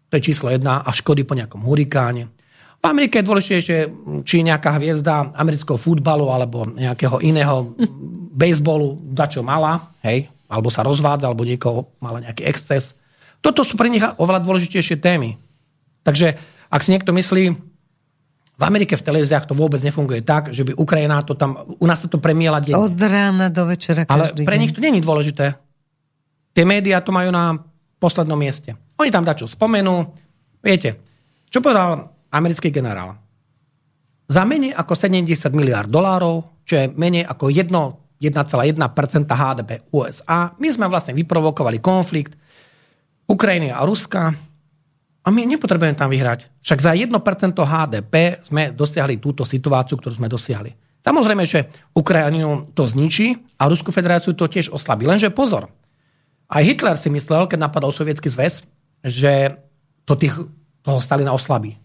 B: to je číslo jedna, a škody po nejakom hurikáne. V Amerike je dôležitejšie, či nejaká hviezda amerického futbalu alebo nejakého iného baseballu dačo mala, hej, alebo sa rozvádza, alebo niekoho mala nejaký exces. Toto sú pre nich oveľa dôležitejšie témy. Takže ak si niekto myslí, v Amerike v televíziách to vôbec nefunguje tak, že by Ukrajina to tam, u nás sa to premiela deň.
A: Od rána do večera
B: Ale pre nich to není dôležité. Tie médiá to majú na poslednom mieste. Oni tam dačo spomenú. Viete, čo povedal americký generál? Za menej ako 70 miliard dolárov, čo je menej ako 1,1% HDP USA, my sme vlastne vyprovokovali konflikt Ukrajiny a Ruska a my nepotrebujeme tam vyhrať. Však za 1% HDP sme dosiahli túto situáciu, ktorú sme dosiahli. Samozrejme, že Ukrajinu to zničí a Rusku federáciu to tiež oslabí. Lenže pozor, aj Hitler si myslel, keď napadol sovietský zväz, že to tých, toho Stalina oslabí.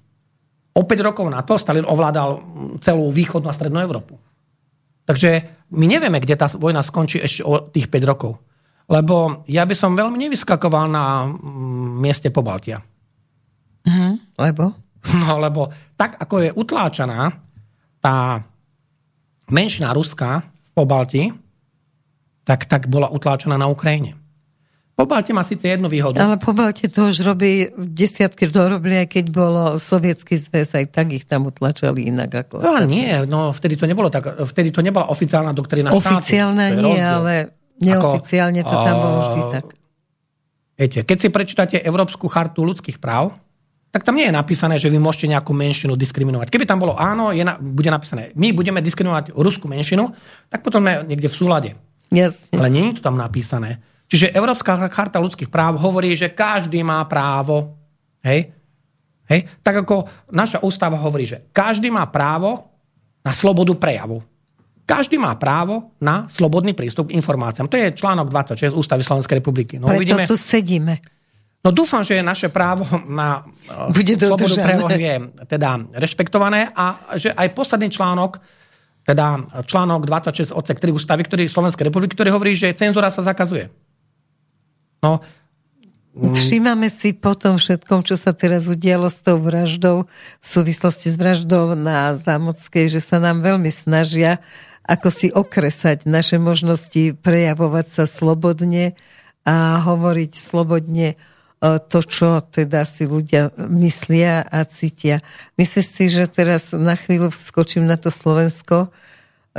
B: O 5 rokov na to Stalin ovládal celú východnú a strednú Európu. Takže my nevieme, kde tá vojna skončí ešte o tých 5 rokov. Lebo ja by som veľmi nevyskakoval na mm, mieste po Baltia.
A: Uh-huh. Lebo?
B: No, lebo tak, ako je utláčaná tá menšina Ruska v Pobalti, tak, tak bola utláčaná na Ukrajine. Pobaltie má síce jednu výhodu.
A: Ale Pobaltie to už robí desiatky, to robili aj keď bolo sovietský zväz, aj tak ich tam utlačali inak ako...
B: No nie, no vtedy to nebolo tak, vtedy to nebola oficiálna doktrína
A: Oficiálna štátu. nie, rozdiel. ale neoficiálne ako, to tam bolo vždy tak.
B: Viete, keď si prečítate Európsku chartu ľudských práv, tak tam nie je napísané, že vy môžete nejakú menšinu diskriminovať. Keby tam bolo áno, je na, bude napísané, my budeme diskriminovať ruskú menšinu, tak potom sme niekde v súlade.
A: Yes.
B: Ale nie je to tam napísané. Čiže Európska charta ľudských práv hovorí, že každý má právo, hej, hej, tak ako naša ústava hovorí, že každý má právo na slobodu prejavu. Každý má právo na slobodný prístup k informáciám. To je článok 26 Ústavy Slovenskej republiky.
A: No, Preto uvidíme, tu sedíme.
B: No dúfam, že naše právo na
A: eh, Bude slobodu
B: prejavu je teda rešpektované a že aj posledný článok, teda článok 26 odsek 3 ústavy ktorý, Slovenskej republiky, ktorý hovorí, že cenzúra sa zakazuje. No,
A: mm. Všímame si po tom všetkom, čo sa teraz udialo s tou vraždou v súvislosti s vraždou na Zámockej, že sa nám veľmi snažia ako si okresať naše možnosti prejavovať sa slobodne a hovoriť slobodne to, čo teda si ľudia myslia a cítia. Myslíš si, že teraz na chvíľu skočím na to Slovensko,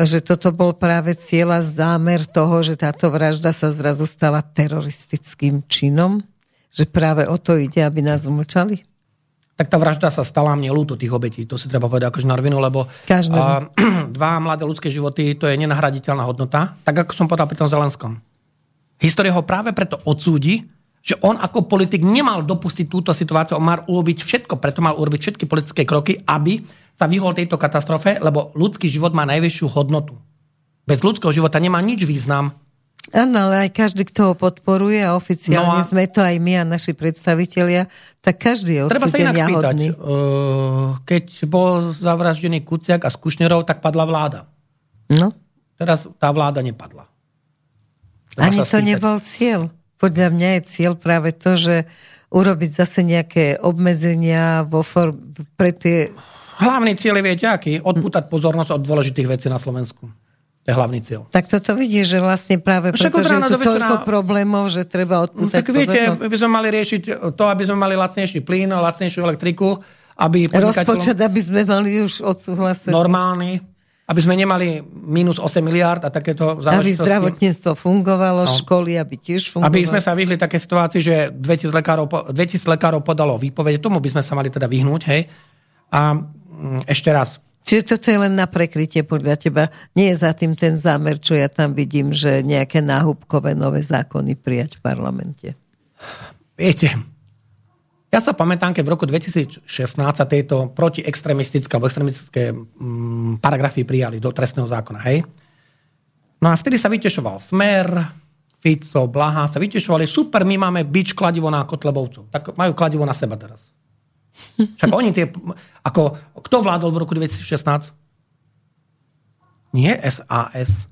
A: že toto bol práve cieľa zámer toho, že táto vražda sa zrazu stala teroristickým činom? Že práve o to ide, aby nás umlčali?
B: Tak tá vražda sa stala mne ľúto tých obetí. To si treba povedať akože na rovinu, lebo a, dva mladé ľudské životy, to je nenahraditeľná hodnota. Tak ako som povedal pri tom Zelenskom. História ho práve preto odsúdi, že on ako politik nemal dopustiť túto situáciu, on mal urobiť všetko, preto mal urobiť všetky politické kroky, aby sa vyhol tejto katastrofe, lebo ľudský život má najvyššiu hodnotu. Bez ľudského života nemá nič význam.
A: Áno, ale aj každý, kto ho podporuje a oficiálne no a... sme to aj my a naši predstavitelia, tak každý je Treba sa inak spýtať. Uh,
B: keď bol zavraždený Kuciak a Skušnerov, tak padla vláda.
A: No.
B: Teraz tá vláda nepadla.
A: Treba Ani to nebol cieľ. Podľa mňa je cieľ práve to, že urobiť zase nejaké obmedzenia vo form, pre tie
B: Hlavný cieľ je, viete, aký? Odpútať pozornosť od dôležitých vecí na Slovensku. To je hlavný cieľ.
A: Tak toto vidíš, že vlastne práve preto, že je tu toľko problémov, že treba odpútať no, tak viete,
B: pozornosť. by sme mali riešiť to, aby sme mali lacnejší plyn, lacnejšiu elektriku, aby
A: Rozpočet, aby sme mali už odsúhlasený.
B: Normálny, aby sme nemali minus 8 miliard a takéto
A: záležitosti. Aby zdravotníctvo fungovalo, no. školy, aby tiež fungovalo.
B: Aby sme sa vyhli také situácii, že 2000 lekárov, 2000 lekárov podalo výpovede, tomu by sme sa mali teda vyhnúť, hej. A ešte raz.
A: Čiže toto je len na prekrytie podľa teba. Nie je za tým ten zámer, čo ja tam vidím, že nejaké náhubkové nové zákony prijať v parlamente.
B: Viete, ja sa pamätám, keď v roku 2016 sa tieto protiextremistické alebo extremistické mm, paragrafy prijali do trestného zákona, hej? No a vtedy sa vytešoval Smer, Fico, Blaha, sa vytešovali, super, my máme bič kladivo na Kotlebovcov. Tak majú kladivo na seba teraz. Však oni tie... Ako, kto vládol v roku 2016? Nie SAS.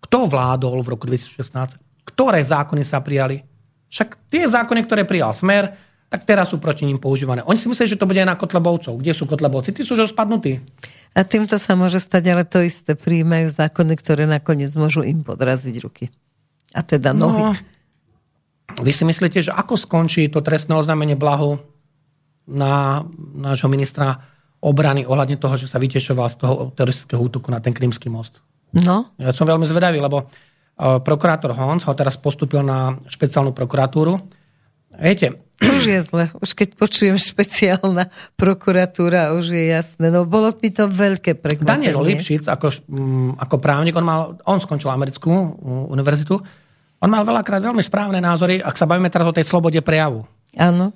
B: Kto vládol v roku 2016? ktoré zákony sa prijali. Však tie zákony, ktoré prijal Smer, tak teraz sú proti ním používané. Oni si mysleli, že to bude aj na Kotlebovcov. Kde sú Kotlebovci? Tí sú už spadnutí.
A: A týmto sa môže stať, ale to isté príjmajú zákony, ktoré nakoniec môžu im podraziť ruky. A teda nohy. No,
B: vy si myslíte, že ako skončí to trestné oznámenie Blahu na nášho ministra obrany ohľadne toho, že sa vytešoval z toho teroristického útoku na ten Krymský most?
A: No.
B: Ja som veľmi zvedavý, lebo uh, prokurátor Hons ho teraz postupil na špeciálnu prokuratúru. Viete,
A: už je zle. Už keď počujem špeciálna prokuratúra, už je jasné. No bolo by to veľké prekvapenie.
B: Daniel Lipšic, ako, mm, ako právnik, on, mal, on skončil americkú univerzitu, on mal veľakrát veľmi správne názory, ak sa bavíme teraz o tej slobode prejavu.
A: Áno.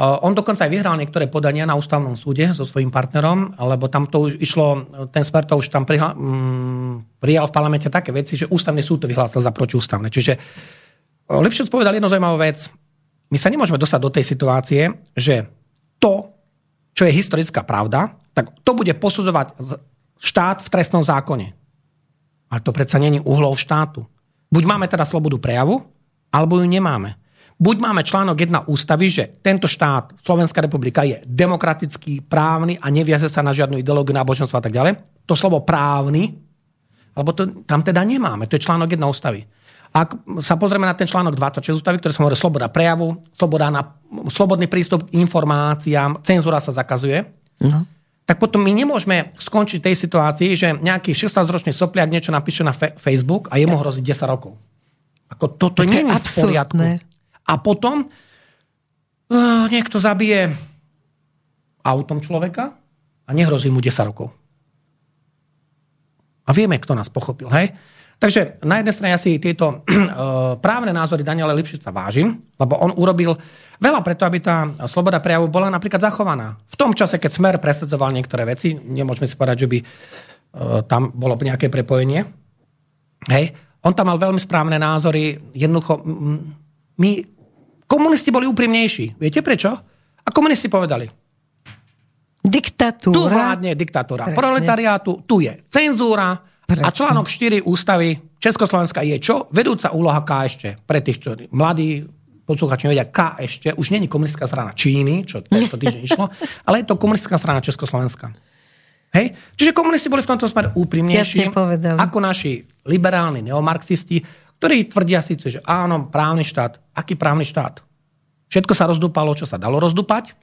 B: On dokonca aj vyhral niektoré podania na ústavnom súde so svojím partnerom, lebo tam to už išlo, ten smer to už tam prihla, mm, prijal v parlamente také veci, že ústavný súd to vyhlásil za protiústavné. Čiže Lipšic povedal jednu zaujímavú vec my sa nemôžeme dostať do tej situácie, že to, čo je historická pravda, tak to bude posudzovať štát v trestnom zákone. Ale to predsa není uhlov štátu. Buď máme teda slobodu prejavu, alebo ju nemáme. Buď máme článok 1 ústavy, že tento štát, Slovenská republika, je demokratický, právny a neviaze sa na žiadnu ideológiu, náboženstvo a tak ďalej. To slovo právny, alebo to tam teda nemáme. To je článok 1 ústavy. Ak sa pozrieme na ten článok 26 ústavy, ktorý som hovoril, sloboda prejavu, sloboda na, slobodný prístup k informáciám, cenzúra sa zakazuje, no. tak potom my nemôžeme skončiť tej situácii, že nejaký 16-ročný sopliak niečo napíše na fe- Facebook a jemu hrozí 10 rokov. Ako toto nie je v poriadku. A potom uh, niekto zabije autom človeka a nehrozí mu 10 rokov. A vieme, kto nás pochopil. Hej? Takže na jednej strane asi tieto eh, právne názory Daniela Lipšica vážim, lebo on urobil veľa preto, aby tá sloboda prejavu bola napríklad zachovaná. V tom čase, keď Smer presadzoval niektoré veci, nemôžeme si povedať, že by eh, tam bolo nejaké prepojenie. Hej. On tam mal veľmi správne názory. Jednoducho, my, komunisti boli úprimnejší. Viete prečo? A komunisti povedali,
A: Diktatúra.
B: Tu vládne diktatúra Presne. proletariátu, tu je cenzúra, Presne. A článok 4 ústavy Československa je čo? Vedúca úloha K ešte. Pre tých, čo mladí posluchači nevedia, K ešte už není komunistická strana Číny, čo tento týždeň išlo, ale je to komunistická strana Československa. Hej? Čiže komunisti boli v tomto smere úprimnejší ako naši liberálni neomarxisti, ktorí tvrdia síce, že áno, právny štát. Aký právny štát? Všetko sa rozdúpalo, čo sa dalo rozdúpať.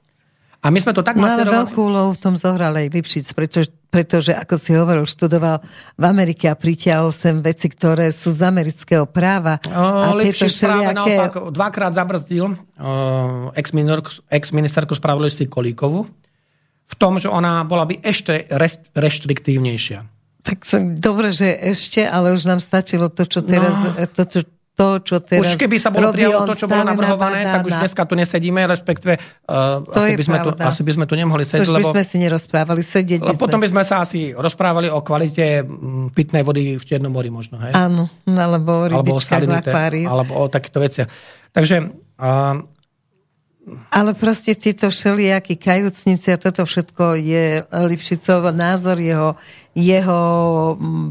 B: A my sme to tak
A: no, ale veľkú úlohu v tom zohral aj Lipšic, pretože, pretože, ako si hovoril, študoval v Amerike a pritiahol sem veci, ktoré sú z amerického práva.
B: O, a Lipšic práve všelijaké... naopak dvakrát zabrzdil ex-ministerku spravodlivosti Kolíkovu v tom, že ona bola by ešte reštriktívnejšia.
A: Tak dobre, že ešte, ale už nám stačilo to, čo teraz, no. to, čo, to, čo teraz
B: Už keby sa bolo prijalo to, čo bolo navrhované, tak už dneska tu nesedíme, respektíve uh, to asi, by sme tu, asi by sme tu nemohli sedieť.
A: Už by sme si nerozprávali, sedieť
B: by sme. Potom by sme sa asi rozprávali o kvalite mm, pitnej vody v Čiernom mori možno. Hej?
A: Áno, alebo o rybičkách alebo o
B: Alebo o takýchto veciach. Takže uh,
A: ale proste títo všelijakí kajúcnici a toto všetko je Lipšicov názor, jeho, jeho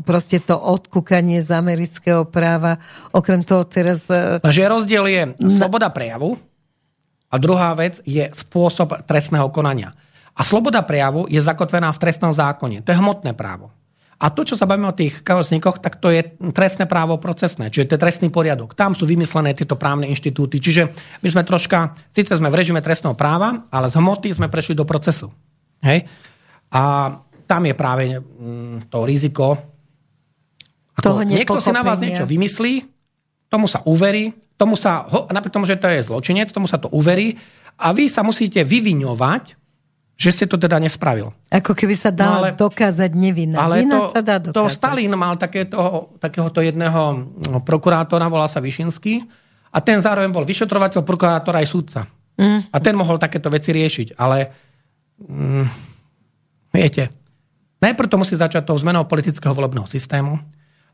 A: proste to odkúkanie z amerického práva. Okrem toho teraz...
B: E, Takže rozdiel je sloboda prejavu a druhá vec je spôsob trestného konania. A sloboda prejavu je zakotvená v trestnom zákone. To je hmotné právo. A to, čo sa bavíme o tých kajosníkoch, tak to je trestné právo procesné, čiže to je trestný poriadok. Tam sú vymyslené tieto právne inštitúty. Čiže my sme troška, síce sme v režime trestného práva, ale z hmoty sme prešli do procesu. Hej? A tam je práve mm, to riziko.
A: Ako
B: niekto si na vás niečo vymyslí, tomu sa uverí, tomu sa, napriek tomu, že to je zločinec, tomu sa to uverí a vy sa musíte vyviňovať že ste to teda nespravil.
A: Ako keby sa dala no, ale, dokázať nevinná. Ale Vina to, sa dá dokázať.
B: To Stalin mal takéto, takéhoto jedného no, prokurátora, volá sa Višinský, a ten zároveň bol vyšetrovateľ, prokurátor aj súdca. Mm. A ten mohol takéto veci riešiť. Ale mm, viete, najprv to musí začať tou zmenou politického volebného systému.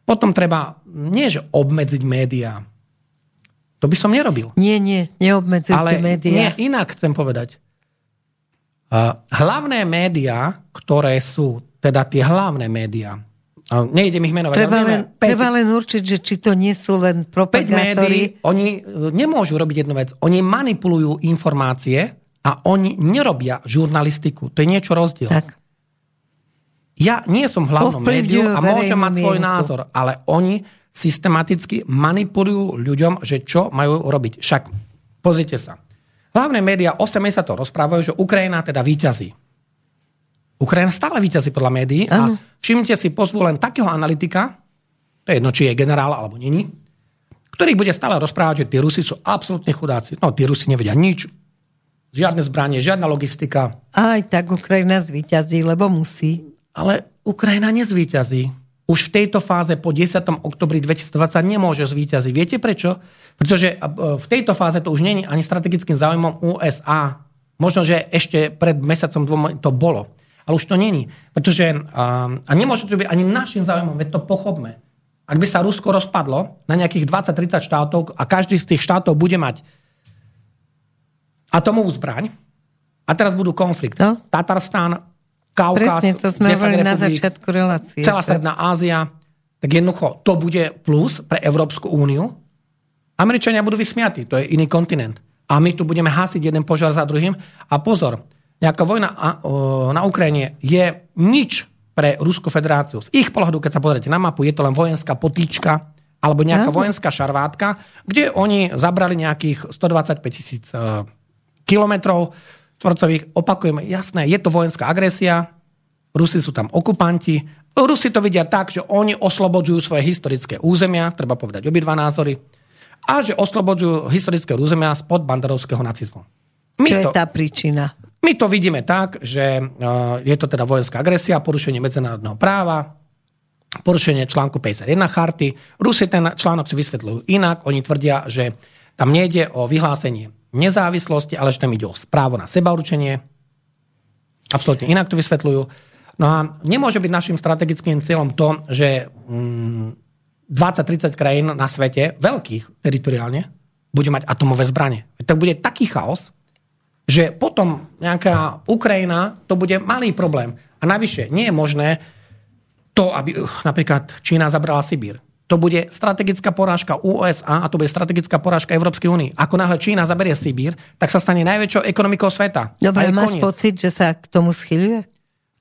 B: Potom treba, nie že obmedziť médiá, to by som nerobil.
A: Nie, nie, neobmedzujte médiá.
B: Nie, inak chcem povedať. Hlavné médiá, ktoré sú, teda tie hlavné médiá, nejdem ich menovať.
A: Treba len, 5, treba len určiť, že či to nie sú len propagátori.
B: Médií, oni e, nemôžu robiť jednu vec. Oni manipulujú informácie a oni nerobia žurnalistiku. To je niečo rozdiel. Tak. Ja nie som hlavnom médiu a môžem mať svoj mienku. názor, ale oni systematicky manipulujú ľuďom, že čo majú robiť. Však pozrite sa. Hlavné médiá 8 sa to rozprávajú, že Ukrajina teda výťazí. Ukrajina stále výťazí podľa médií a všimnite si, pozvú len takého analytika, to je jedno, či je generál alebo není, ktorý bude stále rozprávať, že tí Rusi sú absolútne chudáci. No, tí Rusi nevedia nič, žiadne zbranie, žiadna logistika.
A: Aj tak Ukrajina zvíťazí, lebo musí.
B: Ale Ukrajina nezvýťazí. Už v tejto fáze po 10. oktobri 2020 nemôže zvýťaziť. Viete prečo? Pretože v tejto fáze to už není ani strategickým záujmom USA. Možno, že ešte pred mesiacom dvom to bolo. Ale už to není. Pretože, a, a nemôže to byť ani našim záujmom, veď to pochopme. Ak by sa Rusko rozpadlo na nejakých 20-30 štátov a každý z tých štátov bude mať atomovú zbraň a teraz budú konflikt. No? Tatarstán, Kaukaz,
A: Presne, to sme hovorili na začiatku relácie.
B: Celá Stredná Ázia. Tak jednoducho, to bude plus pre Európsku úniu. Američania budú vysmiatí, to je iný kontinent. A my tu budeme hasiť jeden požiar za druhým. A pozor, nejaká vojna na Ukrajine je nič pre Ruskú federáciu. Z ich pohľadu, keď sa pozriete na mapu, je to len vojenská potýčka alebo nejaká Aha. vojenská šarvátka, kde oni zabrali nejakých 125 tisíc e, kilometrov štvorcových. Opakujeme, jasné, je to vojenská agresia, Rusi sú tam okupanti, Rusi to vidia tak, že oni oslobodzujú svoje historické územia, treba povedať obidva názory, a že oslobodzujú historické územia spod banderovského nacizmu.
A: My Čo to, je tá príčina?
B: My to vidíme tak, že je to teda vojenská agresia, porušenie medzinárodného práva, porušenie článku 51 charty. Rusi ten článok si vysvetľujú inak. Oni tvrdia, že tam nejde o vyhlásenie nezávislosti, ale že tam ide o správo na sebaurčenie. Absolutne inak to vysvetľujú. No a nemôže byť našim strategickým cieľom to, že 20-30 mm, krajín na svete, veľkých teritoriálne, bude mať atomové zbranie. Tak bude taký chaos, že potom nejaká Ukrajina, to bude malý problém. A navyše, nie je možné to, aby uh, napríklad Čína zabrala Sibír to bude strategická porážka USA a to bude strategická porážka Európskej únie. Ako náhle Čína zaberie Sibír, tak sa stane najväčšou ekonomikou sveta.
A: Dobre, máš koniec. pocit, že sa k tomu schyluje?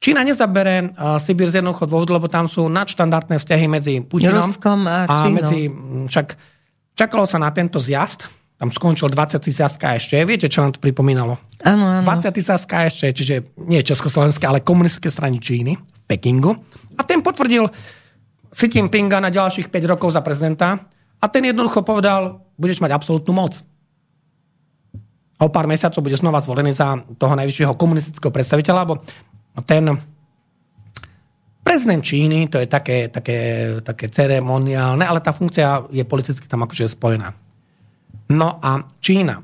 B: Čína nezabere uh, Sibír z jednoducho dôvodu, lebo tam sú nadštandardné vzťahy medzi Putinom
A: Ruskom a,
B: a medzi, však čakalo sa na tento zjazd, tam skončil 20. zjazd KSČ. Viete, čo nám to pripomínalo?
A: Áno, áno.
B: 20. zjazd KSČ, čiže nie Československé, ale komunistické strany Číny v Pekingu. A ten potvrdil Xi Jinpinga na ďalších 5 rokov za prezidenta a ten jednoducho povedal, budeš mať absolútnu moc. A o pár mesiacov bude znova zvolený za toho najvyššieho komunistického predstaviteľa, lebo ten prezident Číny, to je také, také, také ceremoniálne, ale tá funkcia je politicky tam akože spojená. No a Čína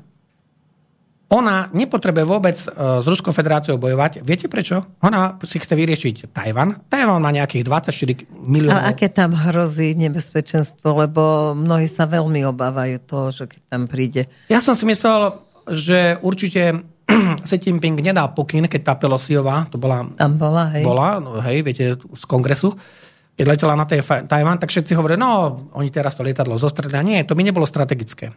B: ona nepotrebuje vôbec e, s Ruskou federáciou bojovať. Viete prečo? Ona si chce vyriešiť Tajvan. Tajvan má nejakých 24 miliónov.
A: Ale aké tam hrozí nebezpečenstvo? Lebo mnohí sa veľmi obávajú toho, že keď tam príde.
B: Ja som si myslel, že určite Xi Jinping nedá pokyn, keď tá Pelosiová, to bola...
A: Tam bola, hej.
B: Bola, no, hej, viete, z kongresu. Keď letela na Tajvan, tak všetci hovorili, no, oni teraz to lietadlo zostrelia. Nie, to by nebolo strategické.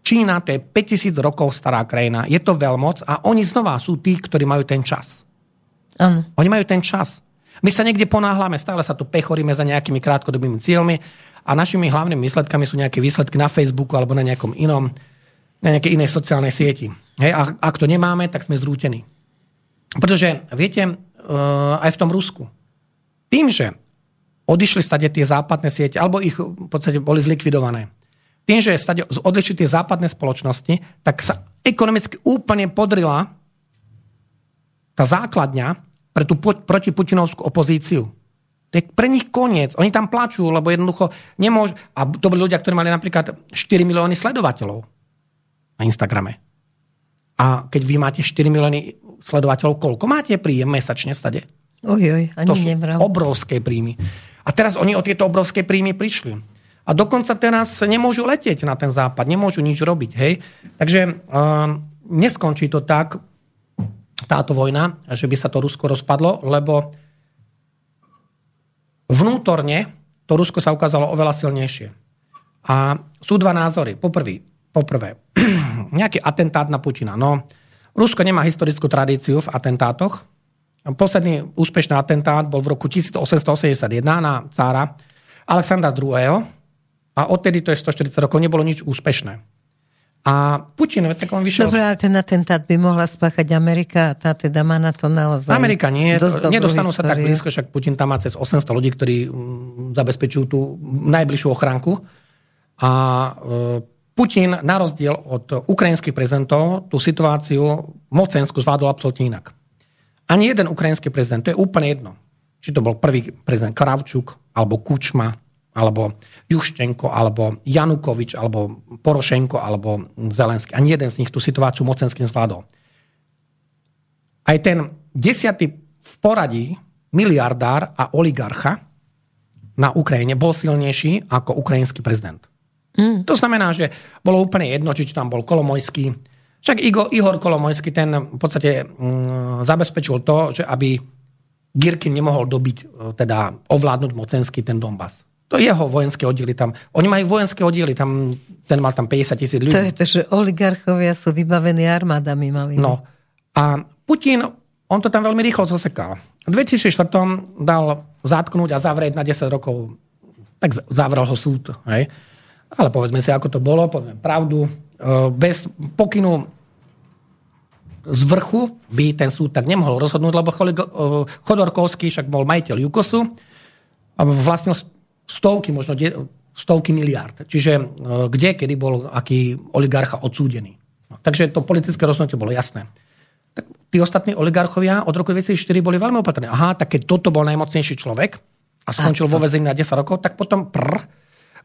B: Čína to je 5000 rokov stará krajina, je to veľmoc a oni znova sú tí, ktorí majú ten čas.
A: Um.
B: Oni majú ten čas. My sa niekde ponáhľame, stále sa tu pechoríme za nejakými krátkodobými cieľmi a našimi hlavnými výsledkami sú nejaké výsledky na Facebooku alebo na nejakom inom, na nejakej inej sociálnej sieti. Hej, a ak to nemáme, tak sme zrútení. Pretože, viete, uh, aj v tom Rusku, tým, že odišli stade tie západné siete, alebo ich v podstate boli zlikvidované, tým, že stade odlišili tie západné spoločnosti, tak sa ekonomicky úplne podrila tá základňa pre tú protiputinovskú opozíciu. To je pre nich koniec. Oni tam plačú, lebo jednoducho nemôžu... A to boli ľudia, ktorí mali napríklad 4 milióny sledovateľov na Instagrame. A keď vy máte 4 milióny sledovateľov, koľko máte príjem mesačne stade?
A: Oj, oj, ani
B: to sú nevral. obrovské príjmy. A teraz oni o tieto obrovské príjmy prišli. A dokonca teraz nemôžu letieť na ten západ, nemôžu nič robiť. Hej? Takže uh, neskončí to tak, táto vojna, že by sa to Rusko rozpadlo, lebo Vnútorne to Rusko sa ukázalo oveľa silnejšie. A sú dva názory. Poprvý, poprvé, nejaký atentát na Putina. No, Rusko nemá historickú tradíciu v atentátoch. Posledný úspešný atentát bol v roku 1881 na cára Alexandra II. A odtedy, to je 140 rokov, nebolo nič úspešné. A Putin, tak on vyšiel...
A: Dobre, ale ten atentát by mohla spáchať Amerika a tá teda má na to naozaj...
B: Amerika nie, nedostanú sa tak blízko, však Putin tam má cez 800 ľudí, ktorí mm, zabezpečujú tú najbližšiu ochranku. A e, Putin, na rozdiel od ukrajinských prezidentov, tú situáciu mocensku zvládol absolútne inak. Ani jeden ukrajinský prezident, to je úplne jedno. Či to bol prvý prezident Kravčuk, alebo Kučma, alebo Juščenko, alebo Janukovič, alebo Porošenko, alebo Zelenský. Ani jeden z nich tú situáciu mocenským zvládol. Aj ten desiatý v poradí miliardár a oligarcha na Ukrajine bol silnejší ako ukrajinský prezident. Mm. To znamená, že bolo úplne jedno, či tam bol Kolomojský. Však Igor, Ihor Kolomojský ten v podstate mm, zabezpečil to, že aby Girkin nemohol dobiť, e, teda ovládnuť mocenský ten Donbass. To jeho vojenské oddiely tam. Oni majú vojenské oddiely, tam, ten mal tam 50 tisíc ľudí.
A: To je to, že oligarchovia sú vybavení armádami mali.
B: No. A Putin, on to tam veľmi rýchlo zasekal. V 2004 dal zatknúť a zavrieť na 10 rokov. Tak zavrel ho súd. Hej. Ale povedzme si, ako to bolo, povedzme pravdu. E, bez pokynu z vrchu by ten súd tak nemohol rozhodnúť, lebo e, Chodorkovský však bol majiteľ Jukosu a vlastnil stovky, možno stovky miliárd. Čiže e, kde, kedy bol aký oligarcha odsúdený. No, takže to politické rozhodnutie bolo jasné. Tak tí ostatní oligarchovia od roku 2004 boli veľmi opatrní. Aha, tak keď toto bol najmocnejší človek a skončil a vo väzení na 10 rokov, tak potom prr,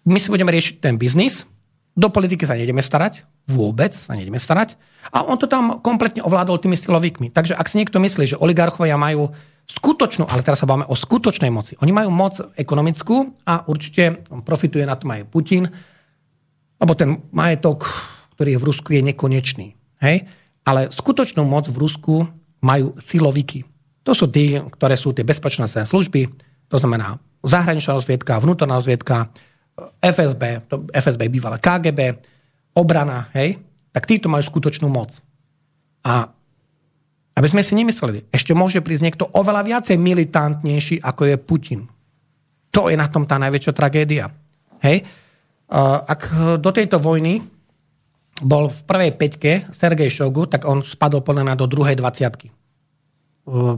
B: my si budeme riešiť ten biznis, do politiky sa nejdeme starať, vôbec sa nejdeme starať. A on to tam kompletne ovládol tými silovíkmi. Takže ak si niekto myslí, že oligarchovia majú skutočnú, ale teraz sa bavíme o skutočnej moci. Oni majú moc ekonomickú a určite profituje na tom aj Putin, lebo ten majetok, ktorý je v Rusku, je nekonečný. Hej? Ale skutočnú moc v Rusku majú siloviky. To sú tí, ktoré sú tie bezpečnostné služby, to znamená zahraničná rozviedka, vnútorná rozviedka, FSB, to FSB bývalé KGB, obrana, hej, tak títo majú skutočnú moc. A aby sme si nemysleli, ešte môže prísť niekto oveľa viacej militantnejší, ako je Putin. To je na tom tá najväčšia tragédia. Hej? Ak do tejto vojny bol v prvej peťke Sergej Šogu, tak on spadol podľa mňa do druhej dvaciatky.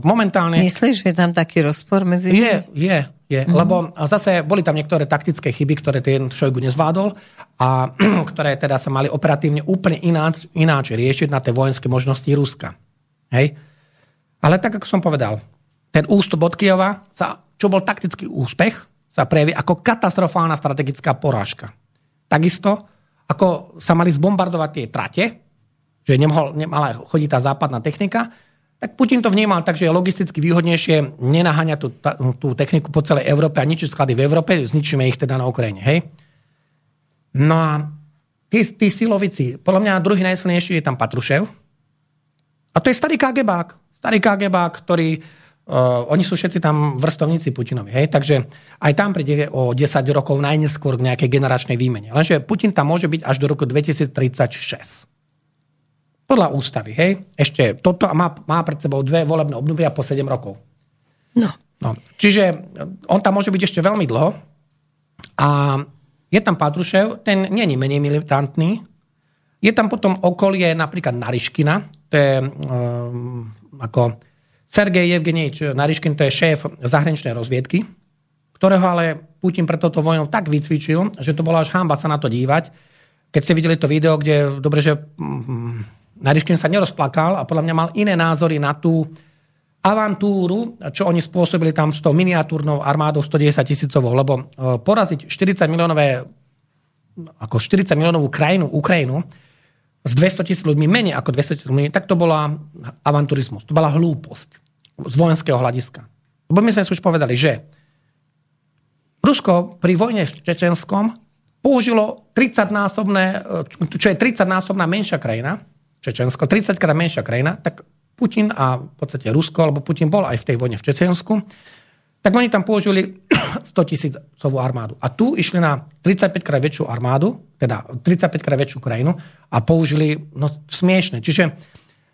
B: Momentálne...
A: Myslíš, že je tam taký rozpor medzi
B: Je, je, je. Mm-hmm. Lebo zase boli tam niektoré taktické chyby, ktoré ten Šojgu nezvládol a ktoré teda sa mali operatívne úplne ináč, ináč riešiť na tie vojenské možnosti Ruska. Hej? Ale tak, ako som povedal, ten ústup od Kieva, sa, čo bol taktický úspech, sa prejaví ako katastrofálna strategická porážka. Takisto, ako sa mali zbombardovať tie trate, že nemohol, nemala chodiť tá západná technika, tak Putin to vnímal tak, že je logisticky výhodnejšie nenaháňať tú, tú techniku po celej Európe a ničiť sklady v Európe, zničíme ich teda na Ukrajine. Hej? No a tí, tí silovici, podľa mňa druhý najsilnejší je tam Patrušev, a to je starý KGBák. Starý KGBák, ktorý Uh, oni sú všetci tam vrstovníci Putinovi. Hej? Takže aj tam príde o 10 rokov najneskôr k nejakej generačnej výmene. Lenže Putin tam môže byť až do roku 2036. Podľa ústavy. Hej? Ešte toto má, má pred sebou dve volebné obdobia po 7 rokov.
A: No.
B: no. Čiže on tam môže byť ešte veľmi dlho. A je tam Patrušev, ten nie je menej militantný. Je tam potom okolie napríklad Nariškina, to je um, ako Sergej Evgenievič Nariškin, to je šéf zahraničnej rozviedky, ktorého ale Putin pre toto vojnou tak vycvičil, že to bola až hamba sa na to dívať. Keď ste videli to video, kde, dobre, že um, Nariškin sa nerozplakal a podľa mňa mal iné názory na tú avantúru, čo oni spôsobili tam s tou miniatúrnou armádou 110 tisícovou, lebo uh, poraziť 40 miliónové ako 40 miliónovú krajinu, Ukrajinu, s 200 tisíc ľuďmi, menej ako 200 tisíc ľuďmi, tak to bola avanturizmus. To bola hlúposť z vojenského hľadiska. Lebo my sme si už povedali, že Rusko pri vojne v Čečenskom použilo 30-násobné, čo je 30-násobná menšia krajina, Čečensko, 30 krát menšia krajina, tak Putin a v podstate Rusko, alebo Putin bol aj v tej vojne v Čečensku, tak oni tam použili 100 tisícovú armádu. A tu išli na 35 krát väčšiu armádu, teda 35 krát väčšiu krajinu a použili no, smiešne. Čiže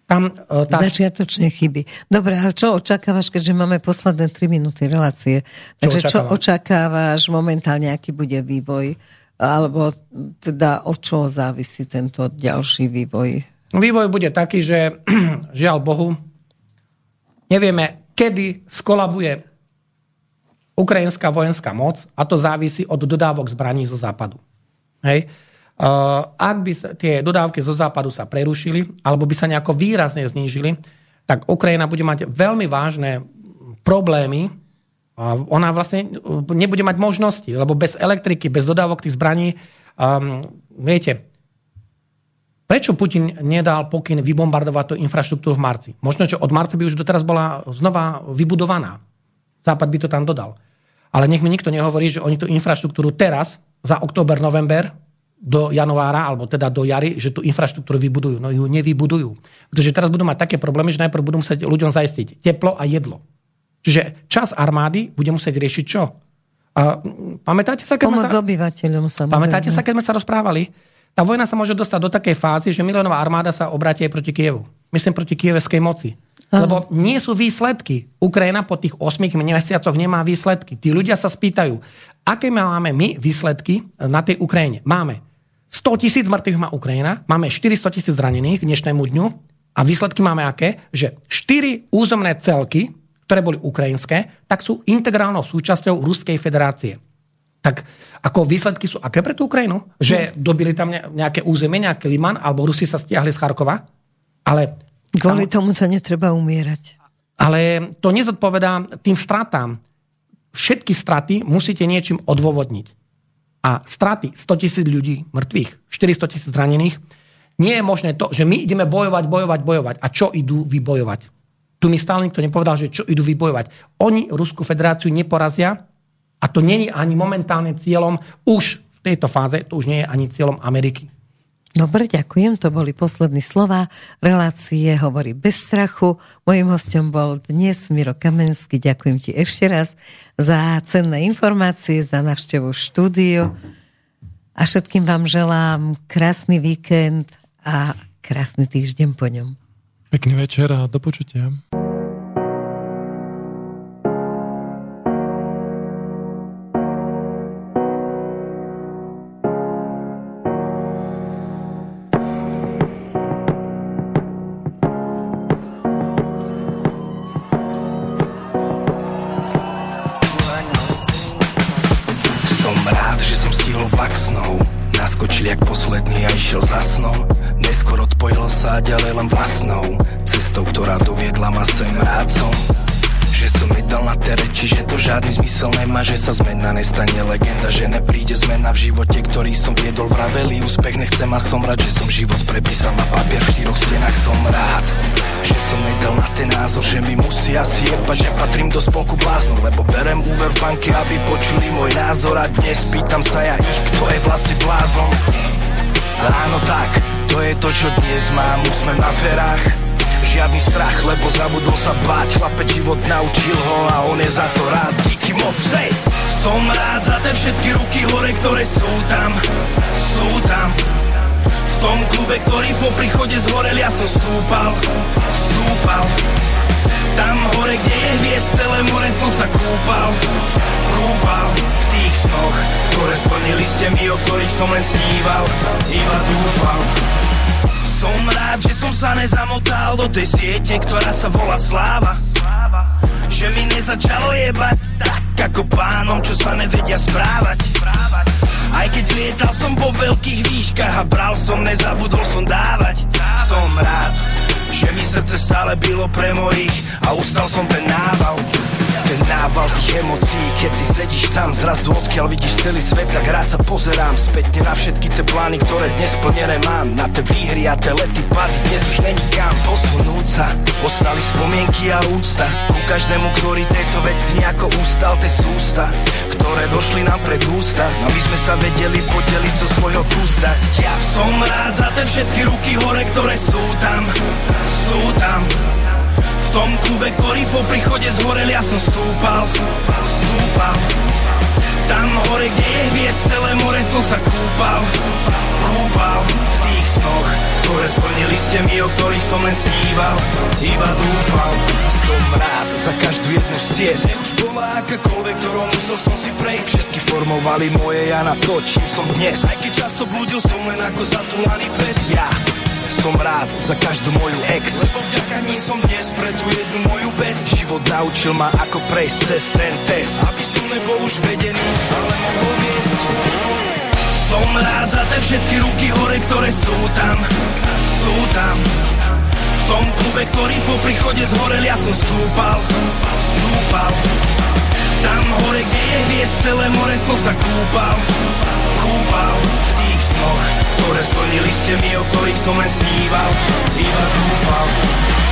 B: tam...
A: Uh, tá... Začiatočne chyby. Dobre, ale čo očakávaš, keďže máme posledné 3 minúty relácie? Takže čo, čo očakávaš momentálne, aký bude vývoj? Alebo teda od čoho závisí tento ďalší vývoj?
B: Vývoj bude taký, že žiaľ Bohu, nevieme, kedy skolabuje ukrajinská vojenská moc a to závisí od dodávok zbraní zo západu. Hej. Ak by tie dodávky zo západu sa prerušili alebo by sa nejako výrazne znížili, tak Ukrajina bude mať veľmi vážne problémy. Ona vlastne nebude mať možnosti, lebo bez elektriky, bez dodávok tých zbraní, um, viete, prečo Putin nedal pokyn vybombardovať tú infraštruktúru v marci? Možno, že od marca by už doteraz bola znova vybudovaná. Západ by to tam dodal. Ale nech mi nikto nehovorí, že oni tú infraštruktúru teraz, za október, november, do januára, alebo teda do jary, že tú infraštruktúru vybudujú. No ju nevybudujú. Pretože teraz budú mať také problémy, že najprv budú musieť ľuďom zaistiť teplo a jedlo. Čiže čas armády bude musieť riešiť čo? A, pamätáte sa, keď
A: Pomoc sa, obyvateľom samozrejme.
B: Pamätáte sa, keď sme sa rozprávali? Tá vojna sa môže dostať do takej fázy, že miliónová armáda sa obráti aj proti Kievu. Myslím proti kieveskej moci. Lebo nie sú výsledky. Ukrajina po tých 8 mesiacoch nemá výsledky. Tí ľudia sa spýtajú, aké máme my výsledky na tej Ukrajine. Máme 100 tisíc mŕtvych má Ukrajina, máme 400 tisíc zranených k dnešnému dňu a výsledky máme aké? Že 4 územné celky, ktoré boli ukrajinské, tak sú integrálnou súčasťou Ruskej federácie. Tak ako výsledky sú aké pre tú Ukrajinu? Že dobili tam nejaké územie, nejaký Liman, alebo Rusi sa stiahli z Charkova? Ale
A: Kvôli tomu sa netreba umierať.
B: Ale to nezodpovedá tým stratám. Všetky straty musíte niečím odôvodniť. A straty 100 tisíc ľudí mŕtvych, 400 tisíc zranených, nie je možné to, že my ideme bojovať, bojovať, bojovať. A čo idú vybojovať? Tu mi stále nikto nepovedal, že čo idú vybojovať. Oni Ruskú federáciu neporazia a to je ani momentálne cieľom už v tejto fáze, to už nie je ani cieľom Ameriky.
A: Dobre, ďakujem. To boli poslední slova. Relácie hovorí bez strachu. Mojím hostom bol dnes Miro Kamenský. Ďakujem ti ešte raz za cenné informácie, za návštevu štúdiu. A všetkým vám želám krásny víkend a krásny týždeň po ňom.
C: Pekný večer a do počutia.
D: Dnes pýtam sa ja ich, kto je vlastne blázon. Áno tak, to je to, čo dnes mám, úsmev na perách. Žiadny strach, lebo zabudol sa báť Chlape život naučil ho a on je za to rád. Díky moc, hej! Som rád za tie všetky ruky hore, ktoré sú tam Sú tam. V tom klube, ktorý po príchode zhorel Ja som stúpal, stúpal. Tam hore, kde je hviezd Celé more som sa kúpal Kúpal v tých snoch Ktoré splnili ste mi, o ktorých som len sníval. Iba dúfal. Som rád, že som sa nezamotal do tej siete, ktorá sa volá sláva. Že mi nezačalo jebať tak ako pánom, čo sa nevedia správať. Aj keď lietal som po veľkých výškach a bral som, nezabudol som dávať. Som rád, že mi srdce stále bylo pre mojich a ustal som ten nával ten nával tých emócií, keď si sedíš tam zrazu odkiaľ vidíš celý svet, tak rád sa pozerám spätne na všetky tie plány, ktoré dnes splnené mám. Na tie výhry a tie lety pady, dnes už není kam posunúť sa. Ostali spomienky a úcta ku každému, ktorý tejto veci nejako ustal, tie sústa, ktoré došli nám pred ústa, aby sme sa vedeli podeliť zo svojho kústa. Ja som rád za tie všetky ruky hore, ktoré sú tam, sú tam tom klube, ktorý po príchode zhorel, ja som stúpal, stúpal. Tam hore, kde je hviezd, celé more som sa kúpal, kúpal v tých snoch, ktoré splnili ste mi, o ktorých som len sníval, iba dúfal. Som rád za každú jednu z ciest, už bola akákoľvek, ktorou musel som si prejsť. Všetky formovali moje ja na to, čím som dnes. Aj keď často blúdil som len ako zatulaný pes. Ja som rád za každú moju ex. Lebo vďaka ní som dnes pre tú jednu moju bez Život naučil ma ako prejsť cez ten test. Aby som nebol už vedený, ale mohol viesť. Som rád za tie všetky ruky hore, ktoré sú tam. Sú tam. V tom klube, ktorý po príchode zhorel, ja som stúpal. Stúpal. Tam hore, kde je hviezd, celé more som sa kúpal. Kúpal v tých snoch ktoré splnili ste mi, o ktorých som len sníval, iba dúfal.